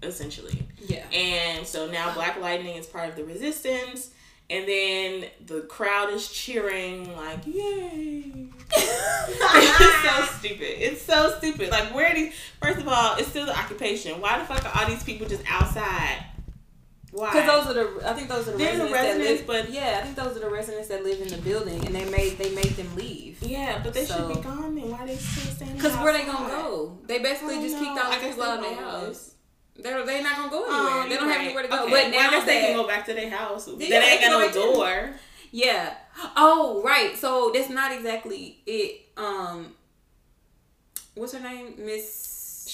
S2: essentially.
S1: yeah.
S2: And so now Black Lightning is part of the resistance, and then the crowd is cheering like yay. [LAUGHS] it's so [LAUGHS] stupid. It's so stupid. Like where these first of all, it's still the occupation. Why the fuck are all these people just outside? Why?
S1: Because those are the, I think those are the
S2: the
S1: residents, that live,
S2: but-
S1: yeah, I think those are the residents that live in the building, and they made they made them leave.
S2: yeah, but they
S1: So-
S2: should be gone then. Why they still standing?
S1: Because where they gonna go? They basically just
S2: don't
S1: kicked all the people out of their house. They're they're not gonna go
S2: Oh,
S1: anywhere. they don't have anywhere to go.
S2: Okay.
S1: But
S2: well, I
S1: now
S2: guess they can go back to their house.
S1: Yeah,
S2: they
S1: they
S2: ain't got
S1: go
S2: no door.
S1: yeah. Oh right. So that's not exactly it. Um, what's her name? Miss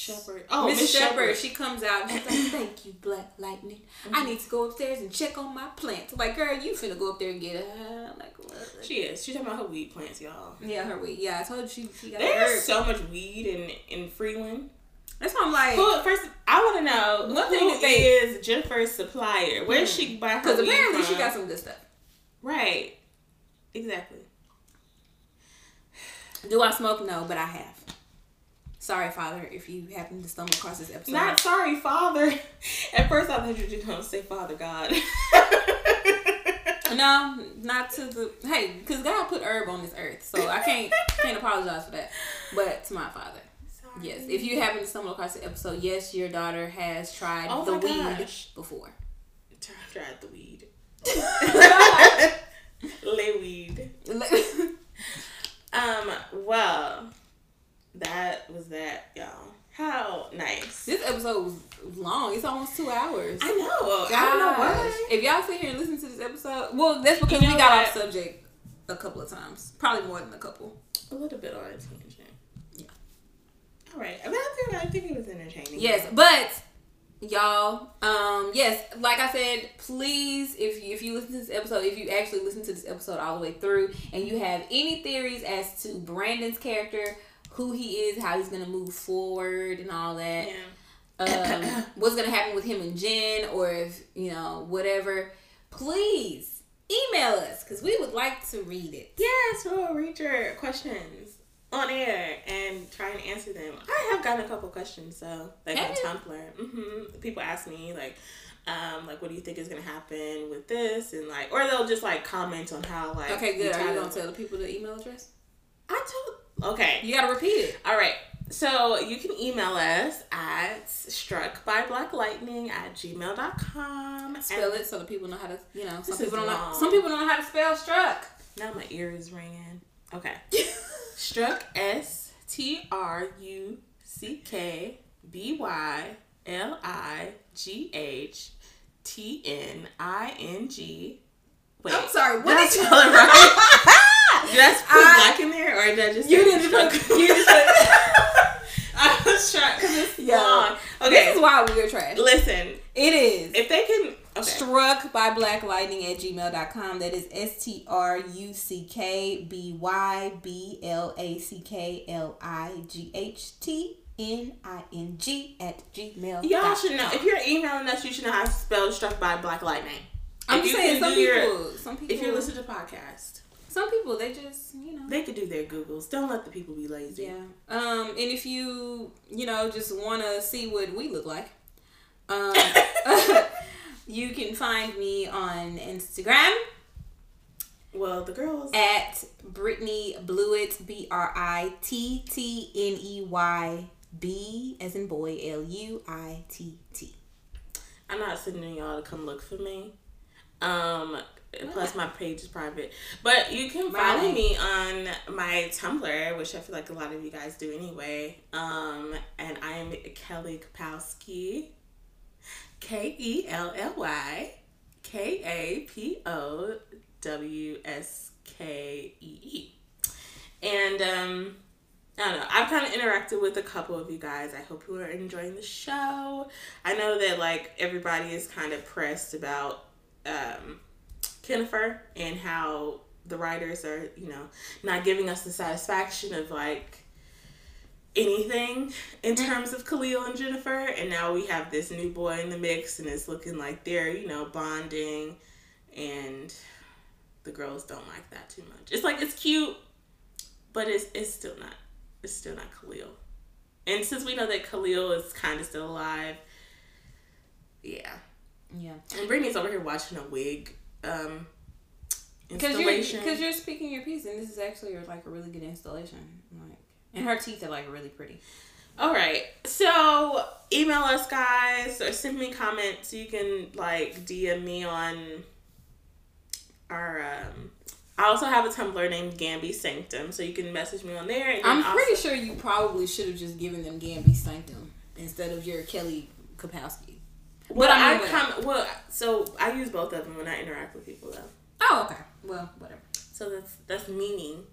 S2: Shepherd. Oh,
S1: Miss. Shepherd. She comes out and she's like, [COUGHS] "Thank you, Black Lightning. I mm-hmm. need to go upstairs and check on my plants." Like, girl, you finna go up there and get her. I'm like, what?
S2: She is. She's talking about her weed plants, y'all.
S1: Yeah, her weed. Yeah, I told you she she got
S2: There's so much weed in in Freeland.
S1: That's why I'm like,
S2: Who, first, I want to know
S1: One thing that they-
S2: is Jennifer's supplier. Where Where's she hmm. buy her
S1: because apparently
S2: from?
S1: she got some good stuff.
S2: right. Exactly.
S1: Do I smoke? No, but I have. Sorry, Father, if you happen to stumble across this episode.
S2: Not sorry, Father. At first, I thought you were going to say Father God.
S1: no, not to the hey, because God put herb on this earth, so I can't can't apologize for that. But to my Father, yes. If you happen to stumble across the episode, yes, your daughter has tried
S2: Oh
S1: the weed
S2: gosh.
S1: before.
S2: tried the weed. [LAUGHS] Lay weed. Um. Well, that was that, y'all. How nice.
S1: this episode was long. It's almost two hours.
S2: I know. I don't know why.
S1: If y'all sit here and listen to this episode, well, that's because
S2: You know
S1: we got
S2: what?
S1: off subject a couple of times, probably more than a couple.
S2: A little bit on a tangent.
S1: Yeah.
S2: All right. But I think I think it was entertaining.
S1: Yes, but y'all, um, yes, like I said, please, if you if you listen to this episode, if you actually listen to this episode all the way through, and you have any theories as to Brandon's character, who he is, how he's gonna move forward, and all that,
S2: Yeah.
S1: um, [COUGHS] what's gonna happen with him and Jen, or if you know whatever, please email us because we would like to read it.
S2: Yes, we'll read your questions on air and try and answer them. I have gotten a couple questions, so like
S1: Have
S2: on
S1: you?
S2: Tumblr. hmm People ask me like, um, like what do you think is gonna happen with this, and like, or they'll just like comment on how like.
S1: Okay, good. Are you gonna tell the people the email address?
S2: I told. Okay.
S1: You gotta repeat it.
S2: All right. So you can email us at struck by black lightning at gmail.com.
S1: Spell it so the people know how to. You know, some people don't know. Some people don't know how to spell struck.
S2: Now my ear is ringing. Okay. [LAUGHS] struck S T R U C K B Y L I G H T N I N G. Wait,
S1: I'm sorry.
S2: did
S1: What
S2: I
S1: is
S2: spell it right? [LAUGHS] Did I put
S1: I-
S2: black in there, or did I just?
S1: You didn't put. You didn't put. [LAUGHS] [LAUGHS]
S2: I was trying because it's
S1: Yo,
S2: long.
S1: This is why we are trash.
S2: listen.
S1: It is.
S2: If they can, okay.
S1: Struck by Black Lightning at gmail.com. That is S T R U C K B Y B L A C K L I G H T N I N G at gmail.
S2: Y'all should know. If you're emailing us, you should know how to spell struck by Black Lightning.
S1: I'm
S2: if
S1: just saying, some
S2: your-
S1: people, some people,
S2: If you listen to podcast,
S1: some people, they just, you know.
S2: they could do their Googles. Don't let the people be lazy.
S1: Yeah. Um, and if you, you know, just want to see what we look like, um, [LAUGHS] you can find me on Instagram
S2: Well, the girls.
S1: at Brittney Bluitt, B R I T T N E Y B as in boy, L U I T T.
S2: I'm not sending y'all to come look for me. Um, plus my page is private. But you can follow
S1: Right.
S2: me on my Tumblr, which I feel like a lot of you guys do anyway. Um, and I am Kelly Kapowski. K E L L Y K A P O W S K E E. And um I don't know. I've kind of interacted with a couple of you guys. I hope you are enjoying the show. I know that like everybody is kind of pressed about um, Kennifer and how the writers are, you know, not giving us the satisfaction of like anything in mm-hmm. terms of Khalil and Jennifer. And now we have this new boy in the mix, and it's looking like they're, you know, bonding, and the girls don't like that too much. It's like it's cute, but it's it's still not it's still not Khalil. And since we know that Khalil is kind of still alive, yeah.
S1: Yeah.
S2: And Brittany's over here watching a wig um,
S1: Because you're, cause you're speaking your piece, and this is actually like a really good installation. Like, and her teeth are like really pretty.
S2: All right. So email us, guys, or send me comments. You can like DM me on our. Um, I also have a Tumblr named Gambi Sanctum, so you can message me on there. And
S1: I'm pretty
S2: also-
S1: sure you probably should have just given them Gambi Sanctum instead of your Kelly Kapowski.
S2: Well,
S1: But I
S2: I,
S1: mean,
S2: come. Well, so I use both of them when I interact with people, though.
S1: Oh, okay. Well, whatever.
S2: So that's that's meaning.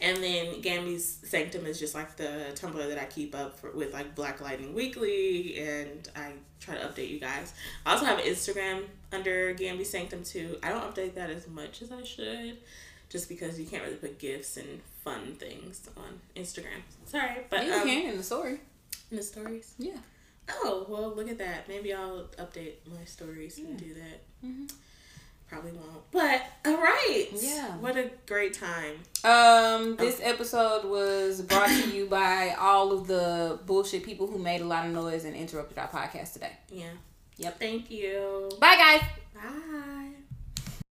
S2: And then Gambi's Sanctum is just like the Tumblr that I keep up for, with like Black Lightning Weekly, and I try to update you guys. I also have an Instagram under Gambi Sanctum too. I don't update that as much as I should, just because you can't really put gifts and fun things on Instagram. Sorry, but
S1: you
S2: um,
S1: can in the story.
S2: in the stories.
S1: Yeah.
S2: Oh well, look at that. Maybe I'll update my stories and do that.
S1: Mhm.
S2: Probably won't. But all right.
S1: Yeah.
S2: What a great time.
S1: Um, this episode was brought to you by all of the bullshit people who made a lot of noise and interrupted our podcast today.
S2: Yeah.
S1: Yep.
S2: Thank you.
S1: Bye, guys.
S2: Bye.